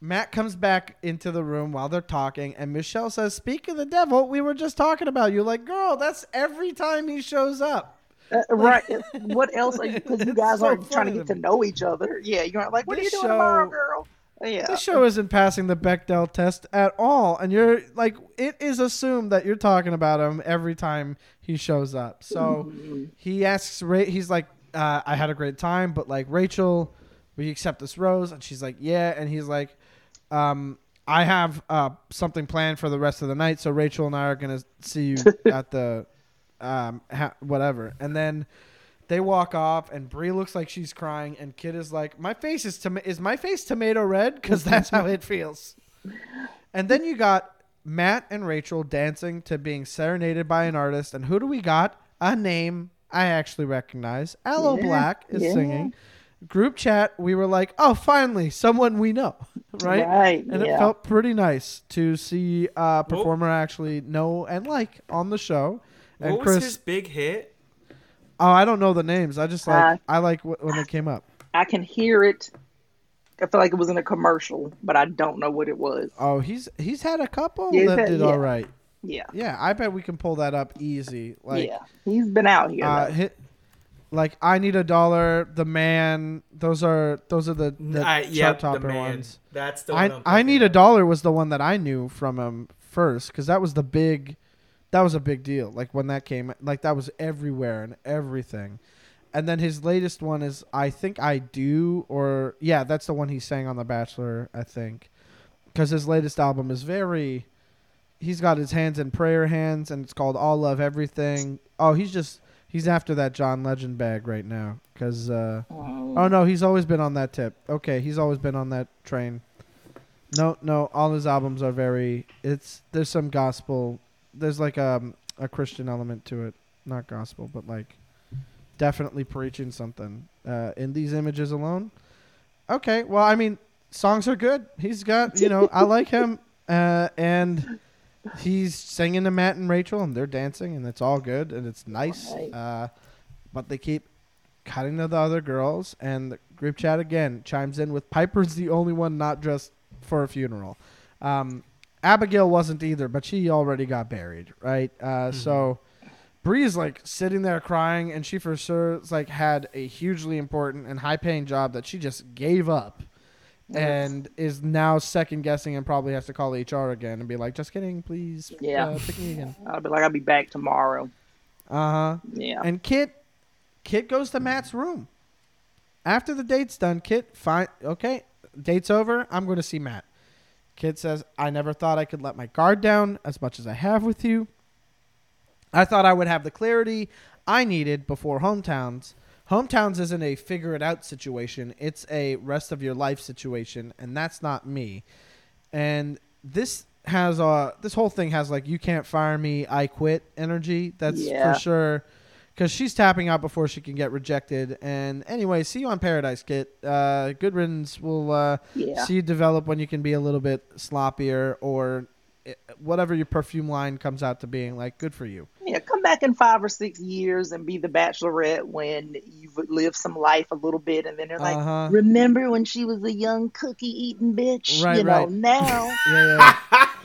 Matt comes back into the room while they're talking, and Michelle says, "Speak of the devil, we were just talking about you." Like, girl, that's every time he shows up. Uh, right. what else are you? Because you <laughs> guys so aren't trying to get to to know each other. Yeah, you aren't like, what This are you doing tomorrow, girl? Yeah. This show isn't passing the Bechdel test at all, and you're like, it is assumed that you're talking about him every time he shows up. So he asks, Ra- he's like, uh, "I had a great time, but like Rachael, you accept this rose?" And she's like, "Yeah," and he's like, um, "I have uh, something planned for the rest of the night, so Rachael and I are gonna see you <laughs> at the um, ha- whatever." And then they walk off, and Bri looks like she's crying, and Kit is like, "My face is tom- is my face tomato red <laughs> because that's how it feels." And then you got Matt and Rachael dancing to being serenaded by an artist, and who do we got? A name I actually recognize. Aloe Yeah, Blacc is yeah. singing. Group chat, we were like, "Oh, finally, someone we know." <laughs> Right? Right. And yeah. it felt pretty nice to see a performer I actually know and like on the show. And what Chris, was his big hit? oh, I don't know the names. I just like Uh, I like wh- when they came up. I can hear it. I feel like it was in a commercial, but I don't know what it was. Oh, he's he's had a couple Yeah, that had- did yeah. all right. Yeah. Yeah, I bet we can pull that up easy. Like, yeah. He's been out here. uh, though. Like I need a dollar. The man. Those are those are the, the I, chart yep, the topper ones. That's the one. I I need a dollar was the one that I knew from him first because that was the big, that was a big deal. Like when that came, like that was everywhere and everything. And then his latest one is I think I do or yeah that's the one he sang on The Bachelor I think, because his latest album is very, he's got his hands in prayer hands and it's called All Love Everything. Oh he's just he's after that John Legend bag right now because. Uh, Um, Oh no, he's always been on that tip. Okay, he's always been on that train. No, no, all his albums are very. It's there's some gospel. There's like um, a Christian element to it, not gospel, but like definitely preaching something. Uh, in these images alone. Okay, well, I mean, songs are good. He's got, you know, I like him, <laughs> uh, and he's singing to Matt and Rachael, and they're dancing, and it's all good, and it's nice. Right. Uh, but they keep cutting to the other girls, and the group chat again chimes in with Piper's the only one not dressed for a funeral. Um, Abigail wasn't either, but she already got buried, right? Uh, So Bri's like sitting there crying, and she for sure is, like had a hugely important and high paying job that she just gave up. And is now second guessing and probably has to call HR again and be like, "Just kidding, please. Yeah. uh, pick me again." I'll be like, I'll be back tomorrow. Uh huh. Yeah. And Kit, Kit goes to Matt's room. After the date's done, Kit, fine, okay, date's over. I'm going to see Matt. Kit says, I never thought I could let my guard down as much as I have with you. I thought I would have the clarity I needed before hometowns. Hometowns isn't a figure it out situation, it's a rest of your life situation, and that's not me. And this has uh this whole thing has like you can't fire me, I quit energy. That's Yeah. for sure. Because she's tapping out before she can get rejected. And anyway, see you on Paradise, Kit. Uh, good riddance. We'll uh, Yeah. see you develop when you can be a little bit sloppier or whatever your perfume line comes out to being. Like, good for you. Yeah, come back in five or six years and be the bachelorette when you've lived some life a little bit, and then they're like, Uh-huh. "Remember when she was a young cookie eating bitch? Right, you know, now <laughs> Yeah,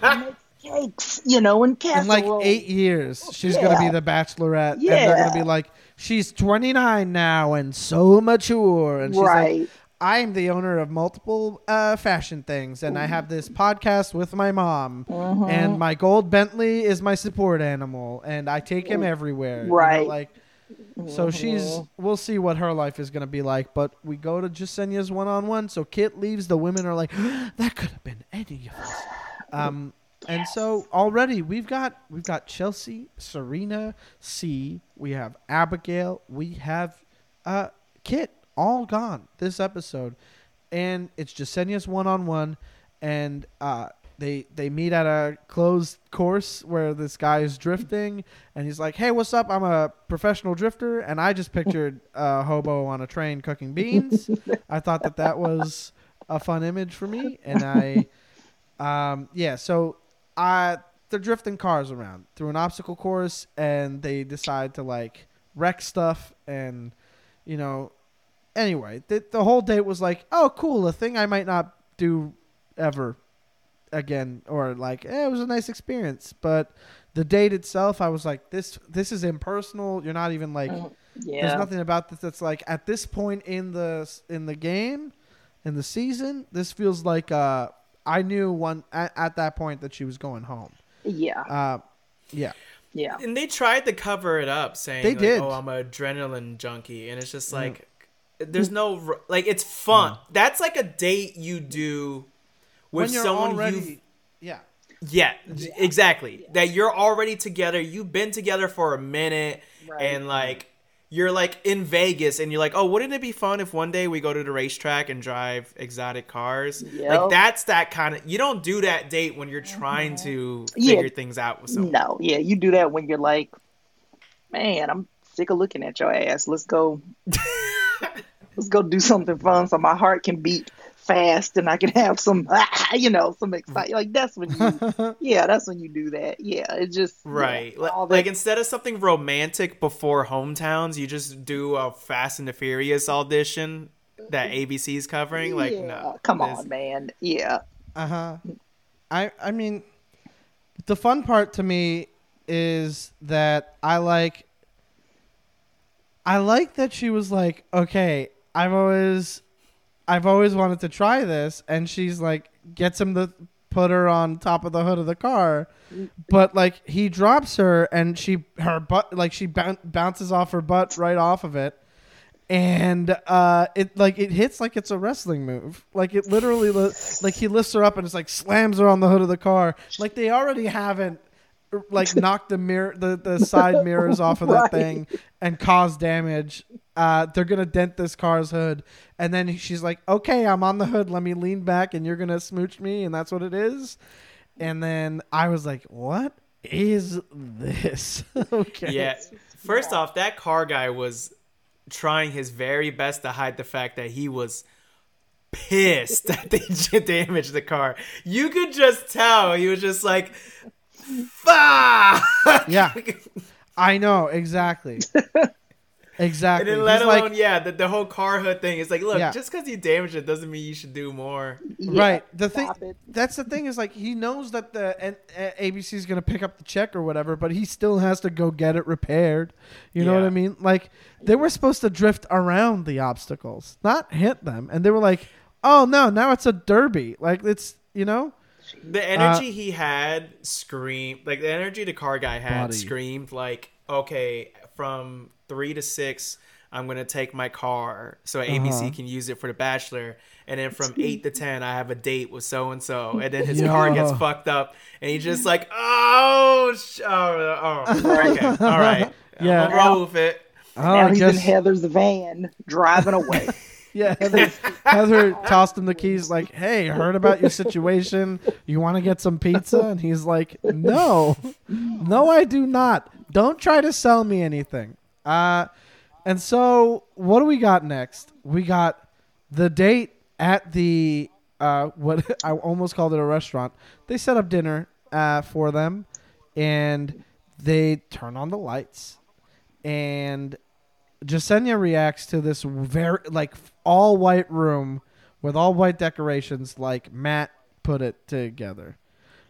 yeah. cakes, you know, and in like eight years, she's gonna be the Bachelorette, and they're gonna be like, she's 29 now and so mature, and she's like, right? I'm the owner of multiple uh, fashion things, and I have this podcast with my mom, Mm-hmm. and my gold Bentley is my support animal, and I take him everywhere. you know, Right. like, so she's. We'll see what her life is gonna be like, but we go to Jessenia's one on one. So Kit leaves. The women are like, <gasps> that could have been any of us. Um, and so already we've got we've got Chelsea, Serena, C. We have Abigail. We have uh, Kit all gone this episode, and it's Jessenia's one on one, and uh, they they meet at a closed course where this guy is drifting, and he's like, "Hey, what's up? I'm a professional drifter," and I just pictured a hobo on a train cooking beans. I thought that that was a fun image for me, and I, um, yeah. So, I they're drifting cars around through an obstacle course, and they decide to like wreck stuff, and you know, anyway, the the whole date was like, oh, cool, a thing I might not do ever again, or like, eh, it was a nice experience, but. The date itself, I was like, this this is impersonal. You're not even like, Mm, there's nothing about this that's like at this point in the in the game, in the season. This feels like uh, I knew one at, at that point that she was going home. Yeah. Uh, yeah, Yeah. And they tried to cover it up, saying, They like, did. "Oh, I'm an adrenaline junkie," and it's just like, there's no like, it's fun. That's like a date you do with when you're someone already, you yeah, Yeah, j- exactly. That you're already together. You've been together for a minute, Right. and like you're like in Vegas, and you're like, oh, wouldn't it be fun if one day we go to the racetrack and drive exotic cars? Yep. Like that's that kind of. You don't do that date when you're mm-hmm. trying to Yeah. figure things out with someone. No, yeah, you do that when you're like, man, I'm sick of looking at your ass. Let's go, <laughs> let's go do something fun so my heart can beat fast and I can have some, <laughs> you know, some excitement. Like that's when you, <laughs> yeah, that's when you do that. Yeah, it just Right. Li- all like instead of something romantic before hometowns, you just do a Fast and the Furious audition that ABC's covering. Like, yeah, no. come on, man. Yeah, uh huh. I I mean, the fun part to me is that I like. I like that she was like, okay, I've always, I've always wanted to try this, and she's like, gets him to put her on top of the hood of the car, but like he drops her, and she her butt like she boun bounces off her butt right off of it, and uh, it like it hits like it's a wrestling move, like it literally li- like he lifts her up and it's like slams her on the hood of the car, like they already haven't like knocked the mirror the, the side <laughs> mirrors off of that Right. thing and caused damage uh they're gonna dent this car's hood. And then she's like okay i'm on the hood. Let me lean back and you're gonna smooch me and that's what it is. And then i was like what is this? <laughs> Okay. Yeah. First off, that car guy was trying his very best to hide the fact that he was pissed <laughs> that they <laughs> damaged the car. You could just tell. He was just like, "Fuck!" yeah. I know. Exactly exactly. And then let He's alone, like, yeah, the, the whole car hood thing. Is like, look, Yeah. just because you damaged it doesn't mean you should do more. Yeah, right. The thing it. that's the thing is like he knows that the N- uh, abc is going to pick up the check or whatever but he still has to go get it repaired. You know what i mean? Like they were supposed to drift around the obstacles not hit them. And they were like oh no now it's a derby. Like it's you know? The energy he had screamed like the energy the car guy had Body. screamed like, okay, from three to six, I'm gonna take my car. So ABC Uh-huh. can use it for the bachelor, and then from eight to ten, I have a date with so and so, and then his car gets fucked up, and he's just like, oh, sh- oh, oh, okay, <laughs> all right, <laughs> Yeah. I'm roll with it. oh now he's guess in Heather's van driving away. <laughs> yeah. Heather, heather tossed him the keys like hey heard about your situation? You want to get some pizza? And he's like no. No i do not. Don't try to sell me anything uh and so what do we got next we got the date at the uh <laughs> what i almost called it a restaurant they set up dinner uh for them and they turn on the lights and Jessenia reacts to this very like all white room with all white decorations like Matt put it together.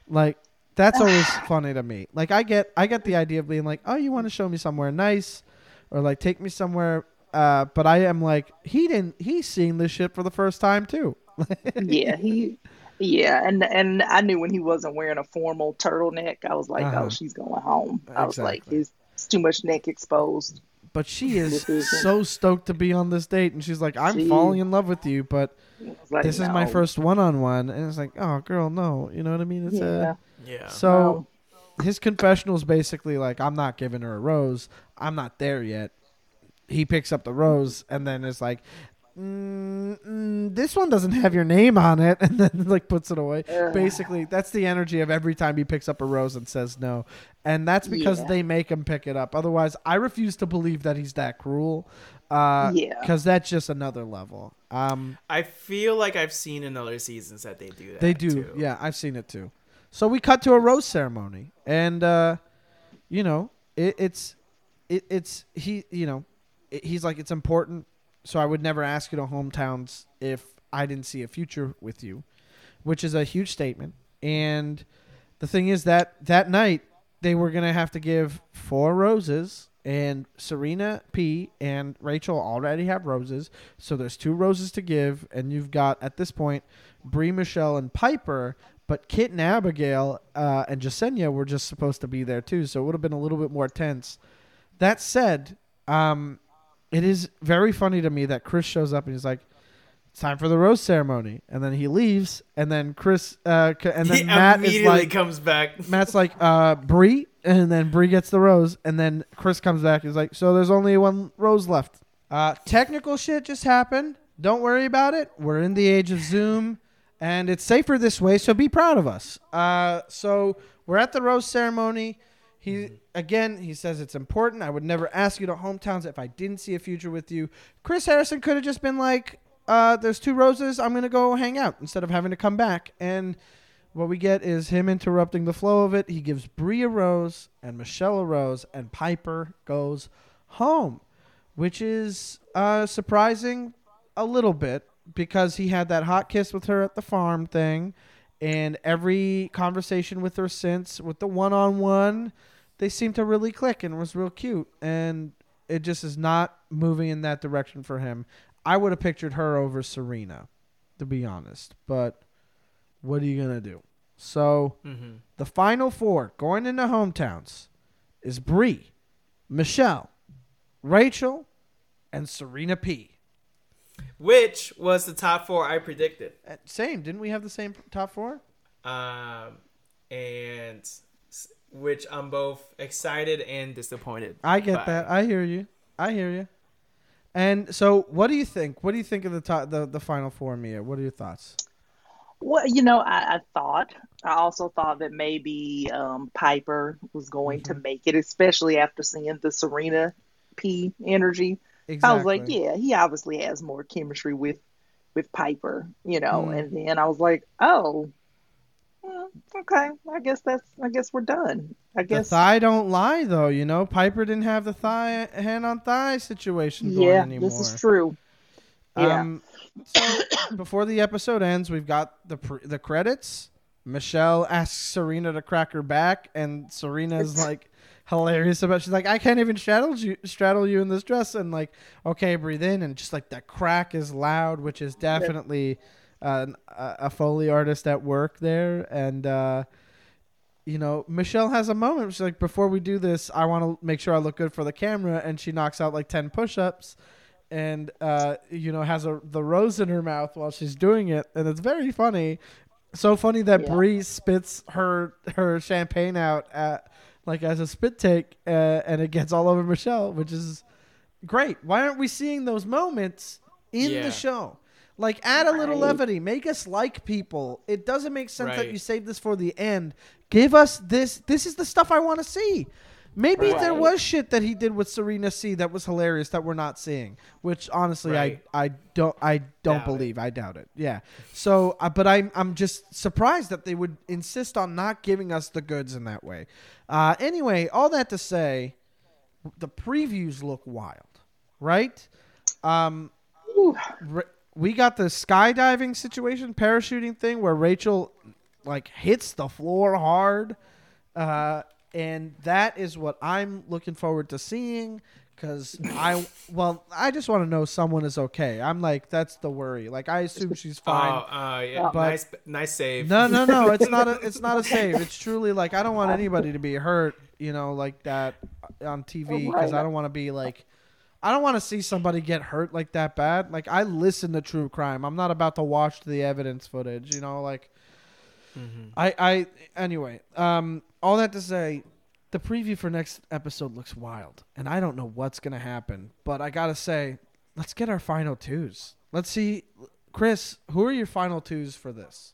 Like that's always <sighs> funny to me. Like I get I get the idea of being like, "Oh, you want to show me somewhere nice or like take me somewhere uh but I am like he didn't he's seeing this shit for the first time too. <laughs> yeah, he yeah, and and I knew when he wasn't wearing a formal turtleneck, I was like, Uh-huh. oh, she's going home. I was like, Exactly. his it's too much neck exposed. But she <laughs> is so stoked to be on this date and she's like, "I'm She- falling in love with you, but like, this is my first one-on-one." And it's like, "Oh, girl, no." You know what I mean? It's Yeah. a Yeah. So his confessional is basically like, I'm not giving her a rose. I'm not there yet. He picks up the rose and then is like, mm, mm, this one doesn't have your name on it, <laughs> and then like puts it away. Ugh. Basically, that's the energy of every time he picks up a rose and says no, and that's because Yeah. they make him pick it up. Otherwise, I refuse to believe that he's that cruel. Uh, Yeah. because that's just another level. Um, I feel like I've seen in other seasons that they do that. They do. too. Yeah, I've seen it too. So we cut to a rose ceremony, and uh, you know, it, it's it, it's he. You know, it, he's like it's important. So I would never ask you to hometowns if I didn't see a future with you, which is a huge statement. And the thing is that that night they were gonna have to give four roses. And Serena P and Rachael already have roses, so there's two roses to give, and you've got at this point Bri, Michelle, and Piper. But Kit and Abigail uh, and Jessenia were just supposed to be there too, so it would have been a little bit more tense. That said, um, it is very funny to me that Chris shows up and he's like, "It's time for the rose ceremony," and then he leaves, and then Chris, uh, c- and then he Matt is immediately like, comes back. <laughs> Matt's like, uh, Bri, and then Bri gets the rose, and then Chris comes back. He's like, so there's only one rose left. Uh, technical shit just happened. Don't worry about it. We're in the age of Zoom, and it's safer this way. So be proud of us. Uh, so we're at the rose ceremony. He again, he says it's important. I would never ask you to hometowns if I didn't see a future with you. Chris Harrison could have just been like, uh, "There's two roses. I'm gonna go hang out," instead of having to come back and. What we get is him interrupting the flow of it. He gives Bri a rose and Michelle a rose, and Piper goes home, which is uh, surprising a little bit because he had that hot kiss with her at the farm thing, and every conversation with her since, with the one on one, they seemed to really click and was real cute. And it just is not moving in that direction for him. I would have pictured her over Serena, to be honest. But what are you gonna do? So hmm the final four going into hometowns is Bri, Michelle, Rachael, and Serena P. Which was the top four I predicted. Uh, Same, didn't we have the same top four? Um, and which I'm both excited and disappointed. I get by. that. I hear you. I hear you. And so, what do you think? What do you think of the top, the the final four, Mia? What are your thoughts? Well, you know, I, I thought, I also thought that maybe um, Piper was going to make it, especially after seeing the Serena P energy. I was like, yeah, he obviously has more chemistry with with Piper, you know. Mm. And then I was like, oh, mm, okay, I guess that's, I guess we're done. I The guess, thigh don't lie, though. You know, Piper didn't have the thigh hand on thigh situation going yeah, anymore. this is true. Yeah. Um, so <coughs> before the episode ends, we've got the pr- the credits. Michelle asks Serena to crack her back, and Serena's like hilarious about. She's like, "I can't even straddle you, straddle you in this dress," and like, "Okay, breathe in," and just like that crack is loud, which is definitely uh, an- a a foley artist at work there, and. uh you know, Michelle has a moment. She's like, before we do this, I want to make sure I look good for the camera, and she knocks out like ten push-ups, and uh, you know, has a the rose in her mouth while she's doing it, and it's very funny. So funny that Yeah. Bri spits her her champagne out at like as a spit take, uh, and it gets all over Michelle, which is great. Why aren't we seeing those moments in Yeah. the show? Like, add a little Right. levity. Make us like people. It doesn't make sense that you save this for the end. Give us this. This is the stuff I want to see. Maybe there was shit that he did with Serena C that was hilarious that we're not seeing. Which honestly, Right. I I don't I don't Doubt it. believe. I doubt it. Yeah. So, uh, but I'm I'm just surprised that they would insist on not giving us the goods in that way. Uh, anyway, all that to say, the previews look wild, right? Um. Ra- we got the skydiving situation, parachuting thing where Rachael like hits the floor hard, uh, and that is what I'm looking forward to seeing. Cause I well, I just want to know someone is okay. I'm like that's the worry. Like I assume she's Oh, fine. uh, yeah, But- nice, nice save. No, no, no. It's not a. It's not a <laughs> save. It's truly like I don't want anybody to be hurt. You know, like that on TV because I don't want to be like. I don't want to see somebody get hurt like that bad. Like I listen to true crime. I'm not about to watch the evidence footage. You know, like I. I anyway. Um. All that to say, the preview for next episode looks wild, and I don't know what's gonna happen. But I gotta say, let's get our final twos. Let's see, Chris. Who are your final twos for this?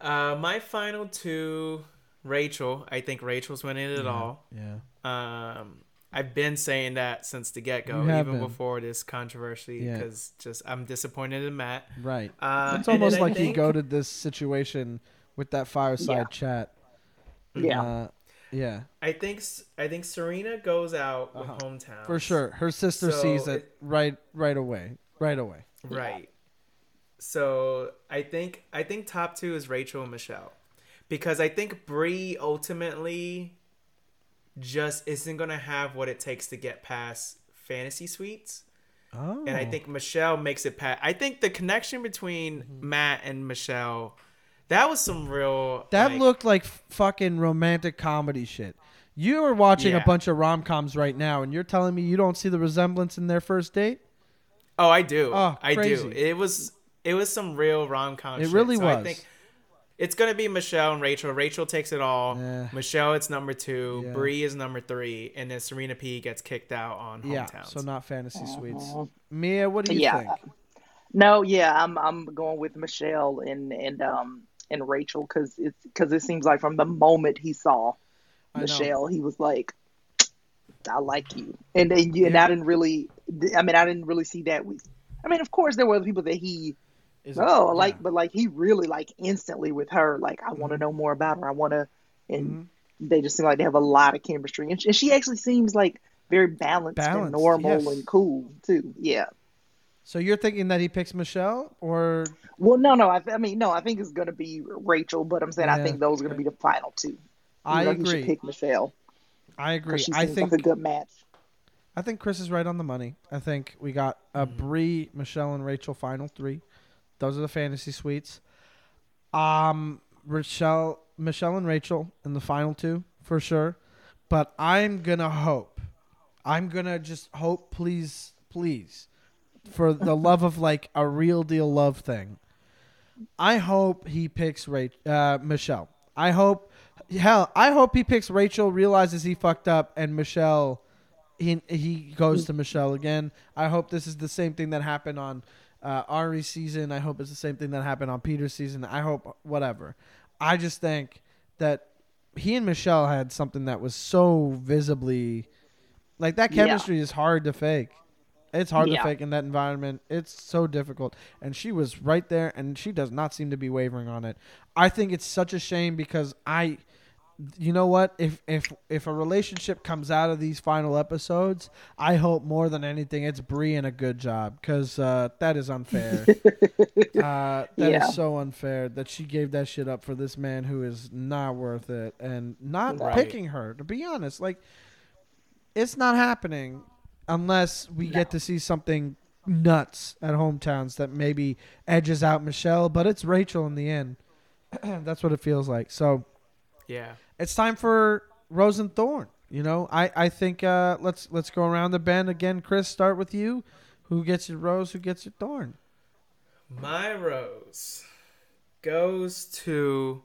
Uh, my final two, Rachael. I think Rachael's winning it all. Yeah. Um, I've been saying that since the get go, even been. before this controversy, Yeah. because just I'm disappointed in Matt. Right. Uh, It's almost like he think- go to this situation with that fireside Yeah. chat. Yeah. Uh, yeah. I think S- I think Serena goes out with Uh-huh. hometown For sure. Her sister So sees it, it- right right away. Right away. Right. So I think I think top two is Rachael and Michelle, because I think Bri ultimately just isn't gonna have what it takes to get past fantasy suites, Oh. and I think Michelle makes it past. I think the connection between Mm-hmm. Matt and Michelle, that was some real. that like- looked like fucking romantic comedy shit. You are watching a bunch of rom coms right now, and you're telling me you don't see the resemblance in their first date? Oh, I do. Oh, I do. It was it was some real rom com. It really so I was. think it's gonna be Michelle and Rachael. Rachael takes it all. Yeah. Michelle, it's number two. Yeah. Bri is number three, and then Serena P gets kicked out on Hometown. Yeah. So not fantasy suites. Mhm. Mia, what do you Yeah. think? No, yeah, I'm I'm going with Michelle and and um and Rachael because it's because it seems like from the moment he saw I know. Michelle, he was like, "I like you," and and, you, and Yeah. I didn't really, I mean, I didn't really see that with. I mean, of course, there were other people that he Is it- oh like, yeah. but like he really like instantly with her, like I want to know more about her. I want to, and Mhm. they just seem like they have a lot of chemistry, and, and she actually seems like very balanced, Balanced, and normal yes. and cool too. Yeah. So you're thinking that he picks Michelle, or Well, no, no. I, I mean, no. I think it's going to be Rachael, but I'm saying Yeah, I think those are going to be the final two. I You know, agree. pick Michelle. I agree. She I think like a good match. I think Chris is right on the money. I think we got a Bri, Michelle, and Rachael final three. Those are the fantasy suites. Um, Michelle, Michelle, and Rachael in the final two for sure. But I'm gonna hope. I'm gonna just hope, please, please, for the <laughs> love of like a real deal love thing. I hope he picks Rach- uh, Michelle. I hope, hell, I hope he picks Rachael, realizes he fucked up, and Michelle, he he goes to Michelle again. I hope this is the same thing that happened on uh, Arie's season. I hope it's the same thing that happened on Peter's season. I hope whatever. I just think that he and Michelle had something that was so visibly like that Yeah. chemistry is hard to fake. It's hard to fake in that environment. It's so difficult. And she was right there and she does not seem to be wavering on it. I think it's such a shame because I you know what? If if if a relationship comes out of these final episodes, I hope more than anything it's Bri and a good job because uh, that is unfair. <laughs> uh, that is Yeah. so unfair that she gave that shit up for this man who is not worth it and not Right. picking her. To be honest, like it's not happening unless we get to see something nuts at hometowns that maybe edges out Michelle, but it's Rachael in the end. <clears throat> That's what it feels like. So yeah. it's time for Rose and Thorn. You know, I I think uh, let's let's go around the bend again. Chris, start with you. Who gets your rose? Who gets your thorn? My rose goes to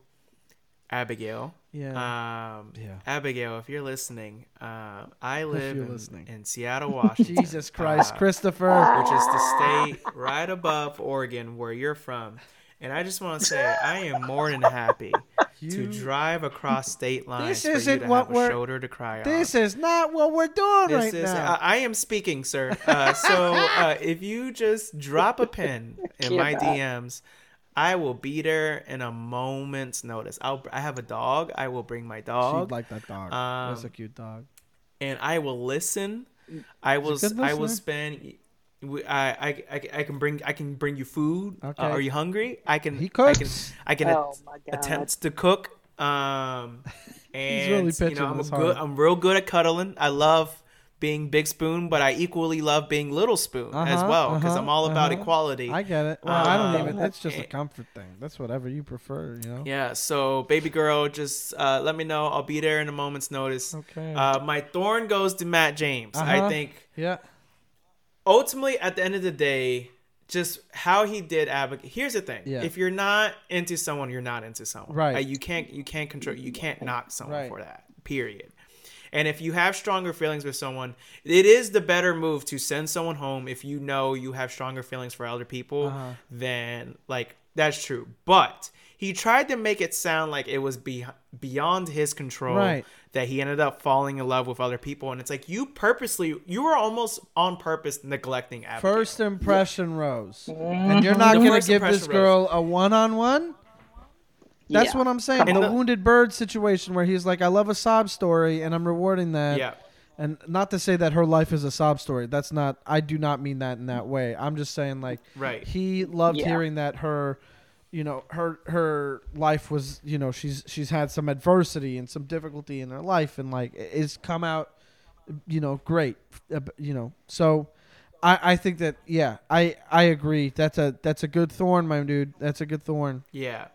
Abigail. Yeah. Um, Yeah. Abigail, if you're listening, uh, I live in, listening. in Seattle, Washington. <laughs> Jesus Christ, uh, Christopher. which is the state right above Oregon, where you're from. And I just want to <laughs> say, I am more than happy to drive across state lines this isn't to what have we're- shoulder to cry on. This is not what we're doing This right is, now. I, I am speaking, sir. Uh, so uh, <laughs> if you just drop a pin in my. DMs, I will be there in a moment's notice. I'll, I have a dog. I will bring my dog. She'd like that dog. Um, That's a cute dog. and I will listen. I will. I will spend. We- I, I, I, I can bring I can bring you food. Uh, Okay. are you hungry? I can. He I can. cooks. I can Oh at- my god. attempt to cook. Um, <laughs> and really you pitching know I'm a this good. hard. I'm real good at cuddling. I love being big spoon, but I equally love being little spoon as Uh-huh, well because uh-huh, I'm all about uh-huh. equality. I get it. Well, I don't Um, even. It's just a eh. comfort thing. That's whatever you prefer. You know. yeah. So baby girl, just uh, let me know. I'll be there in a moment's notice. Okay. Uh, my thorn goes to Matt James. I Uh-huh. think yeah. Ultimately at the end of the day just how he did advocate Here's the thing: Yeah. if you're not into someone, you're not into someone. Right. Uh, you can't you can't control you can't knock someone Right. for that. Period. And if you have stronger feelings with someone, it is the better move to send someone home if you know you have stronger feelings for other people Uh-huh. than like that's true. But he tried to make it sound like it was be- beyond his control Right. That he ended up falling in love with other people and it's like you purposely you were almost on purpose neglecting Abigail. First impression rose, Mm-hmm. and you're not gonna give this impression girl a one-on-one. That's Yeah. what I'm saying. Come The on. wounded bird situation where he's like, "I love a sob story, and I'm rewarding that." yeah. And not to say that her life is a sob story. That's not. I do not mean that in that way. I'm just saying like Right. he loved Yeah. hearing that her, you know, her her life was you know she's she's had some adversity and some difficulty in her life and like it's come out, you know, great, uh, you know. So, I I think that yeah I I agree. That's a that's a good thorn, my dude. That's a good thorn. Yeah.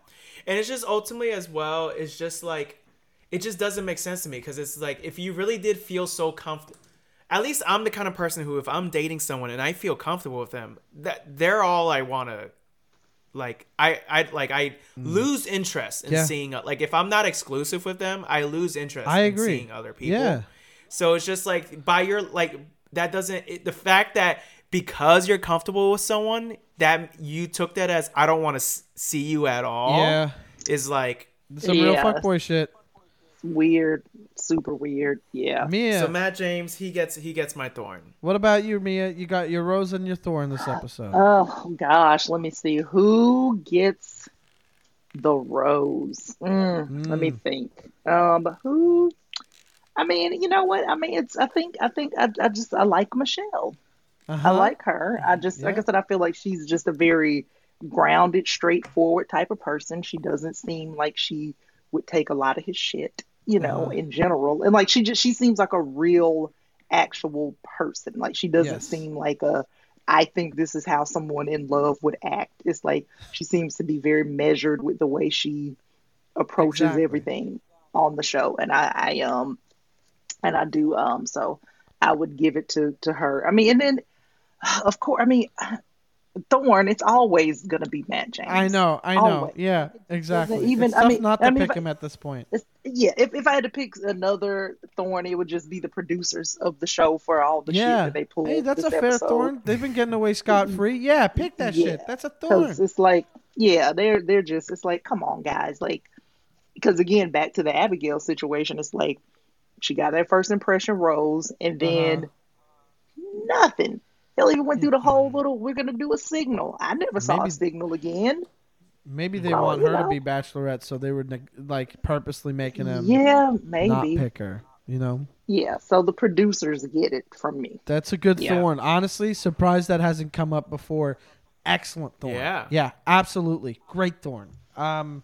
And it's just ultimately as well, it's just like it just doesn't make sense to me because it's like if you really did feel so comfortable at least I'm the kind of person who if I'm dating someone and I feel comfortable with them, that they're all I want to like I I like I lose interest in Mm. Yeah. seeing like if I'm not exclusive with them, I lose interest I in agree. seeing other people. Yeah. So it's just like by your like that doesn't it, the fact that because you're comfortable with someone that you took that as I don't want to s- see you at all Yeah. is like Some real Yeah. fuckboy shit. weird, super weird. Yeah. Mia, so Matt James he gets he gets my thorn. what about you, Mia? You got your rose and your thorn this episode. Oh gosh, let me see who gets the rose. Mm, Let me Mm. think. Um, who? I mean, you know what? I mean, it's. I think. I think. I. I just. I like Michelle. I Uh-huh. like her. I just, like I said, I feel like she's just a very grounded, straightforward type of person. She doesn't seem like she would take a lot of his shit, you know, Uh-huh. in general. And like she just, she seems like a real, actual person. Like she doesn't Yes. seem like a. I think this is how someone in love would act. It's like she seems to be very measured with the way she approaches Exactly. everything on the show, and I, I um, and I do um, so I would give it to to her. I mean, and then of course, I mean, Thorn. It's always gonna be Matt James. I know, I know. Always. Yeah, exactly. even- it's I mean- not to I mean, pick I- him at this point. Yeah, if, if I had to pick another Thorn, it would just be the producers of the show for all the shit that they pulled. Hey, that's a fair episode. thorn. They've been getting away scot mm-hmm. free. Yeah, pick that Yeah. shit. That's a thorn. it's like yeah they're they're just it's like come on guys like because again back to the abigail situation it's like she got that first impression rose and then uh-huh. nothing hell even went through the whole little we're gonna do a signal i never saw Maybe- a signal again Maybe they Well, want you her to be bachelorette, so they were neg- like purposely making him yeah maybe not maybe pick her. You know, yeah so the producers get it from me that's a good Yeah. thorn. Honestly, surprised that hasn't come up before. Excellent thorn. Yeah. yeah, absolutely, great thorn. Um,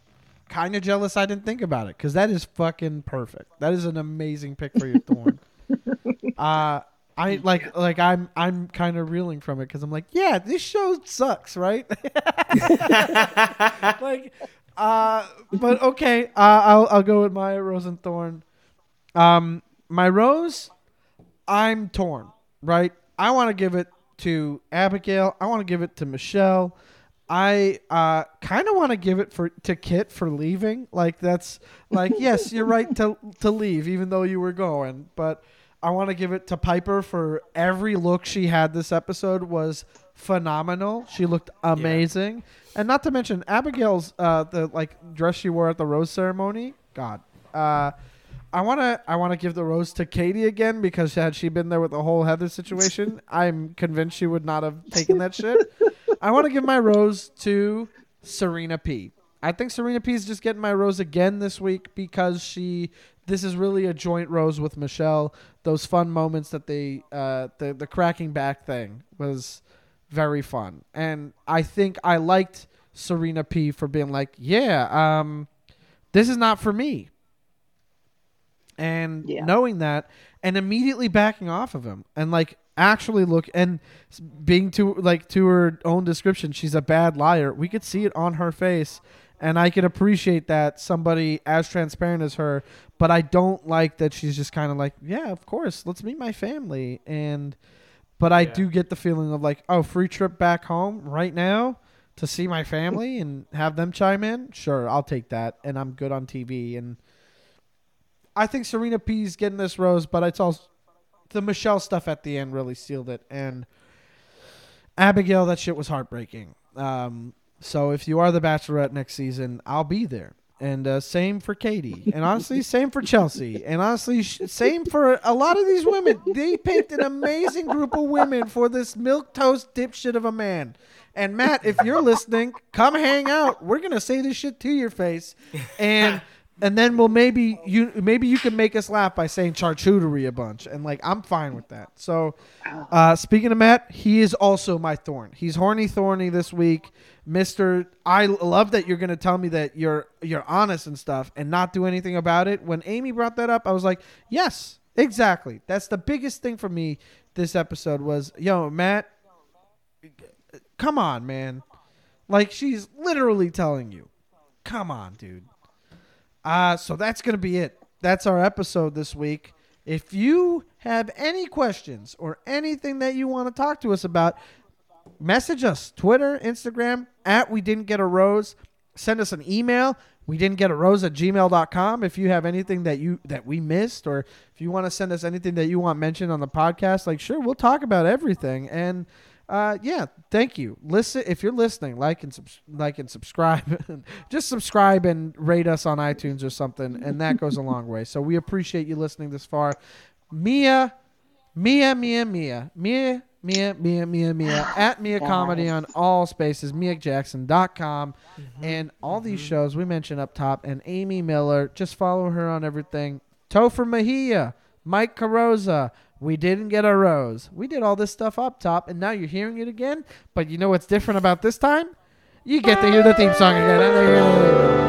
kind of jealous I didn't think about it because that is fucking perfect. That is an amazing pick for your thorn. <laughs> uh I like like I'm I'm kind of reeling from it because I'm like, yeah, this show sucks, right? <laughs> like, uh, but okay, uh, I'll I'll go with my rose and thorn. Um, my rose, I'm torn. Right, I want to give it to Abigail. I want to give it to Michelle. I uh, kind of want to give it for to Kit for leaving. Like that's like yes, you're right to to leave, even though you were going. But I want to give it to Piper for every look she had this episode was phenomenal. She looked amazing, and not to mention Abigail's uh, the like dress she wore at the rose ceremony. God, uh, I want to I want to give the rose to Katie again because had she been there with the whole Heather situation, <laughs> I'm convinced she would not have taken that shit. I want to give my rose to Serena P. I think Serena P is just getting my rose again this week because she. This is really a joint rose with Michelle. Those fun moments that they, uh, the the cracking back thing was very fun, and I think I liked Serena P for being like, yeah, um, this is not for me and Yeah. knowing that and immediately backing off of him and like actually look and being to like to her own description she's a bad liar we could see it on her face and i can appreciate that somebody as transparent as her but i don't like that she's just kind of like yeah of course let's meet my family and but i Yeah. do get the feeling of like oh free trip back home right now to see my family <laughs> and have them chime in sure i'll take that and i'm good on tv and I think Serena P's getting this rose, but it's also the Michelle stuff at the end really sealed it. And Abigail, that shit was heartbreaking. Um, so if you are the Bachelorette next season, I'll be there. And uh, same for Katie, and honestly, <laughs> same for Chelsea, and honestly, sh- same for a lot of these women. They picked an amazing group of women for this milk toast dipshit of a man. And Matt, if you're listening, come hang out. We're gonna say this shit to your face, and and then we'll maybe you maybe you can make us laugh by saying charcuterie a bunch, and like I'm fine with that. So, uh, speaking of Matt, he is also my thorn. He's horny thorny this week, Mister. I love that you're gonna tell me that you're you're honest and stuff, and not do anything about it. When Amy brought that up, I was like, yes, exactly. That's the biggest thing for me. This episode was, yo, Matt, come on, man. Like she's literally telling you, come on, dude. Uh, so that's going to be it. That's our episode this week. If you have any questions or anything that you want to talk to us about, message us Twitter, Instagram, at We Didn't Get a Rose. Send us an email. We didn't get a rose at gmail.com. If you have anything that you that we missed, or if you want to send us anything that you want mentioned on the podcast, like sure, we'll talk about everything. And uh, yeah, thank you. Listen, if you're listening, like and subs- like and subscribe. <laughs> Just subscribe and rate us on iTunes or something, and that goes a long way. So we appreciate you listening this far. Mia, Mia, Mia, Mia, Mia, Mia, Mia, Mia, Mia, <sighs> at Mia Comedy on all spaces, MiaJackson.com, mm-hmm. and all these mm-hmm. shows we mentioned up top, and Amy Miller. Just follow her on everything. Topher Mejia, Mike Carrozza. We didn't get a rose. We did all this stuff up top, and now you're hearing it again. But you know what's different about this time? You get to hear the theme song again.